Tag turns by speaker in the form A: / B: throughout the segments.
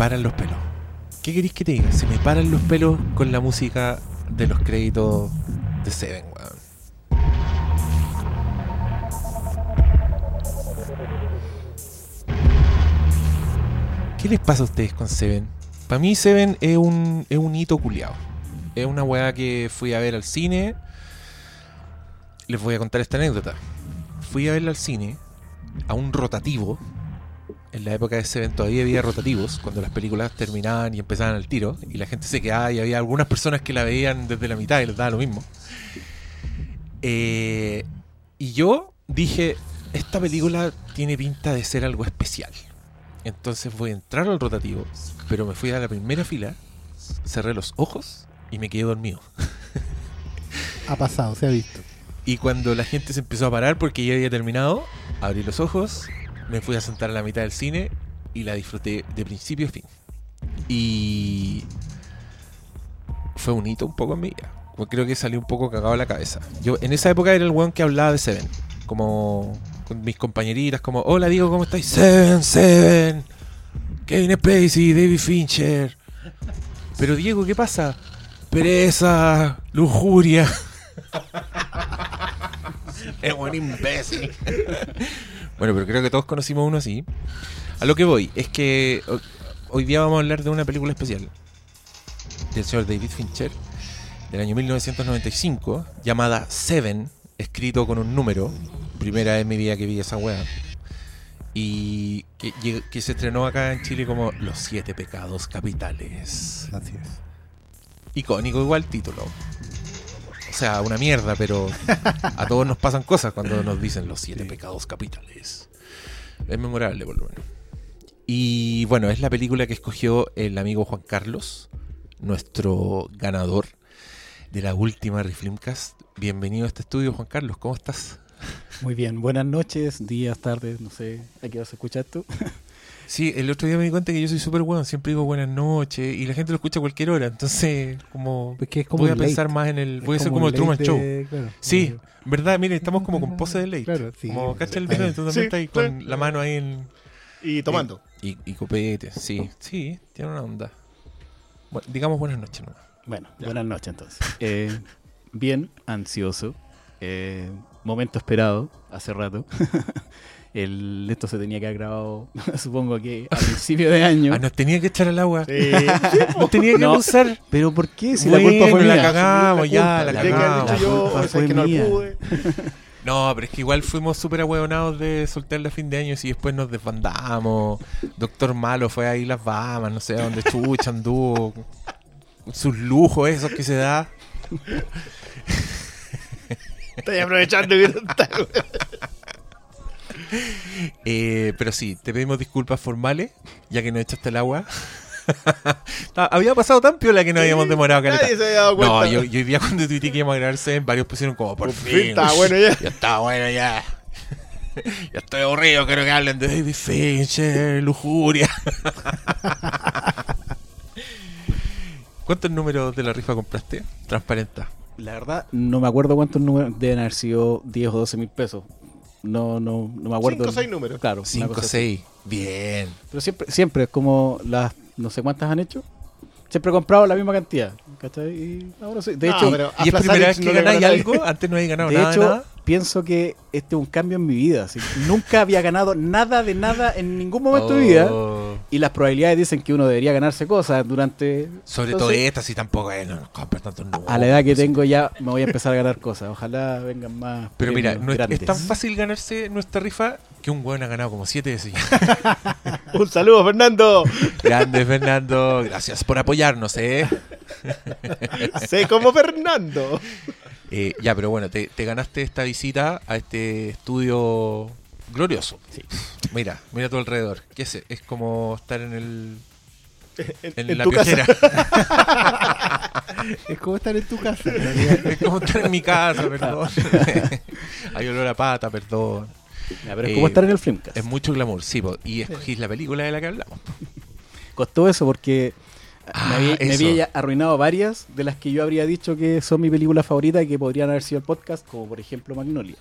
A: paran los pelos. ¿Qué queréis que te diga? Se me paran los pelos con la música de los créditos de Seven, weón. ¿Qué les pasa a ustedes con Seven? Para mí Seven es un, es un hito culiado. Es una weá que fui a ver al cine. Les voy a contar esta anécdota. Fui a verla al cine, a un rotativo. En la época de Seven todavía había rotativos, cuando las películas terminaban y empezaban al tiro. Y la gente se quedaba y había algunas personas que la veían desde la mitad y les daba lo mismo. Eh, y yo dije, esta película tiene pinta de ser algo especial. Entonces voy a entrar al rotativo, pero me fui a la primera fila, cerré los ojos y me quedé dormido.
B: Ha pasado, se ha visto.
A: Y cuando la gente se empezó a parar porque ya había terminado, abrí los ojos, me fui a sentar a la mitad del cine y la disfruté de principio a fin. Y fue un hito un poco en mi vida. Creo que salí un poco cagado de la cabeza. Yo en esa época era el weón que hablaba de Seven. Como con mis compañeritas, como, hola Diego, ¿cómo estáis? Seven, Seven. Kevin Spacey, David Fincher. Pero Diego, ¿qué pasa? Pereza, lujuria. es un imbécil. bueno, pero creo que todos conocimos uno así. A lo que voy, es que ho- hoy día vamos a hablar de una película especial del señor David Fincher del año 1995 llamada Seven, escrito con un número. Primera vez en mi vida que vi esa weá. Y que, que se estrenó acá en Chile como Los Siete Pecados Capitales.
B: Así es.
A: Icónico igual título. O sea, una mierda, pero a todos nos pasan cosas cuando nos dicen los siete
B: Sí.
A: pecados capitales. Es memorable, por lo menos. Y bueno, es la película que escogió el amigo Juan Carlos, nuestro ganador de la última Refilmcast. Bienvenido a este estudio, Juan Carlos, ¿cómo estás?
C: Muy bien, buenas noches, días, tardes, no sé a qué vas a escuchar tú.
A: Sí, el otro día me di cuenta que yo soy súper bueno, siempre digo buenas noches y la gente lo escucha a cualquier hora, entonces como
B: Pues que es como
A: voy a
B: late.
A: pensar más en el...
B: Es
A: Voy a ser como el Truman Show.
B: claro,
A: Sí,
B: como-
A: verdad, mire, estamos como con pose de late.
B: Claro, sí.
A: como cacha el video, tú también
D: Sí,
A: estás ahí
D: sí.
A: con la mano ahí en.
D: Y tomando.
A: Y, y copete, sí, sí, tiene una onda. Bu- digamos buenas noches nomás.
C: Bueno, buenas noches entonces. Eh, bien, ansioso. eh, momento esperado, hace rato. El, esto se tenía que haber grabado, supongo que a principio de año.
A: Ah, nos tenía que echar al agua.
D: Sí.
A: Nos tenía que
C: No.
A: usar.
C: Pero ¿por qué? Si
A: Bueno,
C: la culpa fue
A: la
C: mía.
A: cagamos, ya, la
D: que
A: cagamos.
D: dicho yo,
C: La
D: o sea, que no pude.
A: No, pero es que igual fuimos súper ahueonados de soltar la fin de año y después nos desbandamos. Doctor Malo fue ahí las Bahamas, no sé a dónde chucha anduvo. Sus lujos esos que se da.
D: Estoy aprovechando que no está.
A: Eh, pero sí, te pedimos disculpas formales, ya que nos echaste el agua. Había pasado tan piola que no habíamos demorado caleta.
D: Nadie se había dado cuenta.
A: No, yo, yo hoy día cuando tuiteé que íbamos a grabarse, varios pusieron como por,
D: Por
A: fin.
D: fin, estaba bueno ya.
A: Ya está bueno ya. ya estoy aburrido, quiero que hablen de David Fincher, lujuria. ¿Cuántos números de la rifa compraste? Transparenta.
C: La verdad, no me acuerdo cuántos números deben haber sido 10 o 12 mil pesos. No, no, no me acuerdo.
D: Cinco o seis números.
C: Claro, una
A: 5
C: cosa así.
A: 6. Bien.
C: Pero siempre, siempre es como las, no sé cuántas han hecho. Siempre he comprado la misma cantidad. ¿cachai? Y ahora sí. De
D: No,
C: hecho,
D: pero a
A: ¿Y es primera vez
D: no
A: que
D: le
A: ganáis algo? Antes no habéis ganado
C: de
A: nada,
C: hecho
A: nada.
C: Pienso que este es un cambio en mi vida. así. Nunca había ganado nada de nada en ningún momento de mi vida.
A: Oh.
C: Y las probabilidades dicen que uno debería ganarse cosas durante...
A: Sobre
C: Entonces,
A: todo esta, si tampoco es, no nos compras tantos números.
C: A la edad que tengo ya me voy a empezar a ganar cosas. Ojalá vengan más.
A: Pero mira, no es, tan fácil ganarse nuestra rifa que un weón ha ganado como siete veces.
D: Un saludo, Fernando.
A: Grande, Fernando. Gracias por apoyarnos, ¿eh?
D: Sé como Fernando.
A: Eh, ya, pero bueno, te, te ganaste esta visita a este estudio glorioso.
C: Sí.
A: Mira, mira a tu alrededor. ¿Qué es? Es como estar en el
D: En,
A: en,
D: en
A: la
D: tu casa.
A: piochera.
B: Es como estar en tu casa.
A: es como estar en mi casa, perdón. Hay olor a pata, perdón.
C: Ya, pero es
A: Eh,
C: como estar en el Filmcast.
A: Es mucho glamour, sí, po, y escogís la película de la que hablamos.
C: Costó eso porque
A: Ah,
C: me, había, me arruinado varias de las que yo habría dicho que son mi película favorita y que podrían haber sido el podcast, como por ejemplo Magnolia.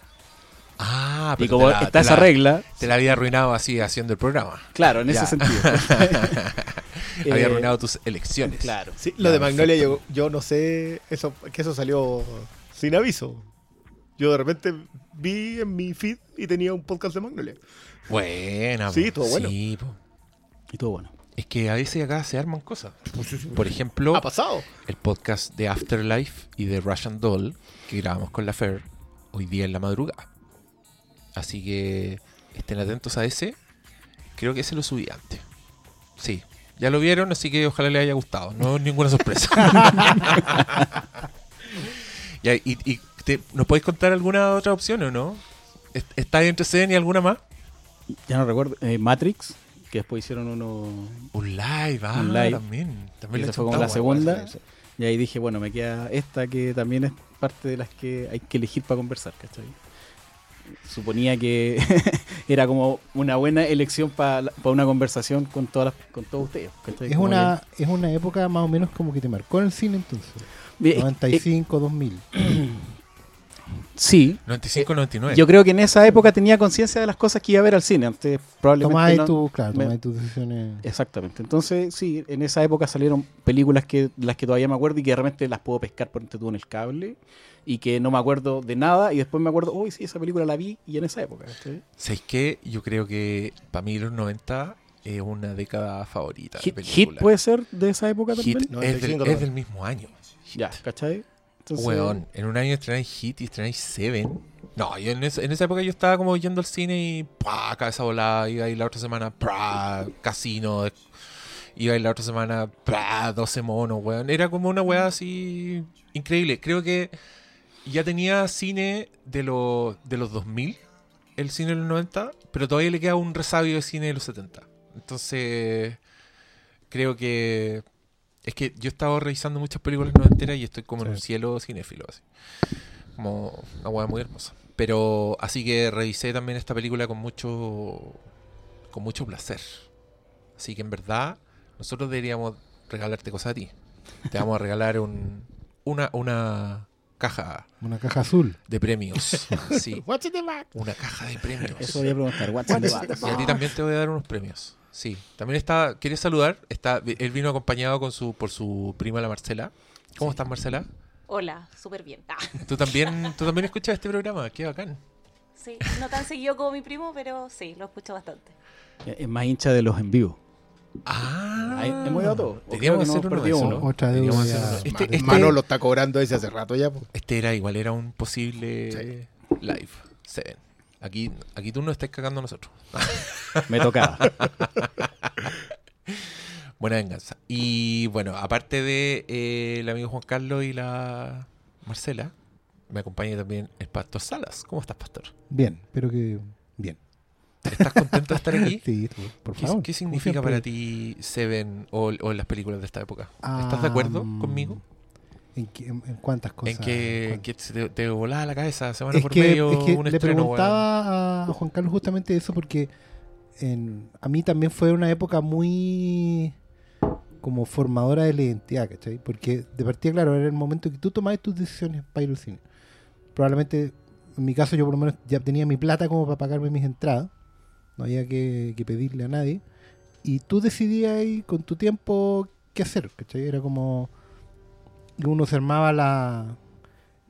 A: Ah,
C: y
A: pero
C: como
A: te la-
C: está
A: te
C: esa
A: la-
C: regla,
A: Te la había arruinado así haciendo el programa.
C: claro, en
A: Ya.
C: ese sentido.
A: Había
C: Eh,
A: arruinado tus elecciones.
C: Claro.
D: Sí, lo de Magnolia yo, yo no sé, eso que eso salió sin aviso. Yo de repente vi en mi feed y tenía un podcast de Magnolia.
A: Buena.
D: Sí,
A: po.
D: estuvo bueno.
A: Sí, po.
C: Y todo bueno.
A: Es que a veces acá se arman cosas. Por ejemplo,
D: Ha pasado.
A: el podcast de Afterlife y de Russian Doll que grabamos con la Fer hoy día en la madrugada. Así que estén atentos a ese. Creo que ese lo subí antes. Sí, ya lo vieron, así que ojalá les haya gustado. No es ninguna sorpresa. Ya, y, y te- ¿Nos podéis contar alguna otra opción o no? ¿Est- ¿Está entre Seven y alguna más?
C: Ya no recuerdo. eh, Matrix, que después hicieron uno.
A: Un live, ah,
C: Un live.
A: también. También
C: Y esa fue como la segunda. Y ahí dije, bueno, me queda esta que también es parte de las que hay que elegir para conversar, ¿cachai? Suponía que era como una buena elección para una conversación con todas las- con todos ustedes. ¿cachai?
B: Es
C: Como
B: una, es una época más o menos como que te marcó en el cine entonces.
C: que- eh,
B: 95, 2000.
C: Eh, sí,
A: 95, 99.
C: yo creo que en esa época tenía conciencia de las cosas que iba a ver al cine. Antes probablemente
B: Tomás
C: no-
B: tu, claro,
C: me-
B: tomás tus decisiones.
C: Exactamente. Entonces, sí, en esa época salieron películas que las que todavía me acuerdo y que de repente las puedo pescar por entre tú en el cable y que no me acuerdo de nada y después me acuerdo, uy, sí, esa película la vi y en esa época. ¿cachai?
A: ¿Sabéis qué? Yo creo que para mí los 90 es una década favorita.
C: Hit. Hit puede ser de esa época
A: Hit
C: también.
A: es, del,
D: 95
A: es del mismo año.
C: Ya, ¿cachai? Entonces,
A: Weón, en un año estrenáis Hit y estrenáis Seven. No, yo en, esa, en esa época yo estaba como yendo al cine y ¡pah! cabeza volada, iba ir la otra semana, casino, iba a ir la otra semana, ¡pah! 12 monos, weón. Era como una weá así increíble. Creo que ya tenía cine de, los de los 2000, el cine de los 90, pero todavía le queda un resabio de cine de los 70. Entonces, creo que es que yo he estado revisando muchas películas noventeras y estoy como en un cielo cinéfilo, así. Como una hueá muy hermosa. Pero así que revisé también esta película con mucho con mucho placer. Así que en verdad, nosotros deberíamos regalarte cosas a ti. Te vamos a regalar un, una, una caja
B: Una caja azul.
A: de premios. Sí,
D: What's in the back?
A: una caja de premios.
C: Eso voy a preguntar. What's in the box?
A: Y a ti también te voy a dar unos premios. Sí. También está. ¿Quieres saludar? Está, él vino acompañado con su, por su prima la Marcela. ¿Cómo estás, Marcela?
E: Hola, súper bien. Ah,
A: ¿Tú también, tú también escuchas este programa? Qué bacán.
E: sí, no tan seguido como mi primo, pero sí, lo escucho bastante.
C: Es más hincha de los en vivo.
A: Ah,
C: Ahí hemos ido a todos. O
A: Deberíamos
C: creo que
A: hacer
C: no
A: uno de.
B: Otra
A: hacer uno. Este, este-
D: Manolo está cobrando ese hace rato ya. po.
A: este era igual, era un posible live. Seven. Aquí, aquí tú no estás cagando a nosotros.
C: Me tocaba.
A: Buena venganza. Y bueno, aparte de eh, el amigo Juan Carlos y la Marcela, me acompaña también el Pastor Salas. ¿Cómo estás, Pastor?
B: Bien, pero que. Bien.
A: ¿Estás contento de estar aquí?
B: Sí, tú, por
A: ¿Qué,
B: favor.
A: qué significa para ti Seven o, o las películas de esta época? ¿Estás de acuerdo
B: Ah,
A: conmigo?
B: ¿En, qué- en- en cuántas cosas?
A: En que,
B: ¿En
A: que se te, te volaba la cabeza semana
B: es
A: por
B: que,
A: medio
B: es que
A: un
B: le
A: estreno,
B: preguntaba a Juan Carlos justamente eso porque a mí también fue una época muy como formadora de la identidad, ¿cachai? Porque de partida, claro, era el momento que tú tomabas tus decisiones para ir al cine. Probablemente, en mi caso, yo por lo menos ya tenía mi plata como para pagarme mis entradas. No había que, que pedirle a nadie. Y tú decidías ahí con tu tiempo qué hacer, ¿cachai? Era como... y Uno se armaba la...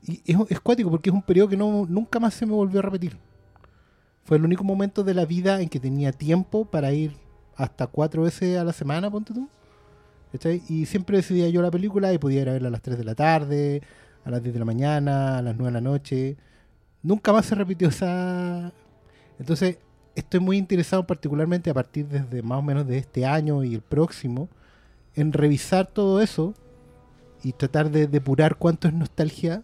B: Y es, es cuático porque es un periodo que no, nunca más se me volvió a repetir. Fue el único momento de la vida en que tenía tiempo para ir hasta cuatro veces a la semana, ponte tú. Y siempre decidía yo la película y podía ir a verla a las 3 de la tarde, a las 10 de la mañana, a las 9 de la noche. Nunca más se repitió esa... Entonces, estoy muy interesado particularmente a partir desde más o menos de este año y el próximo en revisar todo eso y tratar de depurar cuánto es nostalgia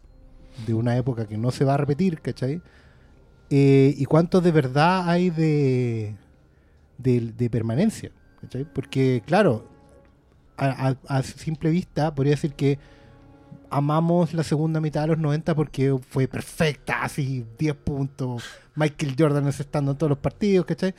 B: de una época que no se va a repetir, ¿cachai? Eh, y cuánto de verdad hay de, de, permanencia, ¿cachai? Porque, claro, a, simple vista podría decir que amamos la segunda mitad de los 90 porque fue perfecta, así 10 puntos, Michael Jordan estando en todos los partidos, ¿cachai?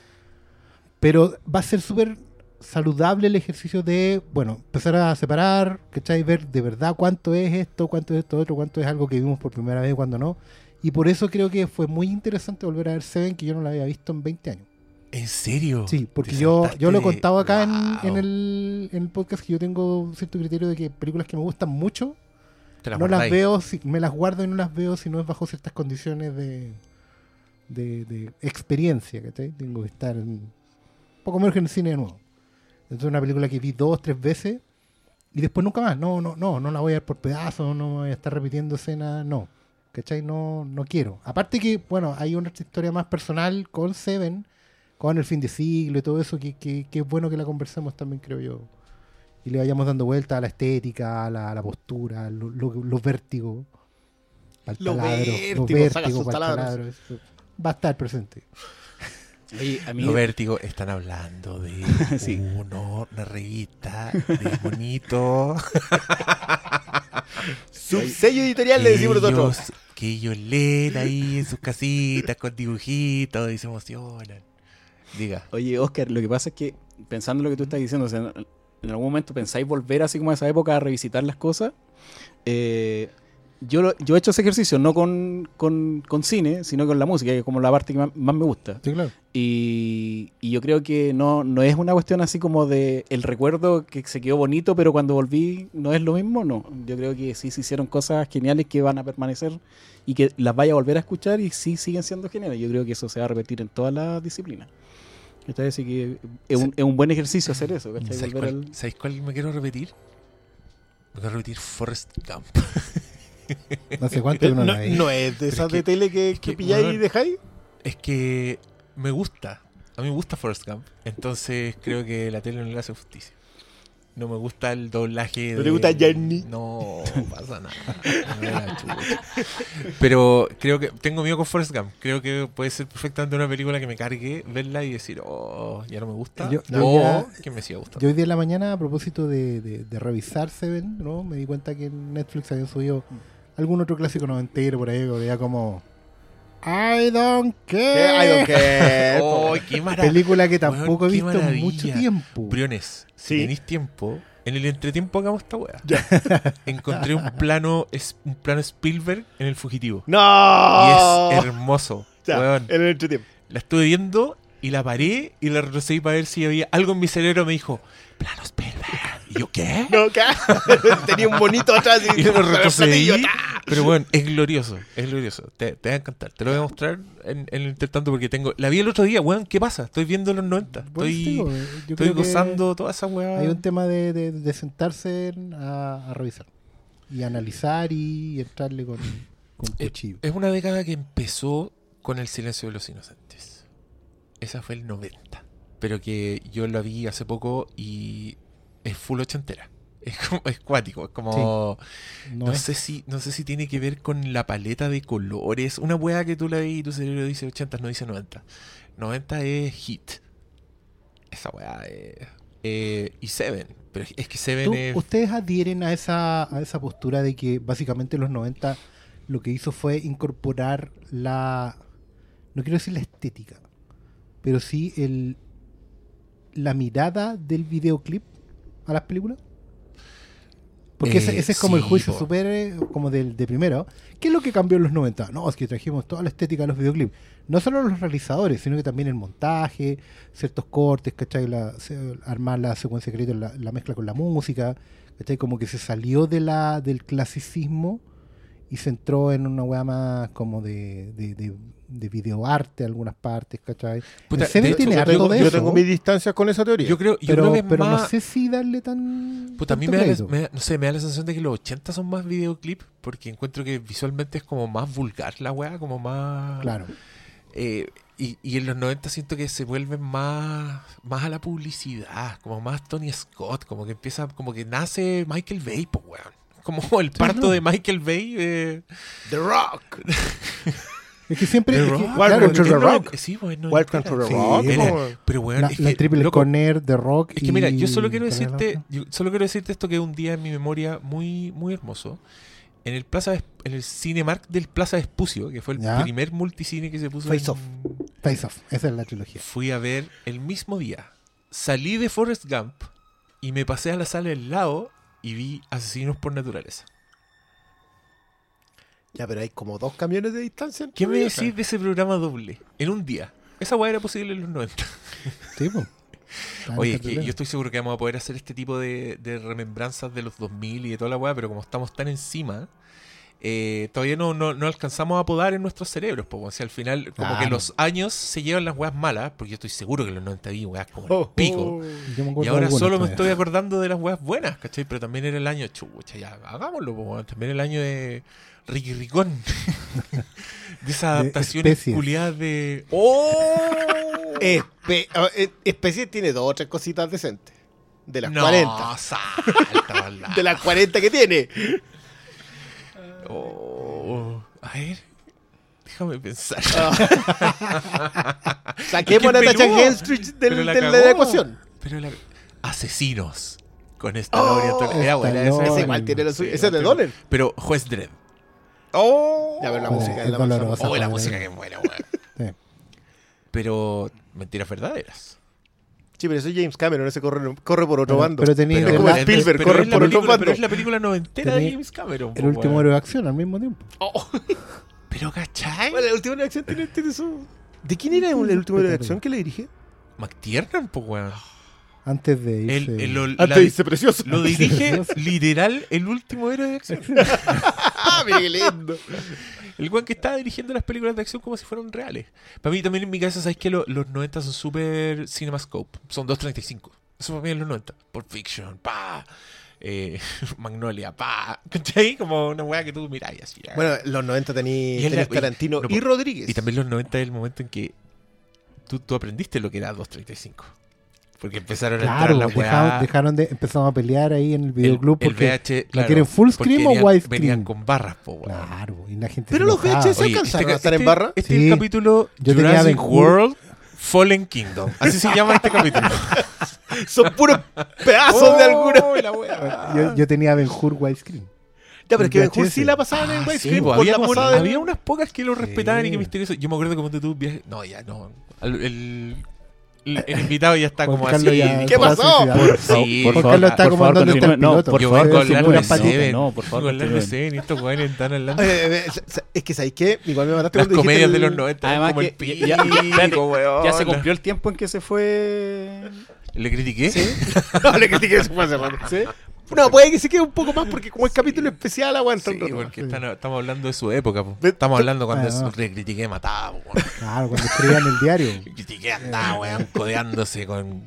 B: Pero va a ser súper saludable el ejercicio de, bueno, empezar a separar, ¿cachai? Ver de verdad cuánto es esto, cuánto es esto otro, cuánto es algo que vimos por primera vez, cuándo no. Y por eso creo que fue muy interesante volver a ver Seven, que yo no la había visto en 20 años.
A: ¿En serio?
B: Sí, porque yo, yo lo he contado acá en,
A: Wow.
B: en el, en el podcast que yo tengo cierto criterio de que películas que me gustan mucho no las veo, si- me las guardo y no las veo si no es bajo ciertas condiciones de, de, de experiencia, ¿cachai? Tengo que estar en, poco menos que en el cine de nuevo. Es una película que vi dos, tres veces y después nunca más. No, no, no, no la voy a ver por pedazos, no voy a estar repitiendo escenas, no. ¿Cachai? No, no quiero. Aparte que, bueno, hay una historia más personal con Seven, con el fin de siglo y todo eso, que, que, que es bueno que la conversemos también, creo yo. Y le vayamos dando vuelta a la estética, a la, a la postura, lo- lo- los vértigos.
D: Los vértigos,
B: los vértigos
D: taladros.
B: Va a estar presente.
C: Oye, a mí,
A: Los vértigos están hablando de
C: Sí.
A: uno, una revista de bonito.
D: Subsello editorial le decimos nosotros.
A: que ellos leen ahí en sus casitas con dibujitos y se emocionan. Diga.
C: Oye, Oscar, lo que pasa es que, pensando en lo que tú estás diciendo, o sea, en, en algún momento pensáis volver así como a esa época a revisitar las cosas. Eh, yo, lo- yo he hecho ese ejercicio, no con, con, con cine, sino con la música, que es como la parte que más, más me gusta.
B: Sí, claro.
C: Y, y yo creo que no, no es una cuestión así como de el recuerdo que se quedó bonito, pero cuando volví no es lo mismo, no. Yo creo que sí se hicieron cosas geniales que van a permanecer y que las vaya a volver a escuchar y sí siguen siendo geniales. Yo creo que eso se va a repetir en todas las disciplinas. ¿Cachai? Así que es un, es un buen ejercicio hacer eso. ¿cachai?
A: ¿Sabéis cuál,
C: al-
A: sabéis cuál me quiero repetir? Me quiero repetir Forrest Gump.
B: No sé cuánto que no
D: No,
B: la
D: no es de
A: Pero
D: esas
A: es que-
D: de tele que,
A: es
D: que
A: que,
D: pilláis y dejáis.
A: Es que me gusta. A mí me gusta Forrest Gump. Entonces creo que la tele no le hace justicia. No me gusta el doblaje.
D: ¿No
A: de-
D: te gusta Jenny?
A: No, pasa nada. Pero creo que tengo miedo con Forrest Gump. Creo que puede ser perfectamente una película que me cargue, verla y decir, oh, ya no me gusta.
B: Yo- yo
A: o
B: ya-
A: que me siga gustando.
B: Yo hoy día en la mañana, a propósito de, de- de revisar Seven, ¿no? me di cuenta que en Netflix habían subido algún otro clásico noventero por ahí, que veía como I don't care.
D: I don't care.
A: Oh, qué maravilla.
B: Película que tampoco he visto en mucho tiempo.
A: Briones, si tenéis tiempo, en el entretiempo hagamos esta weá. Encontré un plano, es, un plano Spielberg en el fugitivo.
D: ¡No!
A: Y es hermoso.
D: Ya,
A: weón.
D: en el entretiempo.
A: La estuve viendo y la paré y la retrocedí para ver si había algo en mi cerebro. Me dijo, plano Spielberg. Y yo, ¿qué?
D: No, ¿qué? Tenía un bonito atrás y,
A: Y lo retrocedí. Pero bueno, es glorioso, es glorioso. Te, te va a encantar. Te lo voy a mostrar en, en el intertanto porque tengo. La vi el otro día, weón. ¿Qué pasa? Estoy viendo los 90.
B: Bueno,
A: Estoy,
B: digo, yo
A: estoy gozando toda esa weá.
B: Hay un tema de, de- de sentarse en- a, a revisar y analizar y entrarle con, con
A: Eh,
B: cuchillo.
A: Es una década que empezó con el silencio de los inocentes. Esa fue el 90. Pero que yo la vi hace poco y es full ochentera. Es como es cuático, es como
B: no
A: no
B: es-
A: sé si no sé si tiene que ver con la paleta de colores, una weá que tú la ves y tu cerebro dice 80, no dice 90. 90 es hit. Esa weá es eh, y Seven, pero es que Seven
B: ¿Tú-
A: es
B: ¿Ustedes adhieren a esa, a esa postura de que básicamente los 90 lo que hizo fue incorporar la, no quiero decir la estética, pero sí el, la mirada del videoclip a las películas? Porque ese,
A: Eh,
B: ese es como el juicio
A: po.
B: súper eh, como del de primero. ¿Qué es lo que cambió en los 90? No, es que trajimos toda la estética de los videoclips. No solo los realizadores, sino que también el montaje, ciertos cortes, ¿cachai? La, armar la secuencia de crédito, la, la mezcla con la música, ¿cachai? Como que se salió de la, del clasicismo y se entró en una weá más como de, de, de, de videoarte algunas partes, ¿cachai?
A: Puta,
B: El Seven
A: de hecho,
B: tiene
A: yo
B: harto
D: Tengo-
B: de
D: yo
B: eso,
D: tengo mis distancias con esa teoría.
A: yo creo yo
B: pero,
A: creo que es
B: pero
A: más
B: no sé si darle tan...
A: Puta, a mí
B: tanto
A: me da, la,
B: crédito.
A: me da- no sé, me da la sensación de que los 80 son más videoclip porque encuentro que visualmente es como más vulgar la weá, como más...
B: Claro.
A: Eh, y, y en los 90 siento que se vuelven más, más a la publicidad, como más Tony Scott, como que empieza, como que nace Michael Bay, pues weón. Como el parto
B: no.
A: de Michael Bay. eh,
D: The Rock.
B: Es que siempre...
A: The
B: es que,
A: Rock.
B: claro,
A: es
D: the
A: no-
D: Rock.
A: Sí, pues, no
D: Welcome to the
B: Sí,
D: Rock.
B: era-.
A: Pero weón,
B: la,
A: es
B: la
A: que,
B: triple
A: loco,
B: Conner de Rock.
A: Es que mira, yo solo quiero
B: ¿cuál era la
A: decirte, yo solo quiero decirte esto que es un día en mi memoria muy, muy hermoso. En el Plaza en el Cinemark del Plaza Vespucio, que fue el
B: Ya.
A: primer multicine que se puso
D: Face
A: en-
D: Off.
B: Face Off, esa es la trilogía.
A: Fui a ver el mismo día. Salí de Forrest Gump y me pasé a la sala del lado y vi Asesinos por Naturaleza.
D: Ya, pero hay como dos camiones de distancia.
A: ¿Qué me decís de ese programa doble? En un día. Esa weá era posible en los 90.
B: Sí,
A: Oye, es que yo estoy seguro que vamos a poder hacer este tipo de, de remembranzas de los 2000 y de toda la weá, pero como estamos tan encima, eh, todavía no, no, no alcanzamos a podar en nuestros cerebros. Porque si al final, como que los años se llevan las weas malas, porque yo estoy seguro que los 90 vi weas como el
D: Oh,
A: pico.
D: oh.
B: Acuerdo
A: Y ahora solo me
B: todavía.
A: estoy acordando de las weas buenas, ¿cachai? Pero también era el año, chucha, ya, hagámoslo, po, también el año de Ricky Ricón. de esas
B: De
A: adaptaciones
B: especies.
A: culiadas de. ¡Oh!
D: Espe- eh, Especie tiene dos o tres cositas decentes. De las
A: no,
D: 40.
A: salta.
D: De las 40 que tiene.
A: Oh, a ver, déjame pensar.
D: Saquemos a
A: Es
D: Natasha Henstridge del- de la, ecuación.
A: Pero la... asesinos con esta
D: Oh.
A: Era buena esa.
D: Ese igual tiene lo suyo.
A: Sí,
D: Ese es de
A: pero-
D: Donner.
A: Pero juez Dredd. Oh,
D: Ya, pero la música
B: es
D: es la
B: dolorosa.
A: oh, la música que buena, weón.
B: Sí.
A: Pero mentiras verdaderas.
D: Sí, pero eso es James Cameron, ese corre, corre por otro
B: Pero-
D: bando.
B: pero tenía-
D: Es
B: el-
D: como
B: el-
D: Spielberg,
A: pero
D: corre
A: es la
D: por otro
A: película,
D: bando.
A: pero es la película noventera de James Cameron.
B: El
A: po,
B: último héroe de acción al mismo tiempo.
A: Pero ¿cachai?
D: Bueno, el último de acción tiene, tiene su... ¿De quién era el último de acción que le dirige?
A: McTiernan, po, weón.
B: Antes de irse.
A: El, el- lo,
D: Antes
A: la-
D: dice precioso.
A: lo dirige literal el último héroe de acción.
D: Ah, lindo.
A: El weón que estaba dirigiendo las películas de acción como si fueran reales. Para mí también en mi cabeza, ¿sabes que los 90 son súper cinemascope? Son 2.35. Eso para mí en los 90. Pulp Fiction, pa. Eh, Magnolia, pa. ¿Cachai? Como una weá que tú mirás y así.
D: Bueno, los 90
A: Y
D: tenía
A: es la-
D: tenías Tarantino
A: no,
D: y Rodríguez.
A: Y también los 90 es el momento en que tú, tú aprendiste lo que era 2.35. Porque empezaron a entrar
B: dejaron,
A: weá.
B: dejaron de. Empezamos a pelear ahí en el
A: el,
B: videoclub
A: el
B: porque.
A: VH, claro,
B: quieren full screen o widescreen?
A: Venían con barras, po, weón.
B: Claro, y la gente.
D: Pero
B: se
D: los. VHS alcanzaron
A: este,
D: a estar en
A: este-
D: barra?
A: Este es
B: Sí.
A: el capítulo
B: Yo tenía
A: Jurassic. World Fallen Kingdom. Así se llama este capítulo.
D: Son puros pedazos de alguna.
A: Oh.
B: Yo, yo tenía Ben Hur widescreen.
D: Ya, pero es que Ben Hur
B: VHS.
D: sí la pasaban en
A: Ah,
D: widescreen.
A: sí, pues,
D: por
A: había,
D: la
A: había unas pocas que lo respetaban y que misterioso. Yo me acuerdo que cuando tú viajes. No, ya no. El, el, el- invitado ya está
B: Juan
A: como
B: Carlos
A: así.
B: ya
D: ¿Qué pasó?
C: Por favor,
A: Sí,
C: por favor,
B: Carlos está
C: por
B: como
C: favor,
B: dando
C: continúe.
B: el
C: No, por
A: Yo
C: favor,
A: vengo a hablar
C: continúe.
A: de
B: puras patitas.
A: Seven.
C: No, por favor,
A: Vengo a hablar de
C: continúe.
A: Seven y estos weones están hablando.
D: Eh, eh, eh, Es que, ¿sabes qué? Igual me mataste
A: Las
D: cuando dijiste
A: comedias de los 90.
C: Además
A: como el pico, weón.
C: ya se cumplió el tiempo en que se fue.
A: ¿Le critiqué?
D: No, le critiqué eso fue hace rato.
C: ¿Sí?
D: No, puede que se quede un poco más porque como es capítulo especial aguanta
A: Sí, porque están- estamos hablando de su época. po. Estamos hablando cuando
B: Ah, no.
A: le critiqué mataba. po, weón.
B: Claro, cuando escribían el diario.
A: critiqué andaba, weón, codeándose con,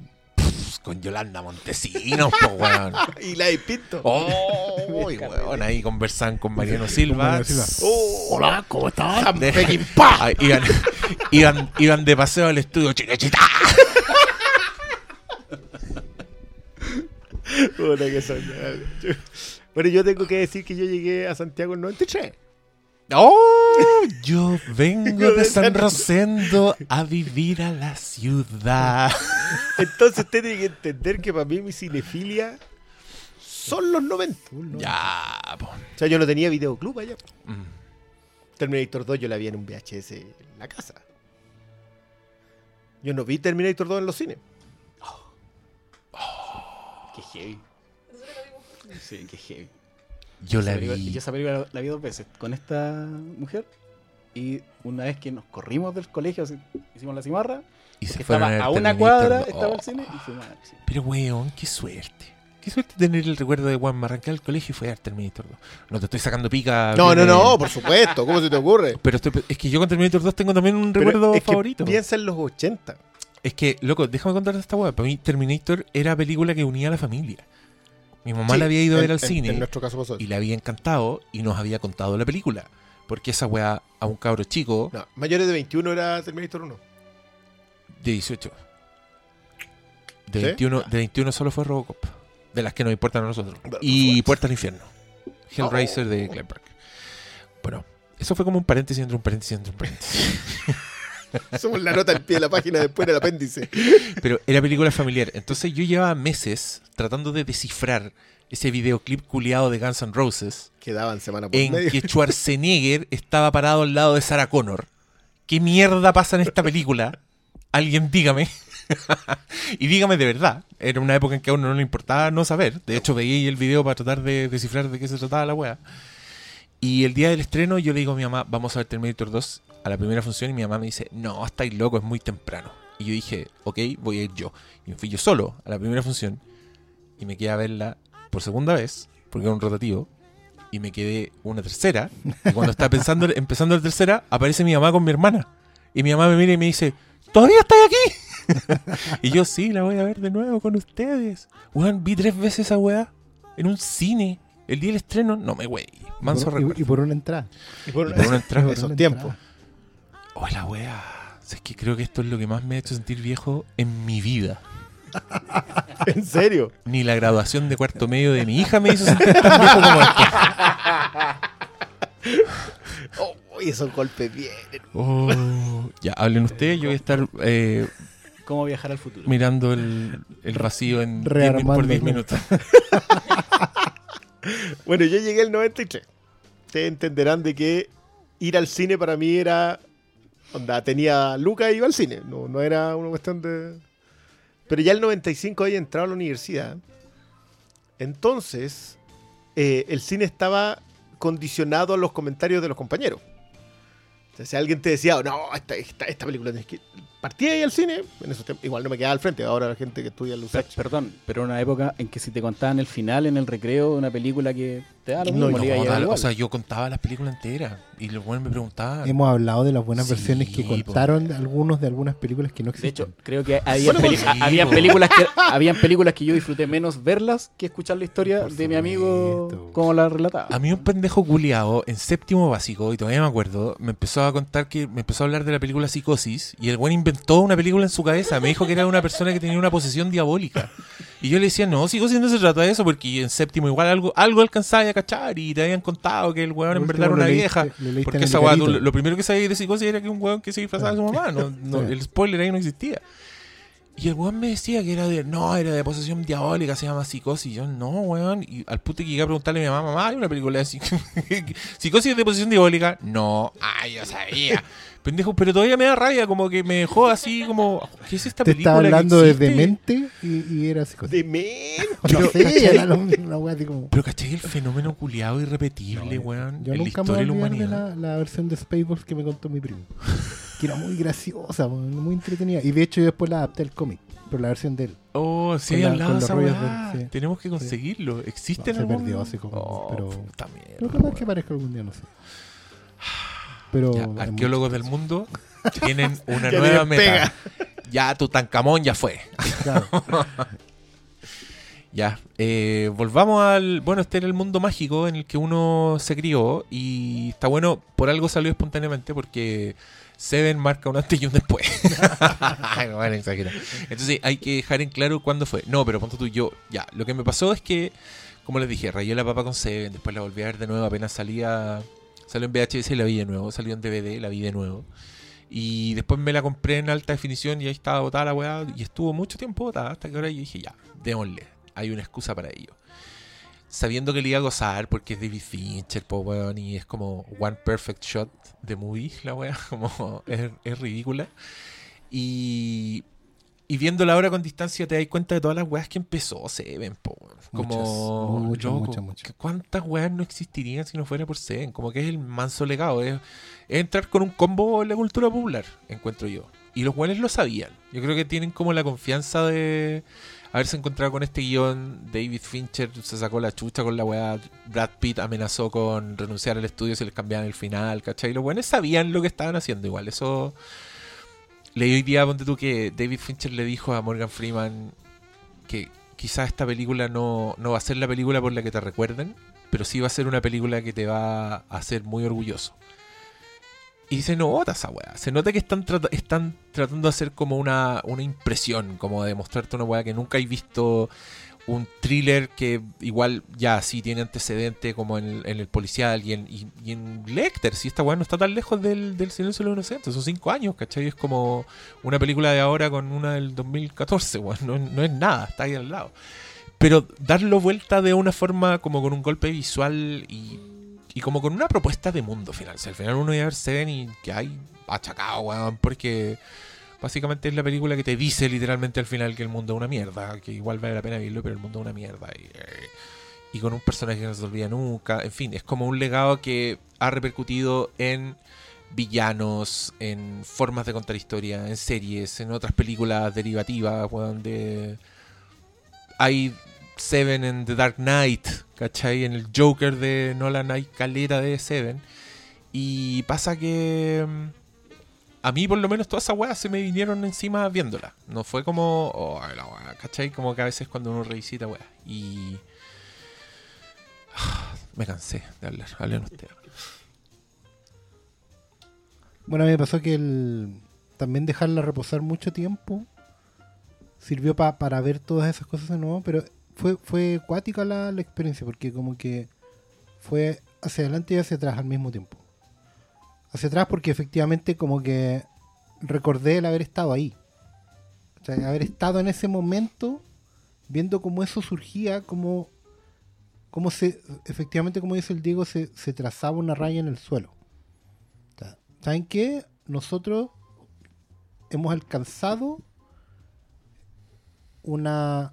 A: con Yolanda Montesinos, po, weón.
D: Y la de Pinto.
A: Oh, weón, ahí conversaban con Mariano Silva.
B: Mariano Silva.
D: Oh,
B: Hola, ¿cómo estás?
D: San
A: De-
D: Pekín, pa.
A: Ah, iban, iban, iban de paseo al estudio Chinechita.
D: Puta que son. Bueno, yo tengo que decir que yo llegué a Santiago en 93.
A: Oh, yo vengo de San Rosendo a vivir a la ciudad.
D: Entonces usted tiene que entender que para mí mi cinefilia son los 90.
A: Ya, po.
D: O sea, yo no tenía videoclub allá.
A: Mm.
D: Terminator 2 yo la vi en un VHS en la casa. Yo no vi Terminator 2 en los cines.
C: Qué heavy. Sí, qué heavy.
A: Yo la
C: Esa película-
A: vi.
C: Yo esa película la vi dos veces con esta mujer. Y una vez que nos corrimos del colegio, así, hicimos la cimarra,
A: Y se
C: que
A: fueron
C: estaba a una
A: Terminator
C: cuadra,
A: 2.
C: estaba
A: Oh.
C: el cine y fuimos al cine.
A: Pero weón, qué suerte. Qué suerte tener el recuerdo de Juan arrancar al colegio y fue a Terminator 2. No te estoy sacando pica.
D: No, no, no, por supuesto. ¿Cómo se te ocurre?
A: Pero estoy- es que yo con Terminator 2 tengo también un
D: Pero
A: recuerdo
D: es que
A: favorito.
D: Piensa en los 80.
A: Es que, loco, déjame contarte esta weá. Para mí, Terminator era película que unía a la familia. Mi mamá
D: Sí,
A: la había ido a
D: en-
A: ver al cine
D: En nuestro caso pasó.
A: y le había encantado y nos había contado la película. Porque esa weá a un cabro chico
D: No, mayores de 21 era Terminator 1.
A: de 18. De,
D: ¿Sí?
A: 21, de 21 solo fue Robocop. De las que nos importan a nosotros. Y. Puerta al Infierno. Hellraiser de Clive. Bueno, eso fue como un paréntesis entre un paréntesis entre un paréntesis.
D: Somos la nota al pie de la página después del apéndice.
A: Pero era película familiar. Entonces yo llevaba meses tratando de descifrar ese videoclip culiado de Guns N' Roses
D: Quedaban semana por
A: en
D: medio.
A: que Schwarzenegger estaba parado al lado de Sarah Connor. ¿Qué mierda pasa en esta película? Alguien dígame. y dígame de verdad. Era una época en que a uno no le importaba no saber. De hecho, veía el video para tratar de descifrar de qué se trataba la wea. Y el día del estreno yo le digo a mi mamá, vamos a ver Terminator 2 a la primera función y mi mamá me dice, no, estáis loco, es muy temprano. Y yo dije, ok, voy a ir yo. Y me fui yo solo a la primera función y me quedé a verla por segunda vez, porque era un rotativo, y me quedé una tercera. Y cuando estaba pensando, empezando la tercera, aparece mi mamá con mi hermana. Y mi mamá me mira y me dice, ¿todavía estás aquí? y yo, sí, la voy a ver de nuevo con ustedes. Weón, vi tres veces esa weá en un cine. El día del estreno, no me wey. Manso
B: Por-
A: recuerdo.
B: y, y por una entrada.
D: Y por,
A: Y por una entrada.
B: Por
D: esos tiempos.
B: Entrada.
A: Oh, la wea. Es que creo que esto es lo que más me ha hecho sentir viejo en mi vida.
D: ¿En serio?
A: Ni la graduación de cuarto medio de mi hija me hizo sentir tan viejo como esto.
D: Oh, esos golpes vienen.
A: Oh. Ya, hablen ustedes. Yo voy a estar eh,
C: ¿Cómo viajar al futuro?
A: mirando el, el vacío en 10 min- por 10
B: Rearmándolo.
A: minutos.
D: Bueno, yo llegué el 93. Ustedes entenderán de que ir al cine para mí era. Onda, tenía Lucas y iba al cine. No, no era una cuestión de. Pero ya el 95 había entrado a la universidad. Entonces, eh, el cine estaba condicionado a los comentarios de los compañeros. O sea, si alguien te decía, no, esta, esta, esta película tienes que. Partía ahí al cine, en esos tiempos, igual no me quedaba al frente, ahora la gente que estudia en
C: Per-
D: Lusach.
C: perdón, pero una época en que si te contaban el final en el recreo de una película que te da lo mismo,
D: no,
A: No,
C: igual.
A: o sea, yo contaba las películas enteras. Y los buenos me preguntaban.
B: Hemos hablado de las buenas
A: Sí,
B: versiones que
A: po.
B: contaron algunos de algunas películas que no
C: de
B: existen.
C: hecho, creo que había,
A: Bueno,
C: peli-
A: sí, po.
C: películas que habían películas que yo disfruté menos verlas que escuchar la historia
B: Por
C: de mi amigo como la relataba.
A: A mí un pendejo culiado en séptimo básico, y todavía me acuerdo, me empezó a contar que me empezó a hablar de la película Psicosis, y el buen inventó una película en su cabeza. Me dijo que era una persona que tenía una posesión diabólica. Y yo le decía, no, Psicosis no se trata de eso, porque en séptimo igual algo, algo alcanzaba a cachar, y te habían contado que el weón en verdad era una vieja. Porque esa weá, lo primero que sabía de Psicosis era que un weón que se disfrazaba de su mamá. No, no. El spoiler ahí no existía. Y el weón me decía que era de, no, era de posesión diabólica, se llama psicosis. Y yo, no, weón. Y al punto que llegué a preguntarle a mi mamá, mamá, hay una película de psic- psicosis de posesión diabólica. No, ay, yo sabía. Pendejo, pero todavía me da rabia, como que me dejó así como, ¿qué es esta
B: Te
A: película?
B: estaba
A: que
B: hablando de
A: existe?
B: demente y, y era así.
D: Demente.
B: No sé, mismo, una wea así como.
A: Pero ¿cachai el fenómeno culiado irrepetible, weón?
B: Yo
A: en la
B: nunca me voy
A: de la
B: de la, la versión de Spaceballs que me contó mi primo. Que era muy graciosa, weón, muy entretenida. Y de hecho yo después la adapté al cómic, pero la versión de él.
A: Oh, sí,
B: Con
A: hay
B: la-
A: de esa
B: del- sí.
A: Tenemos que conseguirlo. ¿Existe
B: No,
A: en
B: se
A: algún-
B: perdió hace como-
A: Oh,
B: pero-
A: mierda,
B: Pero capaz que aparezca algún día, no sé. Pero.
A: Ya, arqueólogos del mundo tienen una nueva meta.
D: pega.
A: Ya Tutankamón ya fue.
B: Claro.
A: Ya, eh, volvamos al... Bueno, este era el mundo mágico en el que uno se crió y está bueno, por algo salió espontáneamente porque Seven marca un antes y un después. Bueno, exagera. Entonces hay que dejar en claro cuándo fue. No, pero ponte tú, yo, ya, lo que me pasó es que, como les dije, rayé la papa con Seven, después la volví a ver de nuevo, apenas salía... Salió en VHS y la vi de nuevo, salió en DVD, la vi de nuevo. Y después me la compré en alta definición y ahí estaba botada la weá. Y estuvo mucho tiempo botada hasta que ahora yo dije, ya, démosle. Hay una excusa para ello. Sabiendo que le iba a gozar porque es David Fincher, po, weón, y es como One Perfect Shot de movie, la weá, como es ridícula. Y, y viéndola ahora con distancia te das cuenta de todas las weas que empezó Seven, po. Como,
B: Muchas,
A: loco,
B: muchas,
A: ¿cuántas weas no existirían si no fuera por Seven? Como que es el manso legado, es, es entrar con un combo en la cultura popular, encuentro yo. Y los weones lo sabían. Yo creo que tienen como la confianza de haberse encontrado con este guion. David Fincher se sacó la chucha con la weá. Brad Pitt amenazó con renunciar al estudio si les cambiaban el final, ¿cachai? Los buenos sabían lo que estaban haciendo igual. Eso. Leí hoy día, ponte tú, que David Fincher le dijo a Morgan Freeman que quizás esta película no, no va a ser la película por la que te recuerden, pero sí va a ser una película que te va a hacer muy orgulloso. Y se nota esa weá. Se nota que están, están tratando de hacer como una, una impresión, como de mostrarte una weá que nunca hay visto. Un thriller que igual ya sí tiene antecedente como en el, en el policial y en, y, en Lecter. Si esta weá no está tan lejos del, del Silencio de los Inocentes. Son cinco años, ¿cachai? Es como una película de ahora con una del 2014, weón. No, no es nada, está ahí al lado. Pero darlo vuelta de una forma como con un golpe visual y y como con una propuesta de mundo final. Si al final uno iba a ver Seven y que hay achacado, weón, porque básicamente es la película que te dice literalmente al final que el mundo es una mierda, que igual vale la pena verlo, pero el mundo es una mierda. Y, y con un personaje que no se olvida nunca. En fin, es como un legado que ha repercutido en villanos, en formas de contar historia, en series, en otras películas derivativas, weón, de... Hay Seven en The Dark Knight, ¿cachai? En el Joker de Nolan hay calera de Seven. Y pasa que... A mí por lo menos todas esas weas se me vinieron encima viéndola. No fue como... Oh, la wea, ¿cachai? Como que a veces cuando uno revisita weas. Y... Me cansé de hablar. Hablen ustedes.
B: Bueno, a mí me pasó que el, también dejarla reposar mucho tiempo sirvió pa- para ver todas esas cosas de nuevo, pero fue, fue cuática la, la experiencia, porque como que fue hacia adelante y hacia atrás al mismo tiempo. Hacia atrás porque efectivamente como que recordé el haber estado ahí. Haber estado en ese momento viendo cómo eso surgía, cómo, cómo se, efectivamente como dice el Diego, se, trazaba una raya en el suelo. O ¿Saben qué? Nosotros hemos alcanzado una,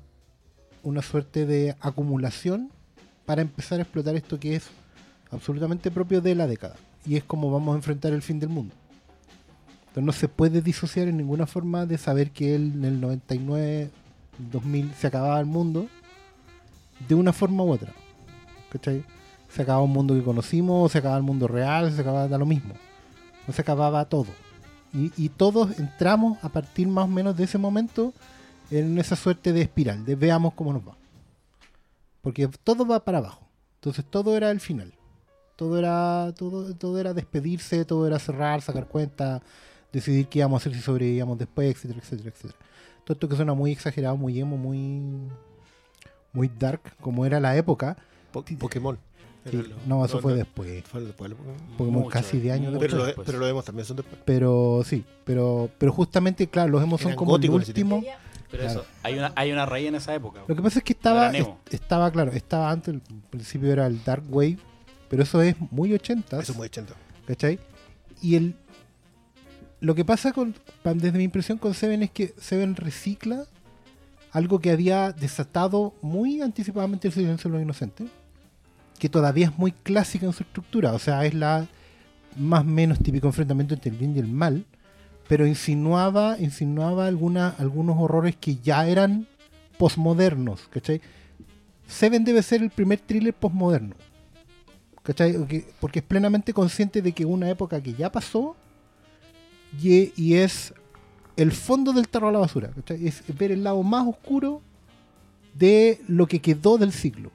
B: una suerte de acumulación para empezar a explotar esto que es absolutamente propio de la década. Y es como vamos a enfrentar el fin del mundo. Entonces no se puede disociar en ninguna forma de saber que él en el 99, 2000 se acababa el mundo de una forma u otra. ¿Cachai? Se acababa un mundo que conocimos, se acababa el mundo real, se acababa da lo mismo. No se acababa todo. Y, y todos entramos a partir más o menos de ese momento en esa suerte de espiral, de veamos cómo nos va. Porque todo va para abajo. Entonces todo era el final. Todo era, todo, todo era despedirse, todo era cerrar, sacar cuenta, decidir qué íbamos a hacer si sobrevivíamos después, etcétera, etcétera, etcétera. Todo esto que suena muy exagerado, muy emo, muy, muy dark, como era la época.
D: Po- Pokémon.
B: Sí,
D: Era lo-
B: no, eso fue
D: no,
B: después.
D: fue después del Pokémon.
C: Mucho,
B: casi de años
C: mucho
D: Pero, lo-
C: después.
D: pero los demos también son después.
B: Pero sí, pero, pero justamente, claro, los hemos son
D: Eran
B: como el último.
C: Pero
B: Claro.
C: eso, hay una, hay una raíz en esa época.
B: Lo que pasa es que estaba, est- estaba claro, estaba antes, al principio era el Dark Wave, pero eso es muy 80,
D: Eso es muy 80.
B: ¿cachai? Y el lo que pasa con, desde mi impresión con Seven es que Seven recicla algo que había desatado muy anticipadamente el silencio de los inocentes, que todavía es muy clásica en su estructura, o sea, es la más o menos típico enfrentamiento entre el bien y el mal, pero insinuaba, insinuaba alguna, algunos horrores que ya eran posmodernos, ¿cachai? Seven debe ser el primer thriller posmoderno, ¿cachai? Porque, es plenamente consciente de que una época que ya pasó y, y es el fondo del tarro a la basura, ¿cachai? Es ver el lado más oscuro de lo que quedó del siglo.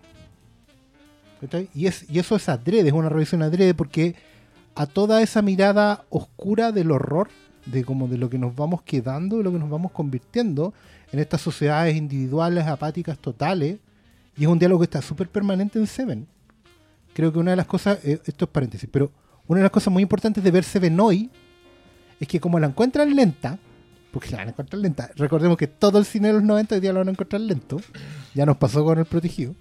B: ¿cachai? Y, es, y eso es adrede, es una revisión adrede porque a toda esa mirada oscura del horror, de como de lo que nos vamos quedando, de lo que nos vamos convirtiendo en estas sociedades individuales, apáticas, totales, y es un diálogo que está súper permanente en Seven. Creo que una de las cosas, eh, esto es paréntesis, pero una de las cosas muy importantes de ver Seven hoy es que como la encuentran lenta, porque la van a encontrar lenta, recordemos que todo el cine de los 90 hoy día lo van a encontrar lento, ya nos pasó con el protegido,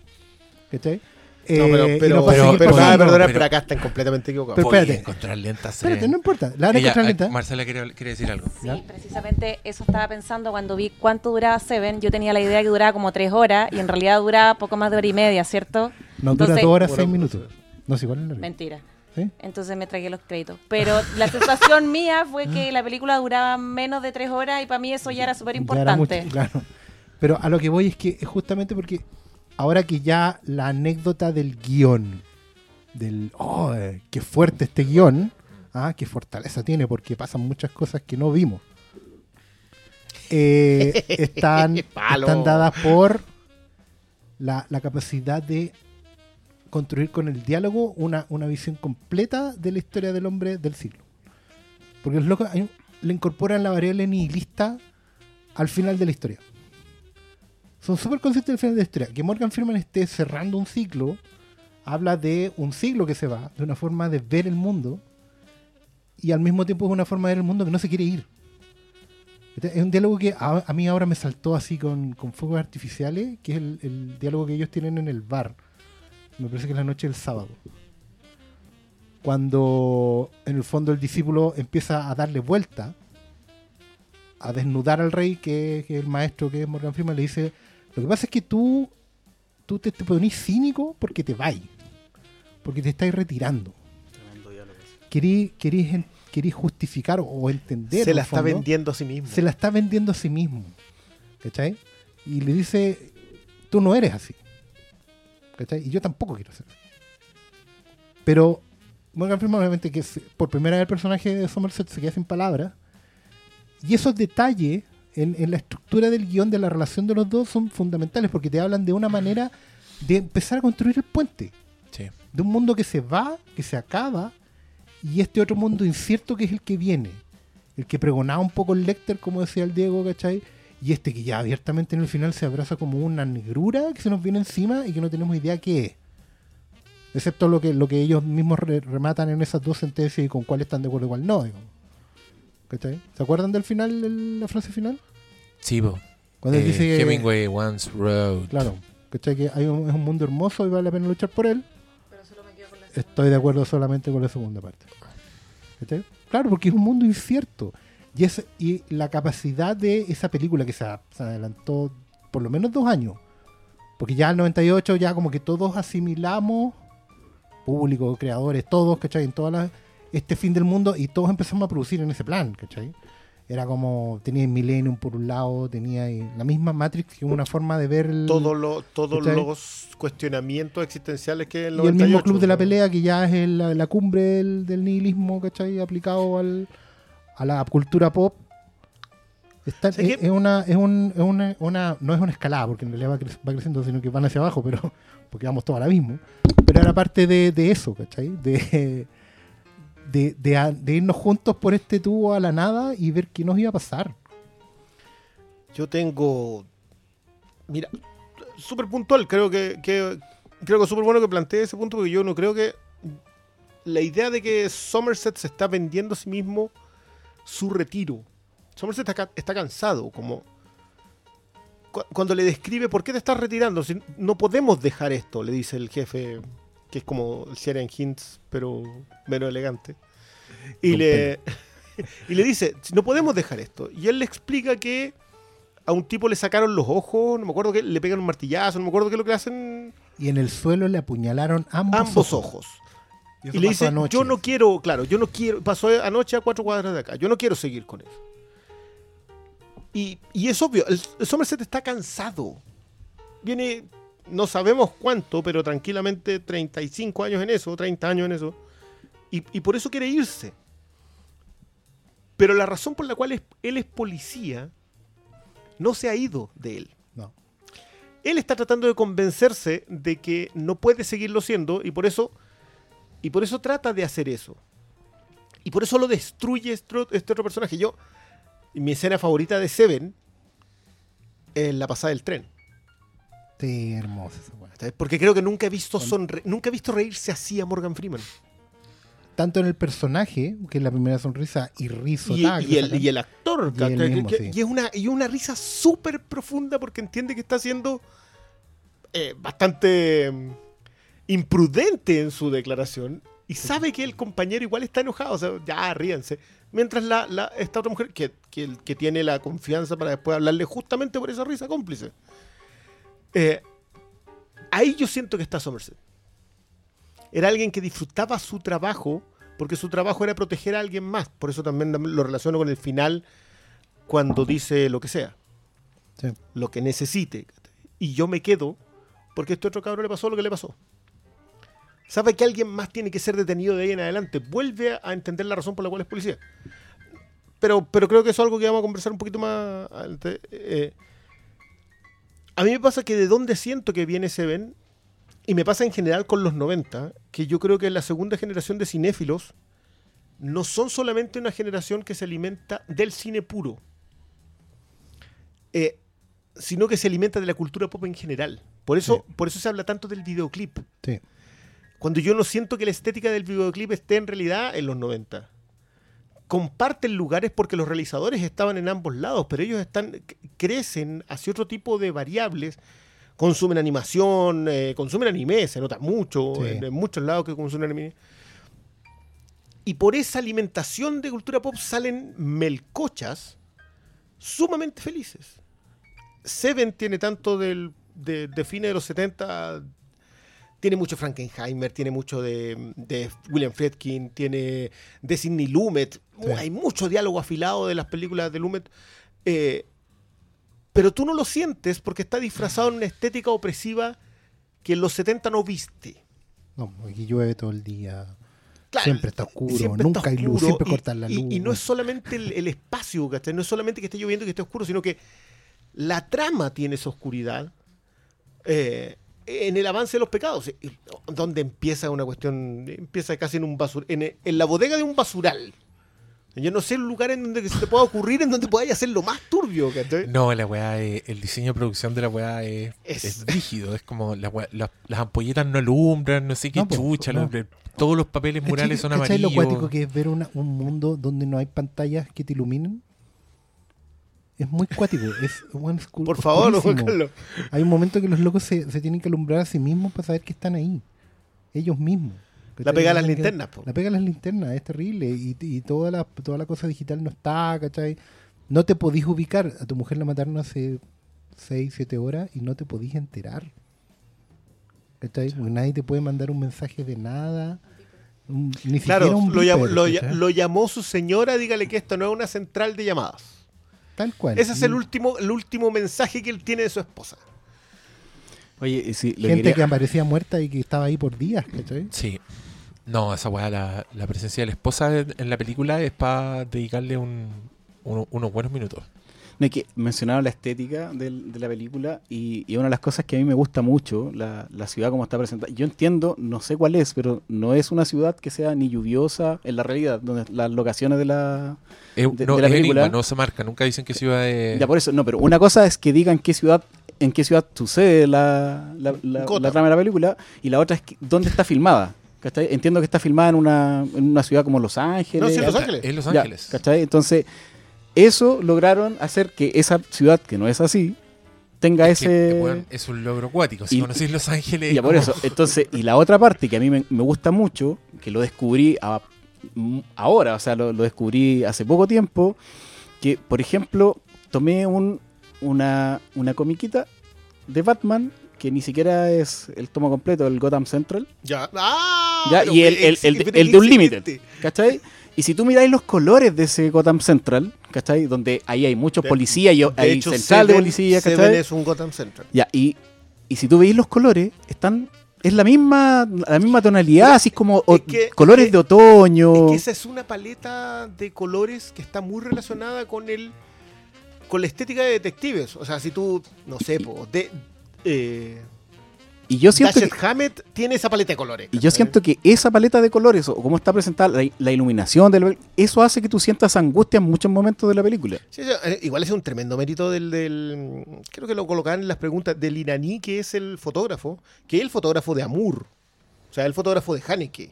B: ¿cachai?
D: No, pero,
B: Eh, y
D: pero, pero, pero acá están completamente equivocados.
B: Pero espérate.
A: encontrar lentas.
B: Espérate, no importa, la van a
A: Ella-
B: encontrar lenta.
A: Marcela quiere, quiere decir algo.
B: ¿Ya?
E: Sí, precisamente eso estaba pensando cuando vi cuánto duraba Seven. Yo tenía la idea que duraba como tres horas y en realidad duraba poco más de hora y media, ¿cierto?
B: Nos dura dos horas, seis minutos. No es igual en la
E: Mentira.
B: ¿Sí?
E: Entonces me tragué los créditos. Pero la sensación mía fue que la película duraba menos de tres horas y para mí eso ya era súper importante.
B: claro. Pero a lo que voy es que es justamente porque ahora que ya la anécdota del guion, del, oh, eh, qué fuerte este guion, ah, qué fortaleza tiene porque pasan muchas cosas que no vimos, eh, están, dadas por la, la capacidad de construir con el diálogo una, una visión completa de la historia del hombre del siglo. Porque los locos le incorporan la variable nihilista al final de la historia. Son súper conscientes del final de la historia. Que Morgan Freeman esté cerrando un ciclo, habla de un siglo que se va, de una forma de ver el mundo, y al mismo tiempo es una forma de ver el mundo que no se quiere ir. Este Es un diálogo que a, mí ahora me saltó así con, con fuegos artificiales, que es el, diálogo que ellos tienen en el bar. Me parece que es la noche del sábado. Cuando en el fondo el discípulo empieza a darle vuelta, a desnudar al rey, que, que es el maestro, que es Morgan Freeman, le dice, lo que pasa es que tú, tú te, te ponís cínico porque te vais. Porque te estáis retirando. Querís, querís, querís justificar o entender.
D: Se la
B: el
D: está
B: fondo,
D: vendiendo a sí mismo.
B: Se la está vendiendo a sí mismo. ¿Cachai? Y le dice, tú no eres así. ¿Cachai? Y yo tampoco quiero ser así. Pero Morgan Freeman, obviamente, que por primera vez el personaje de Somerset se queda sin palabras. Y esos detalles en, en la estructura del guion de la relación de los dos son fundamentales porque te hablan de una manera de empezar a construir el puente.
A: Sí.
B: De un mundo que se va, que se acaba, y este otro mundo incierto que es el que viene. El que pregonaba un poco el Lecter, como decía el Diego, ¿cachai? Y este que ya abiertamente en el final se abraza como una negrura que se nos viene encima y que no tenemos idea qué es. Excepto lo que, lo que ellos mismos re- rematan en esas dos sentencias y con cuál están de acuerdo y cuál no. digamos. ¿Cachai? ¿Se acuerdan del final, el- la frase final?
A: Sí, po.
B: Cuando él
A: Eh,
B: dice que,
A: Hemingway once wrote.
B: claro, ¿cachai? Que hay un, es un mundo hermoso y vale la pena luchar por él. Estoy de acuerdo solamente con la segunda parte. ¿Cachai? Claro, porque es un mundo incierto. Y, es, y la capacidad de esa película que se, adelantó por lo menos dos años. Porque ya en el 98 ya como que todos asimilamos, público, creadores, todos, ¿cachai? En todas las, este fin del mundo y todos empezamos a producir en ese plan, ¿cachai? Era como, tenía Millennium por un lado, tenía la misma Matrix que una forma de ver el,
D: Todo lo- todos
B: ¿Cachai?
D: los cuestionamientos existenciales que en
B: y el mismo
D: 98,
B: club de la pelea que ya es el- la, la cumbre del, del nihilismo, ¿cachai? Aplicado al, a la cultura pop. Está-
D: ¿Sabes
B: es, una, es un- es una, una- no es una escalada, porque en realidad va, cre- va creciendo, sino que van hacia abajo, pero porque vamos todos al abismo. Pero era parte de, de eso, ¿cachai? De, de, de irnos juntos por este tubo a la nada y ver qué nos iba a pasar.
D: Yo tengo. Mira, súper puntual. Creo que, creo que es súper bueno que plantee ese punto porque yo no creo que. La idea de que Somerset se está vendiendo a sí mismo su retiro. Somerset está, está cansado. Como. cu- Cuando le describe por qué te estás retirando, no podemos dejar esto, le dice el jefe, que es como el Sherian Hints, pero menos elegante. Y le, y le dice, "Si no podemos dejar esto. Y él le explica que a un tipo le sacaron los ojos, no me acuerdo que le pegan un martillazo, no me acuerdo qué es lo que le hacen
B: Y en el suelo le apuñalaron ambos,
D: ambos ojos.
B: Y,
D: le dice,
B: anoche.
D: yo no quiero, claro, yo no quiero, pasó anoche a cuatro cuadras de acá, yo no quiero seguir con eso. Y, y es obvio, el, el Somerset está cansado. Viene, no sabemos cuánto, pero tranquilamente 35 años en eso, 30 años en eso. Y, y por eso quiere irse. Pero la razón por la cual es- él es policía no se ha ido de él.
B: No.
D: Él está tratando de convencerse de que no puede seguirlo siendo y por eso y por eso trata de hacer eso. Y por eso lo destruye este otro, este otro personaje. Yo, mi escena favorita de Seven es la pasada del tren.
B: Sí, hermoso esa weá.
D: ¿sabes? Porque creo que nunca he visto sonre- nunca he visto reírse así a Morgan Freeman.
B: tanto en el personaje, que es la primera sonrisa y riso
D: Y, y el, y el actor.
B: Y
D: ¿cachai?
B: él mismo,
D: Que-
B: sí.
D: y es una, y una risa súper profunda porque entiende que está siendo eh, bastante mm, imprudente en su declaración y sabe que el compañero igual está enojado. O sea, ya ríanse. Mientras la, la- esta otra mujer que, que, que tiene la confianza para después hablarle justamente por esa risa cómplice. Eh, ahí yo siento que está Somerset. Era alguien que disfrutaba su trabajo porque su trabajo era proteger a alguien más. Por eso también lo relaciono con el final cuando dice lo que sea,
B: Sí.
D: lo que necesite. Y yo me quedo porque a este otro cabrón le pasó lo que le pasó. Sabe que alguien más tiene que ser detenido de ahí en adelante. Vuelve a entender la razón por la cual es policía. Pero, pero creo que eso es algo que vamos a conversar un poquito más. Eh, a mí me pasa que de dónde siento que viene Seven, y me pasa en general con los 90, que yo creo que la segunda generación de cinéfilos no son solamente una generación que se alimenta del cine puro, eh, sino que se alimenta de la cultura pop en general. Por eso, por eso se habla tanto del videoclip.
B: Sí.
D: Cuando yo no siento que la estética del videoclip esté en realidad en los 90. Comparten lugares porque los realizadores estaban en ambos lados, pero ellos están crecen hacia otro tipo de variables. Consumen animación, eh, consumen anime, se nota mucho,
B: Sí.
D: en, en muchos lados que consumen anime. Y por esa alimentación de cultura pop salen melcochas sumamente felices. Seven tiene tanto del de, de fines de los 70 tiene mucho Frankenheimer, tiene mucho de, de William Friedkin, tiene de Sidney Lumet.
B: Sí.
D: Hay mucho diálogo afilado de las películas de Lumet. eh, pero tú no lo sientes porque está disfrazado en una estética opresiva que en los 70 no viste.
B: No, aquí llueve todo el día.
D: Claro,
B: siempre está oscuro,
D: siempre
B: nunca
D: está
B: hay luz, siempre
D: y-
B: cortan la
D: y-
B: luz.
D: Y, no es solamente el, el espacio, ¿cachai? No es solamente que esté lloviendo y que esté oscuro, sino que la trama tiene esa oscuridad eh, en el avance de los pecados, eh, donde empieza una cuestión, empieza casi en un basur, en, en la bodega de un basural. Yo no sé el lugar en donde se te pueda ocurrir, en donde podáis hacer lo más turbio, ¿cachai?
A: No, la weá, es- el diseño de producción de la weá es,
D: Es-
A: es, rígido. Es como la weá- las- las ampolletas no alumbran, no sé qué
B: No, po,
A: chucha.
B: no.
A: los- todos los papeles murales son
B: ¿Cachai lo
A: amarillos.
B: cuático que es ver una- un mundo donde no hay pantallas que te iluminen? Es muy cuático. Es, bueno, es
D: Por favor. Carlos.
B: Hay un momento que los locos se, se tienen que alumbrar a sí mismos para saber que están ahí. Ellos mismos.
D: La pega a las
B: que-
D: linternas, po.
B: La pega a las linternas, es terrible. Y, y toda, la, toda la cosa digital no está, ¿cachai? No te podís ubicar. A tu mujer la mataron hace 6, 7 horas y no te podís enterar. ¿Cachai? Porque nadie te puede mandar un mensaje de nada. un- ni siquiera
D: Claro,
B: un
D: lo, llamó, lo llamó su señora, dígale que esto no es una central de llamadas.
B: Tal cual.
D: Ese es el último, el último mensaje que él tiene de su esposa.
C: Oye, y sí,
B: Gente
C: quería-
B: que aparecía muerta y que estaba ahí por días, ¿cachai?
A: Sí. No, esa weá, la, la presencia de la esposa en, en la película es para dedicarle un, uno- unos buenos minutos.
C: No, es que mencionaba la estética del- de la película y, y una de las cosas que a mí me gusta mucho, la, la ciudad como está presentada. Yo entiendo, no sé cuál es, pero no es una ciudad que sea ni lluviosa en la realidad, donde las locaciones de la...
A: Es,
C: De-
A: no,
C: de la
A: es
C: película.
A: enigma, no se marca. Nunca dicen qué ciudad es.
C: Ya por eso, no, pero una cosa es que digan qué ciudad, en qué ciudad sucede la, la, la- trama de la película y la otra es que- dónde está filmada. ¿cachai? Entiendo que está filmada en una, en una ciudad como Los Ángeles.
D: No, sí, en Los
A: Ya,
D: Ángeles.
A: En Los
C: Ya,
A: Ángeles.
C: ¿cachai? Entonces, eso lograron hacer que esa ciudad, que no es así, tenga
A: Es que,
C: ese...
A: es un logro acuático. Si
C: Y-
A: conocéis Los Ángeles.
C: Ya por eso, entonces, y la otra parte que a mí me, me gusta mucho, que lo descubrí a- ahora, o sea, lo, lo descubrí hace poco tiempo, que por ejemplo, tomé un, una, una comiquita de Batman, que ni siquiera es el tomo completo, el Gotham Central,
D: Ya. ¡Ah!
C: Ya, y el- el- el- de Unlimited.
D: excelente.
C: ¿cachai? Y si tú miráis los colores de ese Gotham Central, ¿cachai? Donde ahí hay muchos
D: De-
C: policías y
D: De
C: hay
D: hecho,
C: central de
D: Seven-
C: policía,
D: Seven
C: ¿cachai?
D: es un Gotham Central.
C: Ya, y, y si tú veis los colores, están. Es la misma, la misma tonalidad, así como
D: Es que-
C: colores
D: es-
C: de otoño.
D: Es que esa es una paleta de colores que está muy relacionada con el con la estética de detectives. O sea, si tú, no sé, po, de, eh,
C: y yo siento que,
D: Dashiell Hammett tiene esa paleta de colores.
C: y yo siento que esa paleta de colores, o cómo está presentada, la, la iluminación, de la- eso hace que tú sientas angustia en muchos momentos de la película.
D: Sí, sí, eh, igual es un tremendo mérito del, del- Creo que lo colocaban en las preguntas del iraní, que es el fotógrafo, que es el fotógrafo de Amur. O sea, el fotógrafo de Haneke.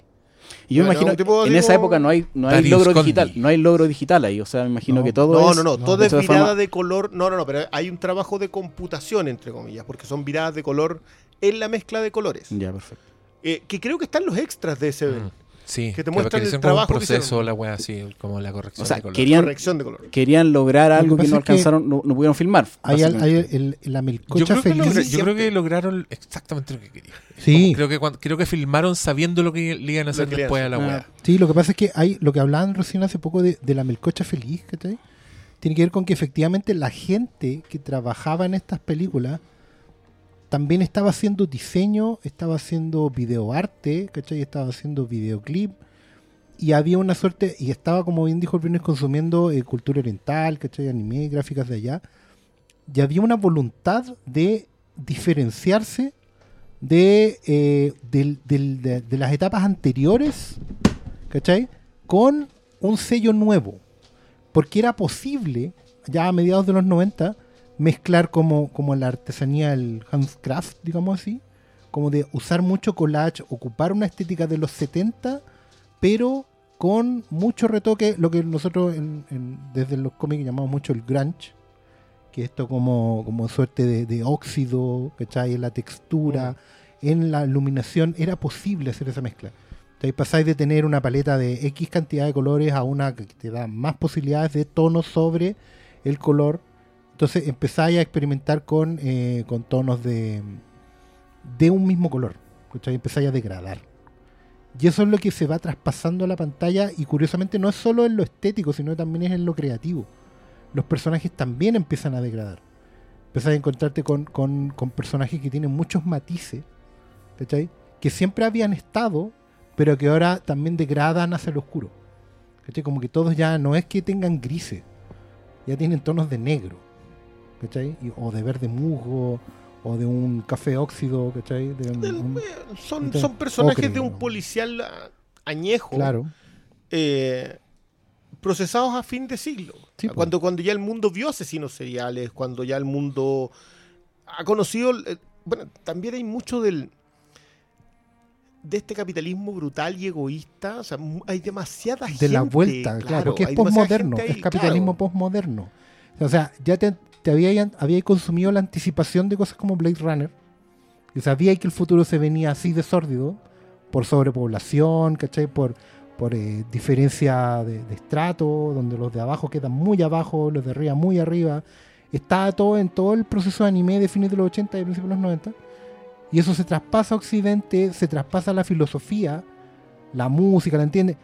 C: Y yo
D: Bueno,
C: imagino
D: tipo
C: en esa época no hay, no hay logro digital, no hay logro digital ahí, o sea, me imagino
B: No.
C: que todo
D: No,
C: es
D: no, no,
B: no,
D: todo es virada de color. No, no, no, pero hay un trabajo de computación, entre comillas, porque son viradas de color en la mezcla de colores.
C: Ya, perfecto.
D: Eh, que creo que están los extras de ese
A: Mm, Sí,
D: que te muestran el
A: como un
D: trabajo que
A: proceso, la weá, así, como la corrección
C: O sea,
A: de color.
C: querían,
D: corrección de color.
C: querían lograr
B: Lo que
C: algo que no
B: que
C: alcanzaron, no, no pudieron filmar.
B: Hay, al- hay
C: básicamente.
B: el- la
A: Yo
B: melcocha
A: creo, que
B: feliz.
A: logra- yo creo que lograron exactamente lo que querían.
B: Sí.
A: Como Creo que, cuando- creo que filmaron sabiendo lo que le iban a hacer
D: que
A: después a la weá.
B: Sí, lo que pasa es que hay lo que hablaban recién hace poco de, de la melcocha feliz, ¿cachai? Tiene que ver con que efectivamente la gente que trabajaba en estas películas también estaba haciendo diseño, estaba haciendo videoarte, ¿cachai? Estaba haciendo videoclip y había una suerte, y estaba, como bien dijo el Briones, consumiendo eh, cultura oriental, ¿cachai? Anime, gráficas de allá. Y había una voluntad de diferenciarse de, eh, de, de las etapas anteriores, ¿cachai? Con un sello nuevo. Porque era posible, ya a mediados de los 90, mezclar como, como la artesanía, el handcraft, digamos así, como de usar mucho collage, ocupar una estética de los 70, pero con mucho retoque, lo que nosotros en- en- desde los cómics llamamos mucho el grunge, que esto como, como suerte de, de óxido, ¿cachai? En la textura, en la iluminación, era posible hacer esa mezcla. Entonces pasáis de tener una paleta de X cantidad de colores a una que te da más posibilidades de tonos sobre el color Entonces empezáis a experimentar con, eh, con tonos de, de un mismo color. ¿cachai? Empezáis a degradar. Y eso es lo que se va traspasando a la pantalla y curiosamente no es solo en lo estético, sino también es en lo creativo. Los personajes también empiezan a degradar. Empiezas a encontrarte con, con- con personajes que tienen muchos matices, ¿cachai? Que siempre habían estado, pero que ahora también degradan hacia lo oscuro. ¿cachai? Como que todos ya no es que tengan grises, ya tienen tonos de negro, ¿cachai? Y- o de verde musgo, o de un café óxido, ¿cachai? De un-
D: Del-
B: un-
D: eh, son, son personajes
B: ocre,
D: de un policial añejo,
B: claro.
D: eh, procesados a fin de siglo.
B: Sí,
D: cuando, cuando ya el mundo vio asesinos seriales, cuando ya el mundo ha conocido... eh, bueno, también hay mucho del de este capitalismo brutal y egoísta, o sea, hay demasiada gente.
B: de la vuelta, claro, que es
D: gente
B: es capitalismo
D: claro.
B: postmoderno. O sea, ya te, te había, consumido la anticipación de cosas como Blade Runner, y sabía que el futuro se venía así de sórdido, por sobrepoblación, ¿cachai? Por, por eh, diferencia de, estrato, donde los de abajo quedan muy abajo, los de arriba muy arriba. Está todo en todo el proceso de anime de fines de los 80 y principios de los 90. Y eso se traspasa a Occidente, se traspasa a la filosofía, la música, ¿la entiende?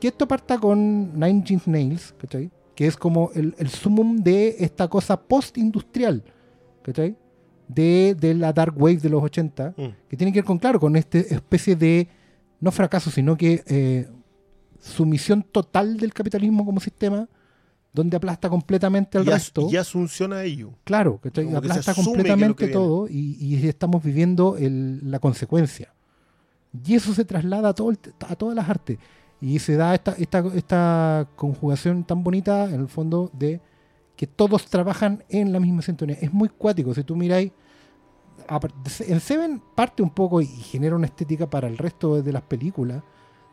B: Que esto parta con Nine Inch Nails, ¿cachai? Que es como el, el sumum de esta cosa post-industrial, ¿cachai? De, de la dark wave de los 80,
D: Mm.
B: que tiene que ver con, claro, con esta especie de, no fracaso, sino que eh, sumisión total del capitalismo como sistema, donde aplasta completamente al
D: y,
B: resto.
D: y asunción a ello.
B: Claro, ¿cachai?
D: Como
B: aplasta
D: que
B: completamente
D: que
B: todo y, y estamos viviendo el- la consecuencia. Y eso se traslada a, todo el- a todas las artes. Y se da esta, esta, esta conjugación tan bonita, en el fondo, de que todos trabajan en la misma sintonía. Es muy cuático. Si tú miráis, en Seven parte un poco y genera una estética para el resto de las películas,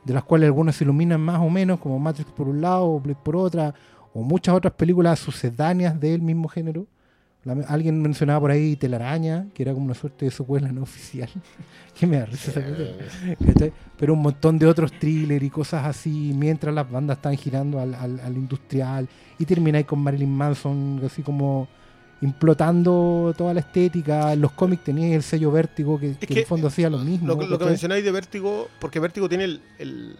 B: de las cuales algunas se iluminan más o menos, como Matrix por un lado, o Blade por otra, o muchas otras películas sucedáneas del mismo género. La- alguien mencionaba por ahí Telaraña, que era como una suerte de secuela no oficial. que me da risa esa. Pero un montón de otros thrillers y cosas así, mientras las bandas están girando al, al- al industrial. Y termináis con Marilyn Manson, así como implotando toda la estética. En los cómics teníais el sello Vértigo, que, que en el fondo hacía lo mismo.
D: Lo, que- lo que
B: ¿cachai?
D: mencionáis de Vértigo, porque Vértigo tiene el, el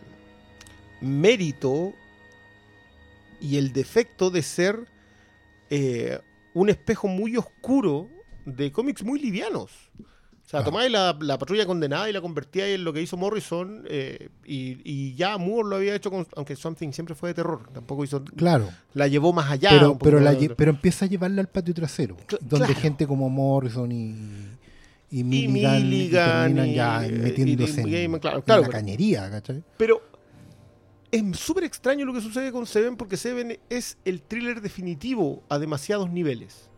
D: mérito y el defecto de ser eh, un espejo muy oscuro de cómics muy livianos. O sea,
B: Claro.
D: tomáis la, la patrulla condenada y la convertíais en lo que hizo Morrison eh, y, y ya Moore lo había hecho con, aunque Something siempre fue de terror, tampoco hizo,
B: Claro.
D: la llevó más allá.
B: pero, pero, la empieza a llevarla al patio trasero,
D: Cl-
B: donde
D: claro.
B: gente como Morrison y, y
D: y
B: Milligan, y
D: Milligan
B: terminan
D: y-
B: ya metiéndose en,
D: claro,
B: en
D: claro,
B: la cañería, ¿cachai?
D: Pero es súper extraño lo que sucede con Seven porque Seven es el thriller definitivo a demasiados niveles.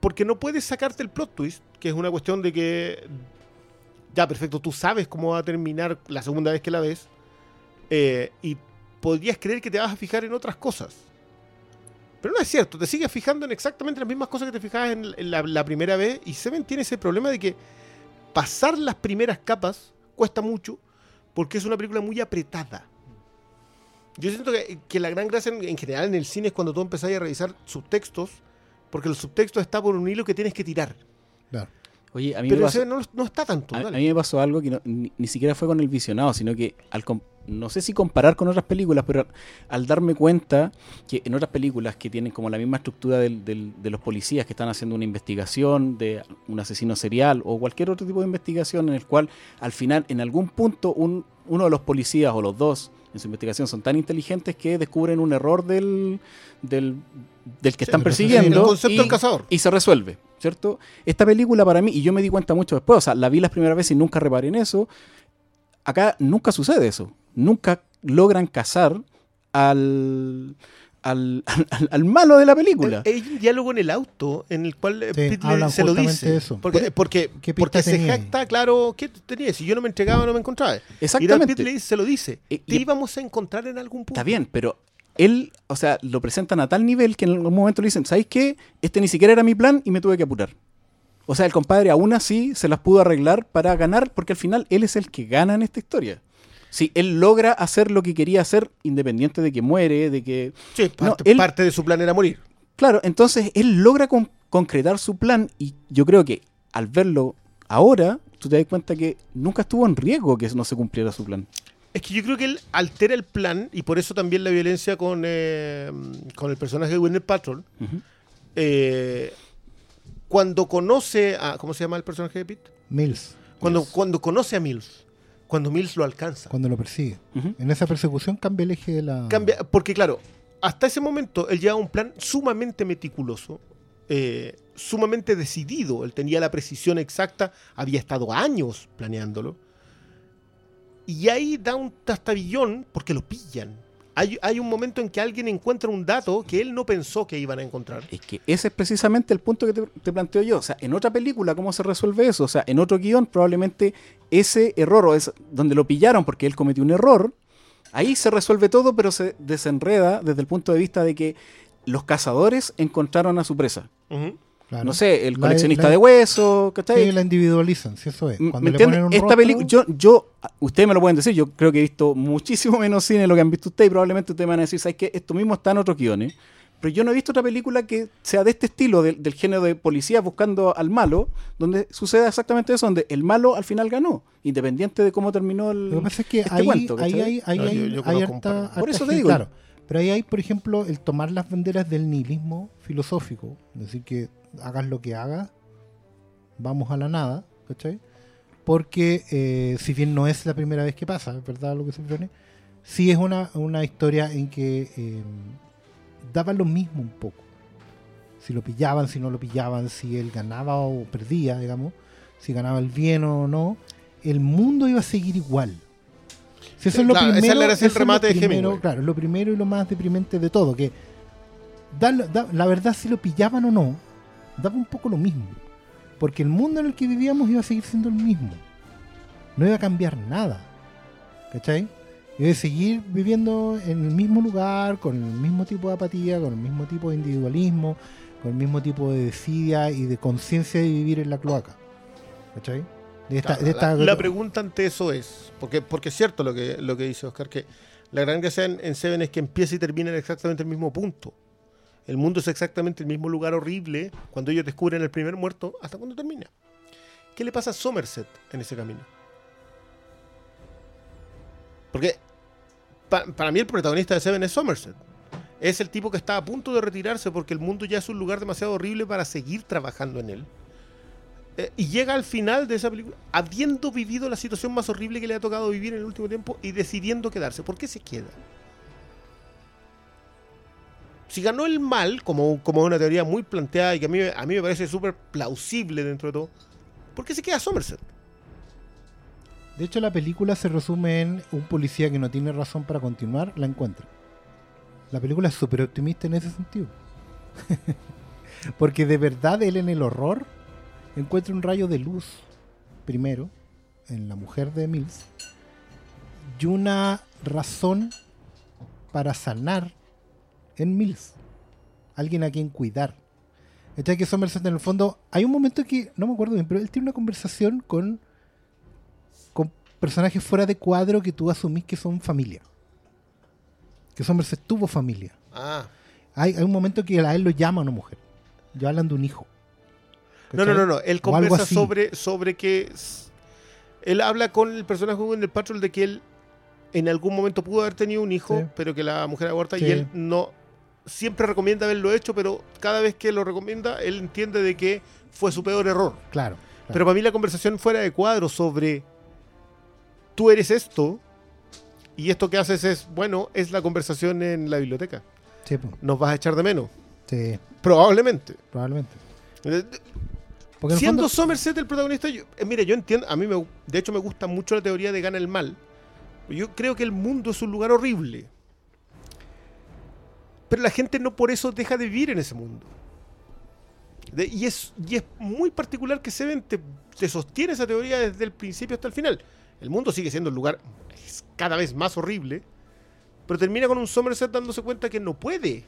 D: Porque no puedes sacarte el plot twist, que es una cuestión de que, ya perfecto, tú sabes cómo va a terminar la segunda vez que la ves, eh, y podrías creer que te vas a fijar en otras cosas. Pero no es cierto, te sigues fijando en exactamente las mismas cosas que te fijabas en, la, la primera vez, y Seven tiene ese problema de que pasar las primeras capas cuesta mucho, porque es una película muy apretada. Yo siento que, que la gran gracia en, en general en el cine es cuando tú empezás a revisar subtextos, porque el subtexto está por un hilo que tienes que tirar.
C: Oye, a mí me
D: Pero
C: pasó-
D: ese no, no está tanto.
C: A, a mí me pasó algo que no- ni, ni siquiera fue con el visionado, sino que al no sé si comparar con otras películas, pero al, darme cuenta que en otras películas que tienen como la misma estructura del- del- de los policías que están haciendo una investigación de un asesino serial o cualquier otro tipo de investigación en el cual al final, en algún punto, un- uno de los policías o los dos en su investigación son tan inteligentes que descubren un error del, del, del que
D: Sí,
C: están persiguiendo.
D: el concepto
C: y-
D: del cazador.
C: y se resuelve, ¿cierto? Esta película para mí, y yo me di cuenta mucho después, o sea, la vi las primeras veces y nunca reparé en eso, acá nunca sucede eso, nunca logran cazar al, al, al- al malo de la película.
D: Hay un diálogo en el auto en el cual eh,
B: Sí,
D: se lo dice.
B: eso.
D: Porque, porque,
B: ¿Qué pista
D: porque se jacta, claro, ¿qué tenía? Si yo no me entregaba, no me encontraba. Y
C: Exactamente.
D: Dice- se lo dice.
C: Y-
D: Te
C: y-
D: íbamos a encontrar en algún punto.
C: Está bien, pero él, o sea, lo presentan a tal nivel que en algún momento le dicen, ¿sabéis qué? Este ni siquiera era mi plan y me tuve que apurar. O sea, el compadre aún así se las pudo arreglar para ganar, porque al final él es el que gana en esta historia. Si él logra hacer lo que quería hacer, independiente de que muere, de que...
D: Sí,
C: No,
D: parte,
C: él-
D: parte de su plan era morir.
C: Claro, entonces él logra con- concretar su plan y yo creo que al verlo ahora, tú te das cuenta que nunca estuvo en riesgo que no se cumpliera su plan.
D: Es que yo creo que él altera el plan y por eso también la violencia con, eh, con el personaje de Winner Patrol. Eh, cuando conoce a. ¿Cómo se llama el personaje de Pete?
B: Mills,
D: Cuando,
C: Mills.
D: cuando conoce a Mills. Cuando Mills lo alcanza.
B: cuando lo persigue. En esa persecución cambia el eje de la.
D: Cambia, porque claro, hasta ese momento él llevaba un plan sumamente meticuloso, eh, sumamente decidido. Él tenía la precisión exacta, había estado años planeándolo. Y ahí da un tastabillón porque lo pillan. Hay, hay un momento en que alguien encuentra un dato que él no pensó que iban a encontrar.
C: Es que ese es precisamente el punto que te, te planteo yo. O sea, en otra película, ¿cómo se resuelve eso? O sea, en otro guion, probablemente ese error, o es donde lo pillaron porque él cometió un error, ahí se resuelve todo, pero se desenreda desde el punto de vista de que los cazadores encontraron a su presa.
B: Claro.
C: No sé, el
B: La-
C: coleccionista
B: la-
C: de huesos, ¿cachai?
B: Sí, la individualizan, si eso es.
C: ¿Me
B: Cuando le
C: entiendes?
B: ponen un
C: Esta película, yo, yo, ustedes me lo pueden decir, yo creo que he visto muchísimo menos cine de lo que han visto ustedes y probablemente ustedes me van a decir, ¿sabes qué? Esto mismo está en otros guiones, pero yo no he visto otra película que sea de este estilo, del, del género de policía buscando al malo, donde suceda exactamente eso, donde el malo al final ganó, independiente de cómo terminó el
B: Lo que pasa es que
C: este
B: ahí,
C: cuento,
B: ahí, ahí
D: No,
B: hay,
D: yo- yo
B: hay
D: conozco un
B: harta-
D: par.
C: Por eso te digo.
B: Claro, pero ahí hay, por ejemplo, el tomar las banderas del nihilismo filosófico. Decir, que hagas lo que hagas, vamos a la nada, ¿cachai? Porque eh, si bien no es la primera vez que pasa, es verdad lo que se propone, sí es una, una historia en que eh, daba lo mismo un poco. Si lo pillaban, si no lo pillaban, si él ganaba o perdía, digamos, si ganaba el bien o no, el mundo iba a seguir igual. Si eso es lo
D: claro,
B: primero, es lo
D: de.
B: Claro, lo primero y lo más deprimente de todo, que da- da- la verdad si lo pillaban o no, daba un poco lo mismo. Porque el mundo en el que vivíamos iba a seguir siendo el mismo. No iba a cambiar nada. ¿Cachai? Iba a seguir viviendo en el mismo lugar, con el mismo tipo de apatía, con el mismo tipo de individualismo, con el mismo tipo de desidia y de conciencia de vivir en la cloaca. ¿Cachai? De esta-
D: Claro,
B: de esta-
D: la, la pregunta ante eso es, porque, porque es cierto lo que, lo que dice Oscar, que la gran gracia en, en Seven es que empieza y termina en exactamente el mismo punto. El mundo es exactamente el mismo lugar horrible cuando ellos descubren el primer muerto hasta cuando termina. ¿Qué le pasa a Somerset en ese camino? Porque pa- para mí el protagonista de Seven es Somerset. Es el tipo que está a punto de retirarse porque el mundo ya es un lugar demasiado horrible para seguir trabajando en él. Eh, y llega al final de esa película habiendo vivido la situación más horrible que le ha tocado vivir en el último tiempo y decidiendo quedarse. ¿Por qué se queda? Si ganó el mal, como, como una teoría muy planteada y que a mí, a mí me parece súper plausible dentro de todo, ¿por qué se queda Somerset?
B: De hecho, la película se resume en un policía que no tiene razón para continuar, la encuentra. La película es súper optimista en ese sentido. Porque de verdad él en el horror encuentra un rayo de luz, primero, en la mujer de Mills, y una razón para sanar en Mills. Alguien a quien cuidar. Está que Somerset en el fondo, hay un momento que, no me acuerdo bien, pero él tiene una conversación con con personajes fuera de cuadro que tú asumís que son familia. Que Somerset tuvo familia.
D: Ah.
B: Hay, hay un momento que a él lo llama una mujer. Ya hablan de un hijo.
D: No, no, no, no. Él conversa sobre, sobre que. Él habla con el personaje en el Patrol de que él en algún momento pudo haber tenido un hijo,
B: Sí.
D: pero que la mujer aborta
B: Sí.
D: y él no. Siempre recomienda haberlo hecho, pero cada vez que lo recomienda, él entiende de que fue su peor error.
B: Claro. claro.
D: Pero para mí la conversación fuera de cuadro sobre tú eres esto y esto que haces es, bueno, es la conversación en la biblioteca.
B: Sí.
D: Nos vas a echar de menos.
B: Sí,
D: Probablemente.
B: probablemente. Porque
D: Siendo
B: fondo-
D: Somerset el protagonista, yo, eh, mire, yo entiendo, a mí me, de hecho me gusta mucho la teoría de gana el mal. Yo creo que el mundo es un lugar horrible. Pero la gente no por eso deja de vivir en ese mundo. De- y, es, y es muy particular que Seven te, te sostiene esa teoría desde el principio hasta el final. El mundo sigue siendo un lugar cada vez más horrible, pero termina con un Somerset dándose cuenta que no puede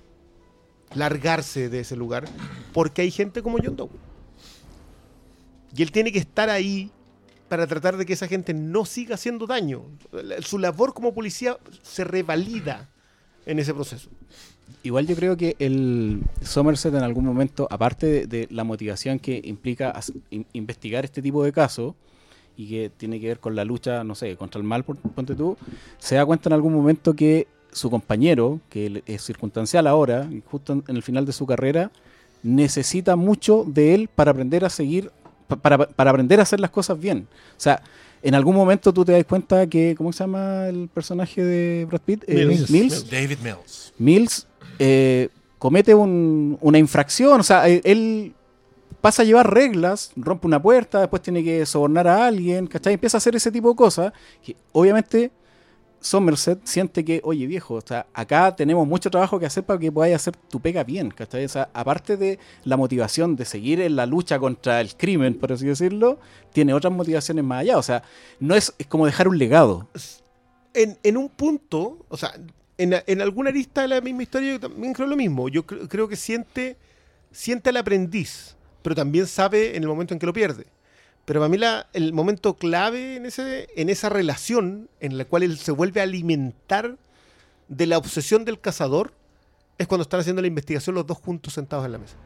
D: largarse de ese lugar porque hay gente como John Doe. Y él tiene que estar ahí para tratar de que esa gente no siga haciendo daño. Su labor como policía se revalida en ese proceso.
C: Igual yo creo que el Somerset en algún momento, aparte de, la motivación que implica investigar este tipo de casos y que tiene que ver con la lucha, no sé, contra el mal, por- ponte tú, se da cuenta en algún momento que su compañero, que es circunstancial ahora, justo en, el final de su carrera, necesita mucho de él para aprender a seguir, para, para aprender a hacer las cosas bien. O sea, en algún momento tú te das cuenta que, ¿cómo se llama el personaje de Brad Pitt? Eh,
D: Mills.
C: Mills.
A: David Mills.
C: Mills eh, comete un- una infracción, o sea, eh, él pasa a llevar reglas, rompe una puerta, después tiene que sobornar a alguien, ¿cachai? Empieza a hacer ese tipo de cosas, que obviamente Somerset siente que, oye viejo, acá tenemos mucho trabajo que hacer para que podáis hacer tu pega bien, ¿cachai? O sea, aparte de la motivación de seguir en la lucha contra el crimen, por así decirlo, tiene otras motivaciones más allá, o sea, no es, es como dejar un legado.
D: en, en un punto, o sea, en, en alguna arista de la misma historia, yo también creo lo mismo. Yo cre- creo que siente, siente al aprendiz, pero también sabe en el momento en que lo pierde. Pero para mí la- el momento clave en, ese, en esa relación en la cual él se vuelve a alimentar de la obsesión del cazador es cuando están haciendo la investigación los dos juntos sentados en la mesa.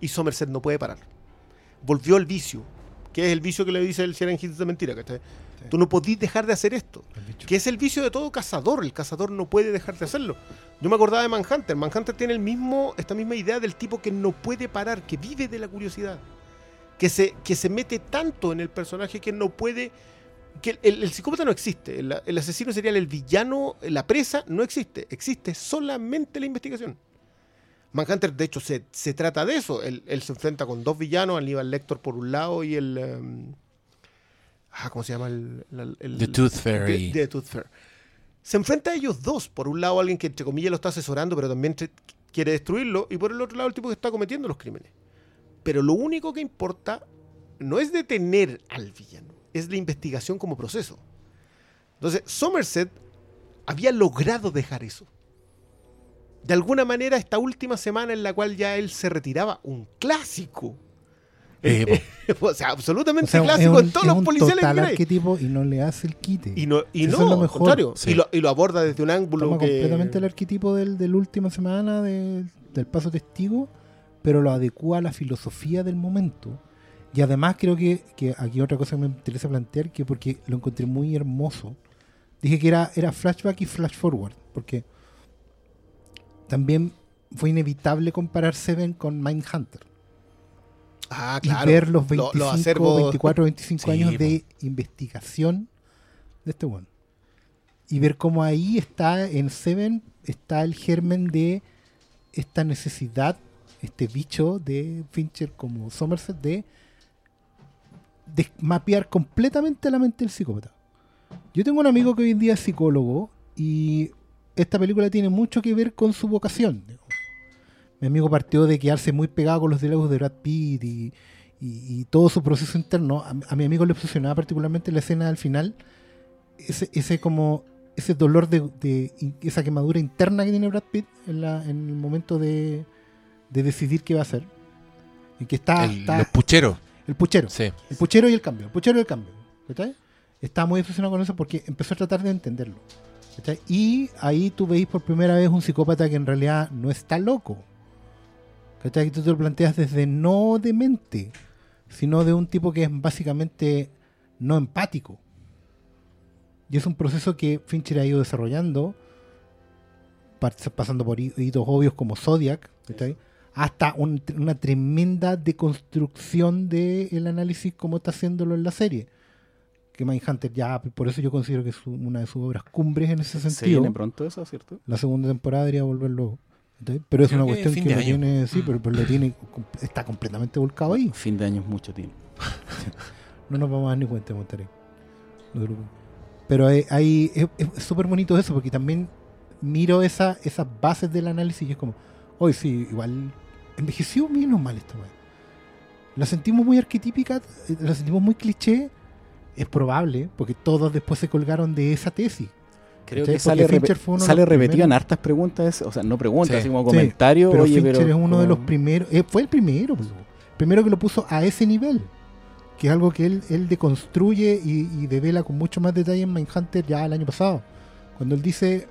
D: Y Somerset no puede parar. Volvió al vicio, que es el vicio que le dice el Hits de mentira. ¿cachai? Tú no podís dejar de hacer esto que es el vicio de todo cazador. El cazador no puede dejar de hacerlo. Yo me acordaba de Manhunter. Manhunter tiene el mismo, esta misma idea del tipo que no puede parar, que vive de la curiosidad, que se, que se mete tanto en el personaje que no puede. que el, el psicópata no existe. El, el asesino serial, el villano, la presa, no existe. Existe solamente la investigación. Manhunter, de hecho, se, se trata de eso. Él, él se enfrenta con dos villanos, Aníbal Lector por un lado y el. em, ah, ¿Cómo se llama? El,
A: The Tooth Fairy.
D: de, de Tooth Fairy. Se enfrenta a ellos dos. Por un lado, alguien que entre comillas lo está asesorando, pero también quiere destruirlo. Y por el otro lado, el tipo que está cometiendo los crímenes. Pero lo único que importa no es detener al villano, es la investigación como proceso. Entonces, Somerset había logrado dejar eso. De alguna manera, esta última semana en la cual ya él se retiraba, un clásico.
A: Eh,
D: o sea, absolutamente
B: O sea,
D: clásico
B: un,
D: en todos
B: es
D: los policiales que
B: arquetipo y no le hace el quite.
D: Y no, y
B: Eso
D: no
B: es lo mejor.
D: contrario.
A: Sí.
D: Y, lo, y lo aborda desde un ángulo
B: Toma
D: que...
B: completamente el arquetipo del, de la última semana de- del paso testigo, pero lo adecua a la filosofía del momento. Y además creo que, que aquí otra cosa que me interesa plantear, que porque lo encontré muy hermoso, dije que era, era flashback y flash forward, porque también fue inevitable comparar Seven con Mindhunter.
D: Ah,
B: y
D: claro.
B: ver los
D: Lo-
B: 25,
D: los acervos-
B: 24, 25
A: Sí,
B: años de investigación de este one. Y ver cómo ahí está, en Seven, está el germen de esta necesidad, este bicho de Fincher como Somerset de, de mapear completamente la mente del psicópata. Yo tengo un amigo que hoy en día es psicólogo y esta película tiene mucho que ver con su vocación. Mi amigo partió de quedarse muy pegado con los diálogos de Brad Pitt y, todo su proceso interno. A, mi amigo le obsesionaba particularmente la escena al final, ese, como ese dolor de, esa quemadura interna que tiene Brad Pitt en, la, en el momento de, de decidir qué va a hacer. Y que está,
A: el-
B: está-
A: los pucheros.
B: el puchero.
A: Sí.
B: El puchero y el cambio. El puchero y el cambio. ¿cachai? Estaba muy obsesionado con eso porque empezó a tratar de entenderlo. Y ahí tú veis por primera vez un psicópata que en realidad no está loco. ¿Cachai? Tú te lo planteas desde no de mente, sino de un tipo que es básicamente no empático. Y es un proceso que Fincher ha ido desarrollando, pas- pasando por hi- hitos obvios como Zodiac, ¿cachai? Hasta un- una tremenda deconstrucción del análisis como está haciéndolo en la serie. Que Mindhunter ya, por eso yo considero que es una de sus obras cumbres en ese
C: Se
B: sentido.
C: viene pronto eso, ¿cierto?
B: La segunda temporada debería volverlo. ¿cachai? Pero es
A: Creo
B: una
A: que
B: cuestión que
A: de
B: lo tiene, sí, pero, pero lo tiene, está completamente volcado ahí.
C: Fin de año es mucho tiempo.
B: No nos vamos a dar ni cuenta, Monterrey. No te preocupes. Pero hay- hay- es es súper bonito eso, porque también miro esa, esas bases del análisis y es como, hoy sí, igual envejeció menos mal esta weá. La sentimos muy arquetípica, eh, la sentimos muy cliché. Es probable, porque todos después se colgaron de esa tesis.
C: Creo
B: ¿Cachai?
C: que sale,
B: Fincher fue uno de
C: sale repetido en hartas preguntas, o sea, no preguntas,
A: Sí.
C: así como
B: Sí,
C: comentarios.
B: Pero
C: oye,
B: Fincher
C: pero
B: es uno de los primeros, eh, fue el primero, pues, primero que lo puso a ese nivel, que es algo que él, él deconstruye y, y devela con mucho más detalle en Mindhunter ya el año pasado, cuando él dice,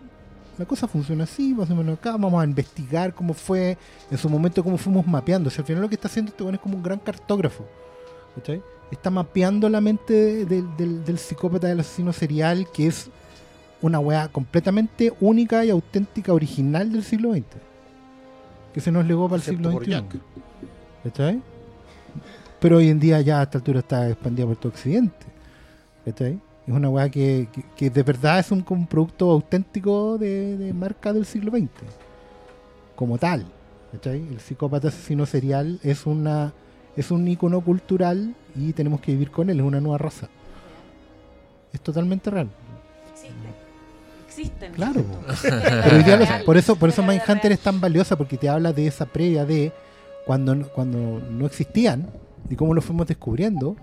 B: la cosa funciona así, más o menos acá, vamos a investigar cómo fue, en su momento cómo fuimos mapeando. O sea, al final lo que está haciendo este weón es como un gran cartógrafo. ¿cachai? Está mapeando la mente del, del- del psicópata del asesino serial, que es una weá completamente única y auténtica, original del siglo XX. Que se nos legó para el
D: Excepto
B: siglo XXI. ¿Cachai? Pero hoy en día ya a esta altura está expandida por todo Occidente. ¿Cachai? Es una weá que, que, que de verdad es un, producto auténtico de, de marca del siglo XX. Como tal. ¿Cachai? El psicópata asesino serial es una es un icono cultural y tenemos que vivir con él, es una nueva raza. Es totalmente real.
E: Existen. Existen.
B: Claro. Pero por eso, por eso Mindhunter es tan valiosa, porque te habla de esa previa de cuando, cuando no existían y cómo lo fuimos descubriendo.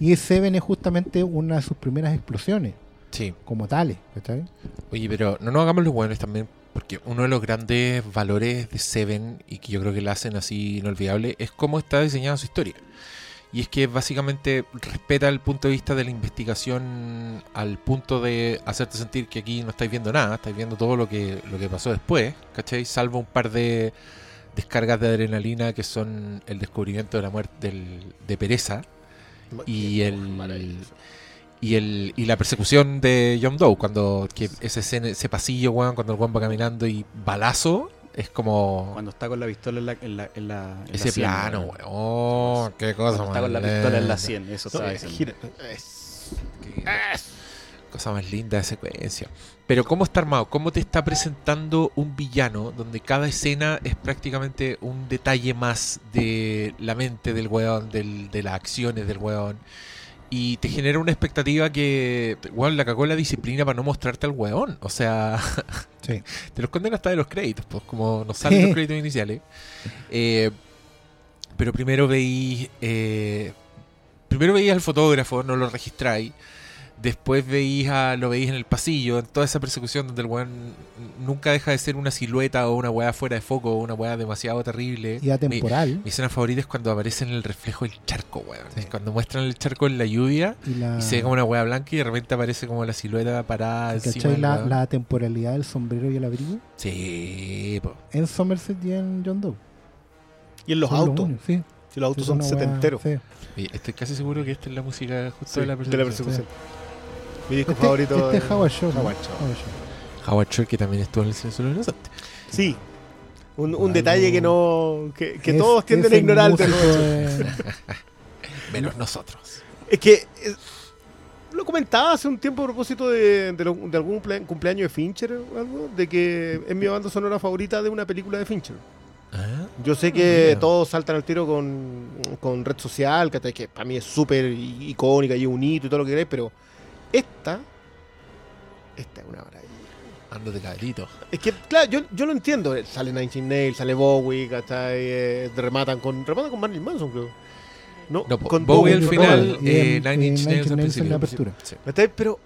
B: Y Seven es justamente una de sus primeras explosiones,
A: Sí.
B: como tales. ¿cachai?
A: Oye, pero no nos hagamos los buenos también, porque uno de los grandes valores de Seven, y que yo creo que la hacen así inolvidable, es cómo está diseñada su historia. Y es que básicamente respeta el punto de vista de la investigación al punto de hacerte sentir que aquí no estáis viendo nada, estáis viendo todo lo que, lo que pasó después, ¿cachai? Salvo un par de descargas de adrenalina que son el descubrimiento de la muerte del- de Pereza y el y el y la persecución de John Doe cuando que ese escena- ese pasillo weón cuando el weón va caminando y balazo es como
C: Cuando está con la pistola en la, en la, en la- en la
A: ese
C: 100,
A: plano
C: weón.
A: weón oh, qué cosa
C: Cuando está con la pistola en la
A: linda.
C: 100, eso
D: No, eh, gira- es-
A: Qué cosa más linda de secuencia pero cómo está armado cómo te está presentando un villano donde cada escena es prácticamente un detalle más de la mente del weón del- de las acciones del weón y te genera una expectativa que, weón, la cagó la disciplina para no mostrarte al weón. O sea,
B: Sí.
A: te lo esconden hasta de los créditos, pues como nos salen los créditos iniciales. Eh, pero primero veis, eh, primero veis al fotógrafo, no lo registráis. Después veis a, lo veis en el pasillo, en toda esa persecución donde el weón nunca deja de ser una silueta o una weá fuera de foco, una weá demasiado terrible.
B: Y atemporal.
A: Mi escena favorita es cuando aparece en el reflejo el charco, weón.
B: Sí.
A: Es Cuando muestran el charco en la lluvia
B: Y la,
A: y se ve como una weá blanca y de repente aparece como la silueta parada
B: ¿cachai? La, la temporalidad del sombrero y el abrigo
A: Sí, po.
B: en Somerset y en John Doe.
D: Y en los
B: Son
D: autos.
B: sí.
D: Si los autos
B: Sí,
D: son
B: weá-
D: setenteros.
B: sí.
A: Estoy casi seguro que esta es la música justo
D: Sí,
A: de la
D: de la
A: persecución.
D: Mi disco
B: Este,
D: favorito.
B: este es Howard Shore.
D: Howard Shore.
B: Howard Shore.
A: Howard Shore, que también estuvo en el Silencio de los Inocentes.
D: Sí. Un, un
B: Algo-
D: detalle que no. que, que
B: Es-
D: todos tienden a ignorar. de
A: Menos nosotros.
D: Es que eh, lo comentaba hace un tiempo a propósito de, de lo- de algún cumplea- cumpleaños de Fincher o algo, de que es mi banda sonora favorita de una película de Fincher.
A: Ah,
D: Yo sé que
A: mira.
D: todos saltan al tiro con, con Red Social, que, que para mí es súper icónica y un hito y todo lo que queráis, pero esta, esta es una maravilla.
A: Ando de cabrito.
D: Es que, claro, yo, yo lo entiendo. eh, Sale Nine Inch Nails, sale Bowie, ¿cachai? Eh, rematan con rematan con Marilyn Manson, creo. No,
A: No,
D: con
A: Bowie al final, eh, Nine Inch
B: Nine
A: Nails
B: Inch
A: al
B: Nails en la apertura.
D: Pero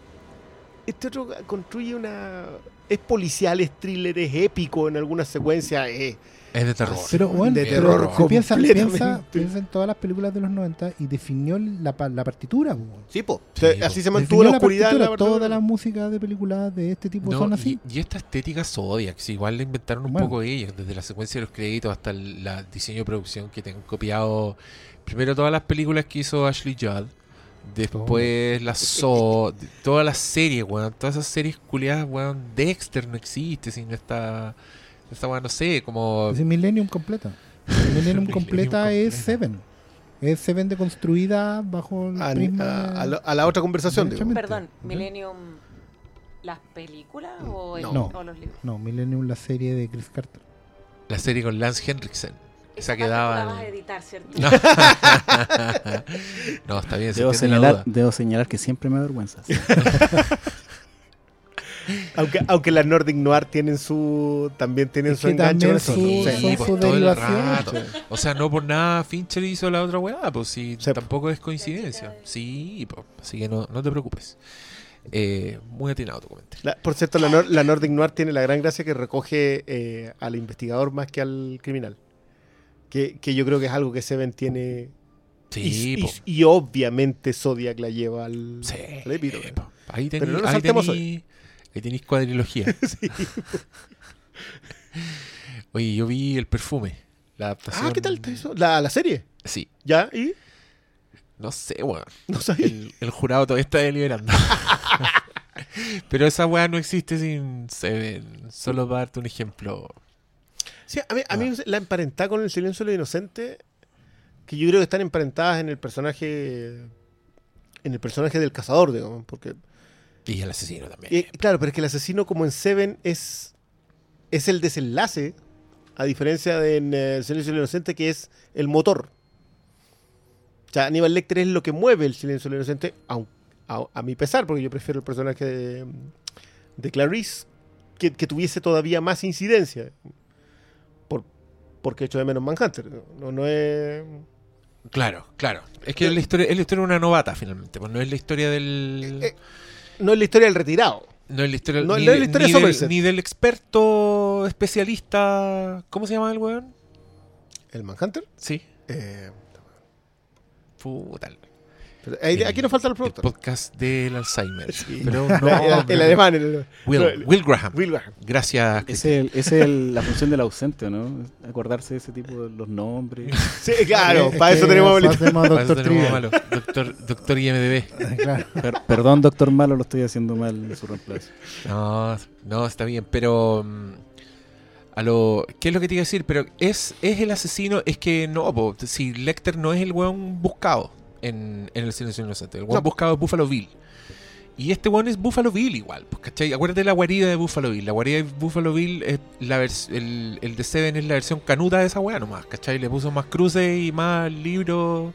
D: este otro construye una... Es policial, es thriller, es épico en algunas secuencias. Es,
A: Es de terror.
B: Pero bueno,
D: De
B: pero
D: terror
B: si piensa, piensa, piensa en todas las películas de los 90 y definió la, la partitura.
D: sí, po.
A: Sí,
D: O sea,
A: po.
D: así se mantuvo
B: Definió
D: la oscuridad la
B: partitura, Todas las músicas de películas de este tipo
A: No,
B: son así.
A: Y, y esta estética Zodiac, igual la inventaron un
B: Bueno.
A: poco ellos, desde la secuencia de los créditos hasta el la diseño de producción que tengo copiado primero todas las películas que hizo Ashley Judd, después las So, de- todas las series, weón, todas esas series culiadas, weón, Dexter no existe, sin esta, esta weón, no sé, como...
B: Es Millennium completa. Millennium
A: Millennium
B: completa es
A: completa.
B: Seven. Es Seven deconstruida bajo el
D: A,
B: prisma.
D: a- a la- a la otra conversación.
E: Perdón. Millennium, ¿las películas o, el-
B: No.
E: o los libros?
B: No, Millennium, la serie de Chris Carter.
A: La serie con Lance Henriksen. Esa
E: Esa
A: que
E: parte tú
A: daba...
E: la vas a editar, ¿cierto?
A: No. no, está bien, se
C: Debo
A: la
C: señalar,
A: duda.
C: debo señalar que siempre me avergüenza.
D: Aunque, aunque las Nordic Noir tienen su. También tienen
B: Es
D: su enganche.
B: también
D: con eso.
B: su-
D: Sí.
A: pues,
B: su
A: todo el
B: derivación.
A: rato. O sea, no por nada Fincher hizo la otra weá, pues sí, tampoco es coincidencia. Sí, pues, así que no, no te preocupes. Eh, muy atinado tu comentario.
D: La- por cierto, la, Nor- la Nordic Noir tiene la gran gracia que recoge eh, al investigador más que al criminal. Que, que yo creo que es algo que Seven tiene.
A: Sí,
D: y, y- y obviamente Zodiac la lleva al,
A: Sí,
D: al epítome.
A: po. Ahí
D: Pero
A: tení,
D: no nos
A: ahí
D: saltemos
A: tení Ahí tenéis cuadrilogía. Oye, yo vi el perfume. La adaptación.
D: Ah, ¿qué tal está eso? La, la serie.
A: Sí.
D: ¿Ya? ¿Y?
A: No sé, weón.
D: No sabía.
A: El, el jurado todavía está deliberando. Pero esa weá no existe sin Seven. Solo para darte un ejemplo.
D: Sí, a mí, a mí la emparentada con el silencio de los inocentes, que yo creo que están emparentadas en el personaje. En el personaje del cazador, digamos. Porque.
A: Y el asesino también.
D: eh, claro, pero es que el asesino, como en Seven, es. Es el desenlace. A diferencia de en eh, el silencio de los inocentes, que es el motor. O sea, Aníbal Lecter es lo que mueve el silencio de los inocentes, aun- a, a mi pesar, porque yo prefiero el personaje de, de Clarice, que, que tuviese todavía más incidencia. Por, porque echo de menos Manhunter. No, no es.
A: Claro, claro. Es que es la historia, es la historia de una novata, finalmente. Pues no es la historia del.
D: Eh, No es la historia del retirado.
A: no es la historia,
D: no-
A: ni,
D: no es la
A: de-
D: historia
A: ni
D: de
A: del,
D: Somerset.
A: ni del experto especialista. ¿Cómo se llama el weón?
D: ¿El Manhunter?
A: Sí.
D: Eh,
A: Puta.
D: Pero ahí-
A: El-
D: aquí nos falta el
A: El
D: productor.
A: podcast del Alzheimer.
D: Sí.
A: Pero no.
D: el, el alemán. el-
A: Will,
D: no,
A: Will Graham.
D: Will Graham.
A: Gracias.
C: Esa es, el- esa es el- la función del ausente, ¿no? Acordarse de ese tipo de los nombres.
D: Sí, claro,
B: Es
D: para eso tenemos a
B: Doctor
A: tenemos malo. Doctor, doctor IMDB.
B: Claro.
C: Per- perdón, doctor Malo, lo estoy haciendo mal en su reemplazo.
A: No, no, está bien, pero mm, a lo ¿qué es lo que te iba a decir? Pero es es el asesino, es que no, po, si Lecter no es el weón buscado en, en el silencio inocente, el weón
D: No.
A: buscado es Buffalo Bill. Y este weón es Buffalo Bill igual, pues, ¿cachai? Acuérdate de la guarida de Buffalo Bill. La guarida de Buffalo Bill, es la el, el de Seven es la versión canuta de esa weá nomás, ¿cachai? Le puso más cruces y más libros.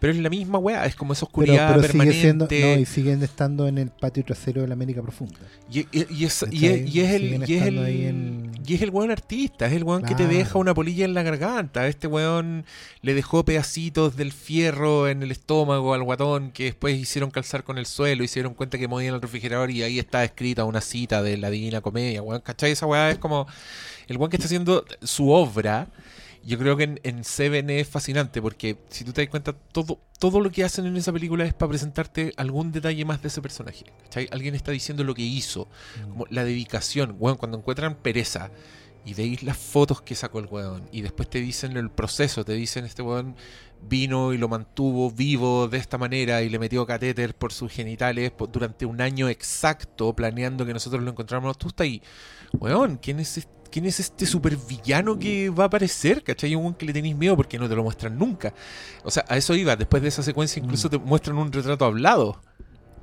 A: Pero es la misma weá, es como esa oscuridad
B: pero
A: permanente.
B: siendo, no, y siguen estando en el patio trasero de la América Profunda.
A: Y, y- y es, y
B: ¿Cachai?
A: es- y es el, y es el,
B: en-
A: y es el weón artista, es el weón que te deja una polilla en la garganta. Este weón le dejó pedacitos del fierro en el estómago al guatón que después hicieron calzar con el suelo, hicieron cuenta que movían el refrigerador y ahí está escrita una cita de la Divina Comedia, weón. ¿Cachai? Esa weá es como el weón que está haciendo su obra. Yo creo que en, en Seven es fascinante porque si tú te das cuenta, todo, todo lo que hacen en esa película es para presentarte algún detalle más de ese personaje. ¿cachai? Alguien está diciendo lo que hizo, como la dedicación, weón, cuando encuentran pereza y veis las fotos que sacó el weón y después te dicen el proceso, te dicen este weón vino y lo mantuvo vivo de esta manera y le metió catéter por sus genitales por- durante un año exacto planeando que nosotros lo encontráramos. Tú estás ahí, weón, ¿quién es este? ¿Quién es este supervillano que va a aparecer? ¿Cachai? Un que le tenéis miedo porque no te lo muestran nunca. O sea, a eso iba. Después de esa secuencia incluso te muestran un retrato hablado.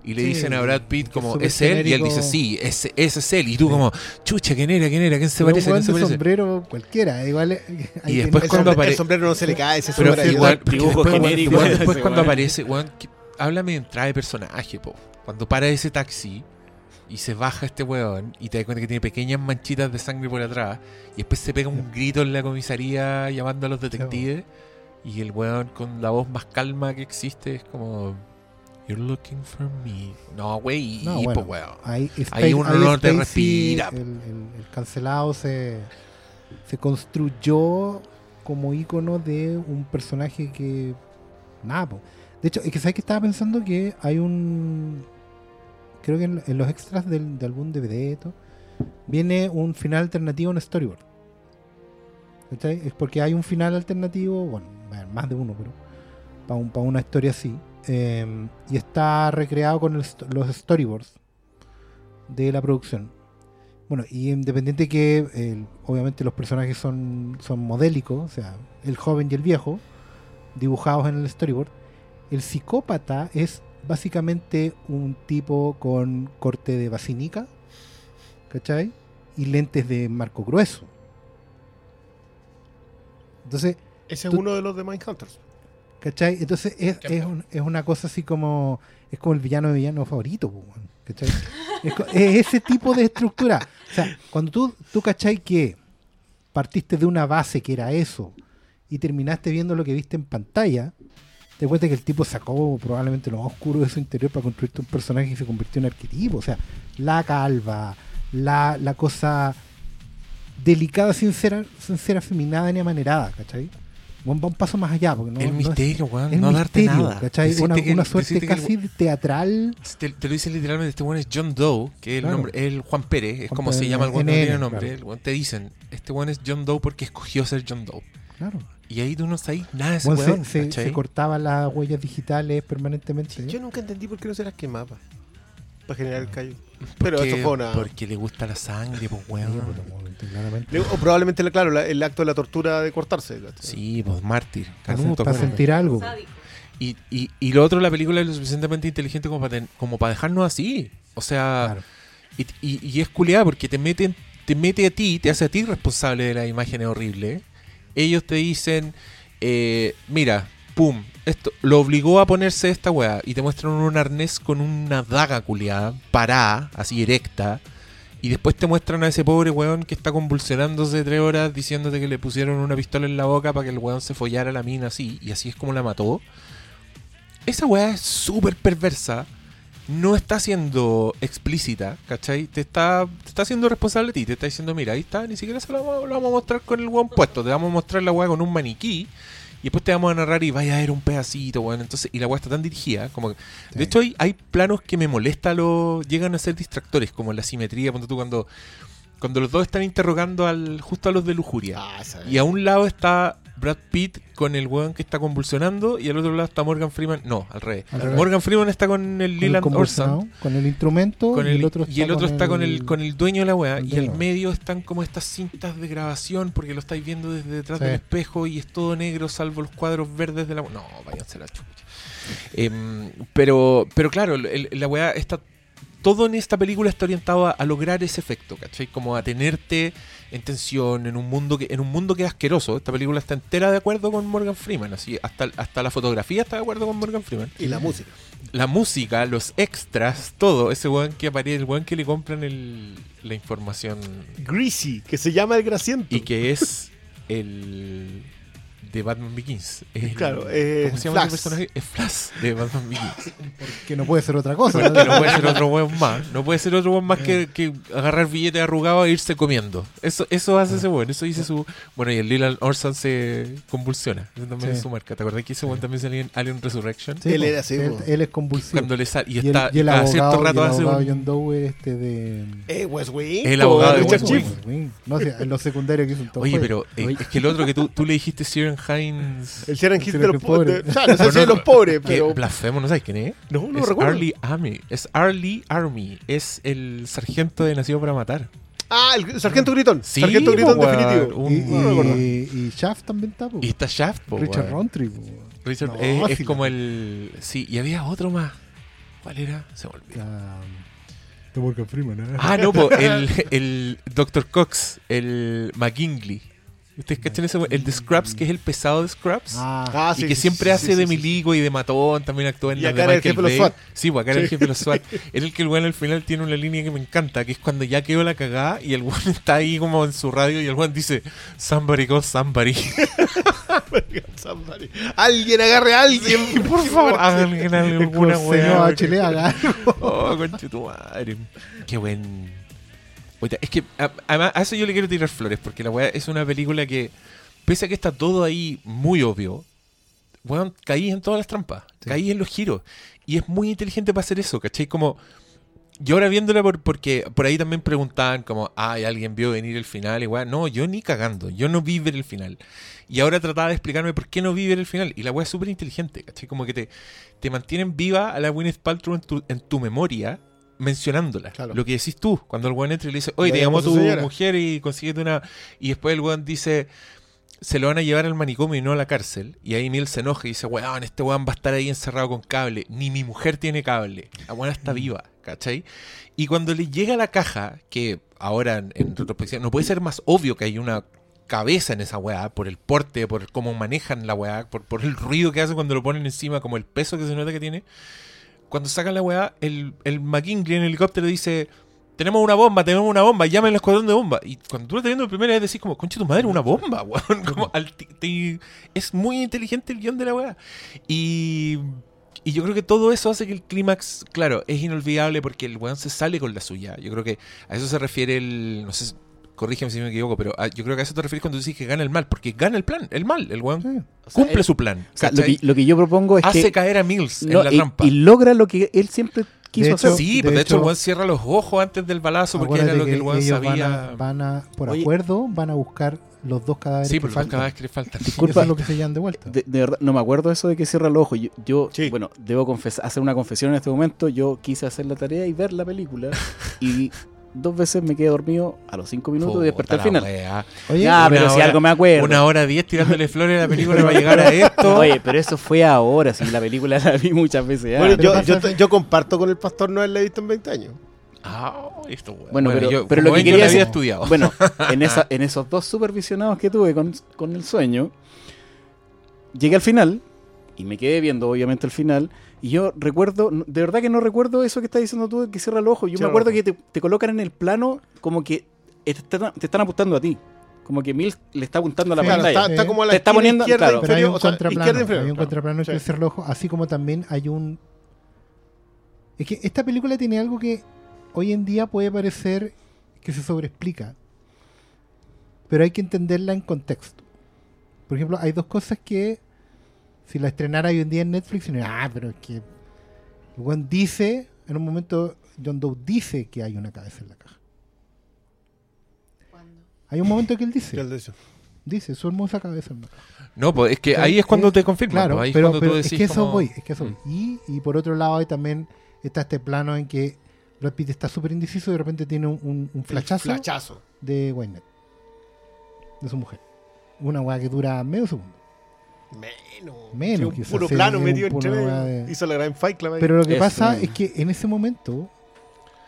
A: Y le
B: Sí,
A: dicen a Brad Pitt como, ¿es él? Y él dice, sí, ese, ese es él. Y tú
B: Sí.
A: como, chucha, ¿quién era? ¿Quién era? ¿Quién se parece?
B: un
A: ¿Quién se parece?
B: sombrero cualquiera. Igual, eh,
A: Y después
D: El,
A: cuando
D: sombre-
A: apare-
D: el sombrero no se le cae, ese
A: Pero
D: sombrero
A: igual,
C: dibujo
A: después,
C: genérico
A: igual después cuando aparece, weón, que- háblame de entrada de personaje, po. Cuando para ese taxi y se baja este weón y te das cuenta que tiene pequeñas manchitas de sangre por atrás y después se pega un grito en la comisaría llamando a los detectives y el weón con la voz más calma que existe es como You're looking for me. No, güey,
B: No,
A: y,
B: bueno.
A: weón.
B: Ahí
A: uno no te
B: Spacey,
A: respira.
B: El, el- el cancelado se, se construyó como ícono de un personaje que. Nada, po. De hecho, es que sabes que estaba pensando que hay un. Creo que en, los extras del- de algún DVD todo, viene un final alternativo en storyboard. ¿Cachai? Es porque hay un final alternativo, bueno, más de uno, pero para un, pa' una historia así. eh, y está recreado con los storyboards de la producción. Bueno, y independiente que obviamente los personajes son, son modélicos, o sea, el joven y el viejo, dibujados en el storyboard, el psicópata es básicamente un tipo con corte de basinica, ¿cachai? Y lentes de marco grueso. Entonces,
D: Ese es
B: tú-
D: uno de los de Mindhunters.
B: ¿Cachai? Entonces es, es, un- es una cosa así como. Es como el villano de villano favorito, weón, ¿cachai? Es ese tipo de estructura. O sea, cuando tú, tú cachai que partiste de una base que era eso y terminaste viendo lo que viste en pantalla, te cuenta que el tipo sacó probablemente lo más oscuro de su interior para construirte un personaje que se convirtió en arquetipo. O sea, la calva, la, la cosa delicada sin ser, sin ser afeminada ni amanerada, ¿cachai? weón, va un paso más allá. Porque no,
A: el
B: no es-
A: misterio, weón.
B: es
A: no darte
B: misterio,
A: nada.
B: ¿cachai?
A: Decirte
B: Una,
A: que-
B: una suerte
A: el-
B: casi teatral.
A: Te, te lo dice literalmente, este weón es John Doe, que es el nombre, el Juan Pérez, es
B: Juan
A: como
B: Pérez,
A: se llama el weón, no tiene nombre.
B: claro.
A: el te dicen, este weón es John Doe porque escogió ser John Doe.
B: Claro.
A: Y ahí tú no sabes nada de ese
B: Weón, se-
A: weón,
B: se,
A: ¿cachai?
B: se cortaban las huellas digitales permanentemente.
D: Yo nunca entendí por qué no se las quemaba. Para generar el callo. Pero eso fue una.
A: Porque le gusta la sangre, pues weón.
B: pues.
D: Le- O probablemente, la- claro, la- el acto de la tortura de cortarse. ¿cachai?
A: Sí, pues mártir.
B: Para,
A: Canuto,
B: para sentir algo.
A: Y, y, y lo otro, la película es lo suficientemente inteligente como para, ten- como para dejarnos así. O sea,
B: Claro.
A: y, y- y es culiada porque te meten, te mete a ti, te hace a ti responsable de las imágenes horribles. Ellos te dicen, eh, mira, pum, esto lo obligó a ponerse esta weá. Y te muestran un arnés con una daga culiada, parada, así erecta. Y después te muestran a ese pobre weón que está convulsionándose tres horas diciéndote que le pusieron una pistola en la boca para que el weón se follara la mina así. Y así es como la mató. Esa weá es súper perversa. No está siendo explícita, ¿cachai? Te está, te está haciendo responsable de ti. Te está diciendo, mira, ahí está, ni siquiera se lo vamos, lo vamos a mostrar con el weón puesto. Te vamos a mostrar la weá con un maniquí. Y después te vamos a narrar y vaya a ver un pedacito, weón. Entonces, y la weá está tan dirigida, como que
B: Sí.
A: de hecho, hay, hay planos que me molesta, lo, llegan a ser distractores, como la simetría, ponte tú cuando, cuando los dos están interrogando al justo a los de lujuria.
D: Ah,
A: Y a un lado está Brad Pitt con el weón que está convulsionando y al otro lado está Morgan Freeman. No, al revés.
B: Al revés.
A: Morgan Freeman está con el Leland Orson.
B: Con el instrumento.
A: Con
B: y
A: el,
B: otro
A: y el otro está con el, con el dueño de la weá. Y al medio están como estas cintas de grabación porque lo estáis viendo desde detrás
B: Sí.
A: del espejo y es todo negro salvo los cuadros verdes de la No, váyanse a la chucha. Em, pero, pero claro, el- la weá está. Todo en esta película está orientado a, a lograr ese efecto, ¿cachai? Como a tenerte en tensión, en un mundo que, en un mundo que es asqueroso. Esta película está entera de acuerdo con Morgan Freeman, así, hasta, hasta la fotografía está de acuerdo con Morgan Freeman.
D: Y la música.
A: La música, los extras, todo, ese weón que aparece, el weón que le compran el, la información
D: Greasy, que se llama el grasiento.
A: y que es el de Batman Begins. El-
D: Claro, eh,
A: ¿Cómo se llama
D: Flash.
A: personaje? Es Flash de Batman Begins.
B: Que no puede ser otra cosa.
A: Porque no puede ser otro weón más. No puede ser otro weón más que, que agarrar billetes arrugados e irse comiendo. Eso, eso hace ese weón. Eso dice su. Bueno, y el Leland Orson se convulsiona. Eso también
B: Sí.
A: es su marca. ¿Te acordás que ese weón también salía en Alien Resurrection?
B: Sí,
D: Él era así,
B: Él, él es convulsivo.
A: Cuando le sale. Y,
B: y, el,
A: está.
B: y el abogado,
A: cierto
B: y
A: rato
B: el
A: hace
B: abogado
A: un.
B: John Doe este de...
D: Eh, West Wing.
A: El abogado de
D: Richard
A: West
D: Schiff.
A: Wing.
B: Wing. No sé, en los secundarios que hizo un
A: Oye, pero eh, es que el otro que tú, tú le dijiste Siren Hines.
D: El Sharon Hit
B: Sí,
D: de los pobres. O sea, no sé si de los pobres,
A: que
D: pero.
A: blasfemo, no sabes quién es.
D: No, no
A: es
D: recuerdo.
A: Arlie Army. Es Arlie Army. Es el sargento de Nacido para Matar.
D: Ah, el Sargento Gritón.
A: Sí,
D: Sargento Gritón definitivo.
A: Un-
B: Y,
D: no recuerdo.
B: y, y Shaft también está, po.
A: Y está Shaft, po,
B: Richard. Roundtree, po.
A: Richard-
B: No,
A: es, como el. Sí, y había otro más. ¿Cuál era? Se me olvidó.
B: De Morgan Freeman, ¿eh?
A: Ah, no, po, el, el Dr. Cox, el McKinley. ¿Ustedes cachan ese? weón? El de Scraps, que es el pesado de Scraps.
B: Ah,
D: Ah,
A: y
D: sí,
A: que
D: sí,
A: siempre
D: sí,
A: hace
D: sí,
A: de
D: sí, sí.
A: milico y de matón, también actúa en
D: Y
A: las
D: acá
A: de
D: el
A: Michael
D: jefe de los
A: Bay.
D: SWAT.
A: Sí, pues acá era el jefe de los SWAT. Era el que el weón al final tiene una línea que me encanta, que es cuando ya quedó la cagada y el weón está ahí como en su radio y el weón dice, somebody call somebody.
D: Somebody. Alguien agarre a alguien.
A: Por favor, háganle alguna
B: el señor
A: weá.
B: Bachelet haga
A: Oh, conche tu madre. Qué buen. Es que a- además a eso yo le quiero tirar flores, porque la weá es una película que, pese a que está todo ahí muy obvio, weón, caí en todas las trampas, caí en los giros. Y es muy inteligente para hacer eso, ¿cachai? Como. Yo ahora viéndola por, porque por ahí también preguntaban como, ay, alguien vio venir el final, y weá. No, yo ni cagando, yo no vi ver el final. Y ahora trataba de explicarme por qué no vi ver el final. Y la weá es súper inteligente, ¿cachai? Como que te, te mantienen viva a la Gwyneth Paltrow en tu, en tu memoria, mencionándola.
D: Claro.
A: Lo que decís tú, cuando el weón entra y le dice, oye, te
D: llamó
A: tu
D: señora.
A: mujer y consíguete una... Y después el weón dice, se lo van a llevar al manicomio y no a la cárcel. Y ahí Miel se enoja y dice, weón, este weón va a estar ahí encerrado con cable. Ni mi mujer tiene cable. La weón está viva, ¿cachai? Y cuando le llega la caja, que ahora en, retrospección no puede ser más obvio que hay una cabeza en esa weá, por el porte, por cómo manejan la weá, por, por el ruido que hace cuando lo ponen encima, como el peso que se nota que tiene. Cuando sacan la weá, el, el McKinley en el helicóptero dice, tenemos una bomba, tenemos una bomba, llamen al escuadrón de bomba. Y cuando tú lo estás viendo por primera vez decís como, concha tu madre, una bomba, weón. Como al ti- te- es muy inteligente el guion de la weá. Y, y yo creo que todo eso hace que el clímax, claro, es inolvidable porque el weón se sale con la suya. Yo creo que a eso se refiere el, no sé, corrígeme si me equivoco, pero ah, yo creo que a eso te refieres cuando dices que gana el mal, porque gana el plan, el mal, el weón
B: Sí.
C: O sea,
A: cumple
C: él-
A: su plan.
C: O sea, lo que, lo que yo propongo es
A: Hace
C: que.
A: caer a Mills
C: no,
A: en la
C: y,
A: trampa.
C: y logra lo que él siempre quiso
B: De
C: hacer.
A: sí,
B: de
A: pero de hecho, el
B: hecho-
A: weón cierra los ojos antes del balazo porque era lo que el weón
B: ellos van
A: sabía.
B: a, van a- por
C: Oye.
B: acuerdo, van a buscar los dos cadáveres
A: sí,
B: que
A: por los
B: faltan.
A: cada vez que le faltan.
C: Disculpa.
B: lo que se llevan de vuelta.
C: De, de verdad, no me acuerdo eso de que cierra los ojos. Yo, yo,
D: Sí.
C: bueno, debo confesar, hacer una confesión en este momento. Yo quise hacer la tarea y ver la película y dos veces me quedé dormido a los cinco minutos y desperté al
A: la
C: final.
B: Oye,
C: Ya, pero si
A: hora-
C: algo me acuerdo.
A: Una hora diez tirándole flores a la película para llegar a esto.
C: Oye, pero eso fue ahora, si la película la vi muchas veces.
D: Bueno, yo,
B: pasa-
D: yo, yo comparto con el pastor no haberla visto en 20 años.
A: Ah, esto, weón.
C: Bueno, pero-
A: yo,
C: pero lo que quería
A: la había
C: decir-
A: estudiado.
C: Bueno, en, esa, en esos dos supervisionados que tuve con, con el sueño, llegué al final y me quedé viendo, obviamente, el final. Y yo recuerdo, de verdad que no recuerdo eso que estás diciendo tú, de que cierra los ojos. Yo
D: Cierra
C: me acuerdo que te, te colocan en el plano como que te están, te están apuntando a ti. Como que Mills le está apuntando a la
B: Sí,
D: Claro,
C: pantalla.
D: está, está como a la
C: Te está poniendo-
D: izquierda
C: claro.
B: Pero hay
D: inferior,
B: un
D: o sea,
B: contraplano,
D: izquierda inferior,
B: hay un
D: claro.
B: contraplano que
D: Sí.
B: ojos, así como también hay un... Es que esta película tiene algo que hoy en día puede parecer que se sobreexplica, pero hay que entenderla en contexto. Por ejemplo, hay dos cosas que si la estrenara hoy en día en Netflix, diría, ah, pero es que el weón dice, en un momento John Doe dice que hay una cabeza en la caja. Hay un momento que él
D: ¿Qué
B: dice,
D: es de eso?
B: dice, su hermosa cabeza en la caja.
A: No, pues es que
B: Pero
A: ahí es cuando
B: es-
A: te confirman.
B: Claro,
A: pues, ahí es
B: pero,
A: cuando
B: pero
A: tú
B: es
A: decís
B: que eso
A: como-
B: voy, es que eso
A: Mm.
B: voy. Y, y por otro lado, hay también está este plano en que Brad Pitt está súper indeciso y de repente tiene un, un, un flachazo
D: Flachazo.
B: de Wayne de su mujer. Una weá que dura medio segundo.
D: Menos.
B: Menos,
D: Sí, un
B: quizás,
D: puro plano metido entre
B: de-
D: Hizo la gran Fight Club.
B: Pero lo que
C: Eso
B: pasa es que en ese momento,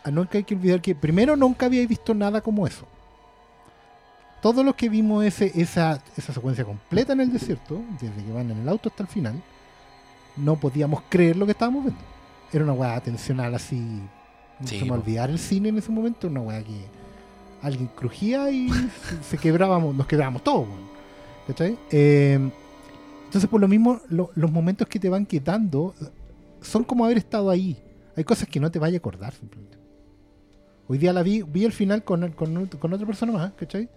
B: a nunca hay que olvidar que primero nunca había visto nada como eso. Todos los que vimos ese, esa, esa secuencia completa en el desierto, desde que van en el auto hasta el final, no podíamos creer lo que estábamos viendo. Era una weá tensional así. No
A: Sí,
B: se me olvidar el cine en ese momento, una weá que alguien crujía y se, se quebrábamos, nos quebrábamos todos. weón. ¿Cachai? Eh, entonces, por lo mismo, lo- los momentos que te van quedando son como haber estado ahí. Hay cosas que no te vaya a acordar simplemente. Hoy día la vi, vi el final con, con, con otra persona más, ¿cachai?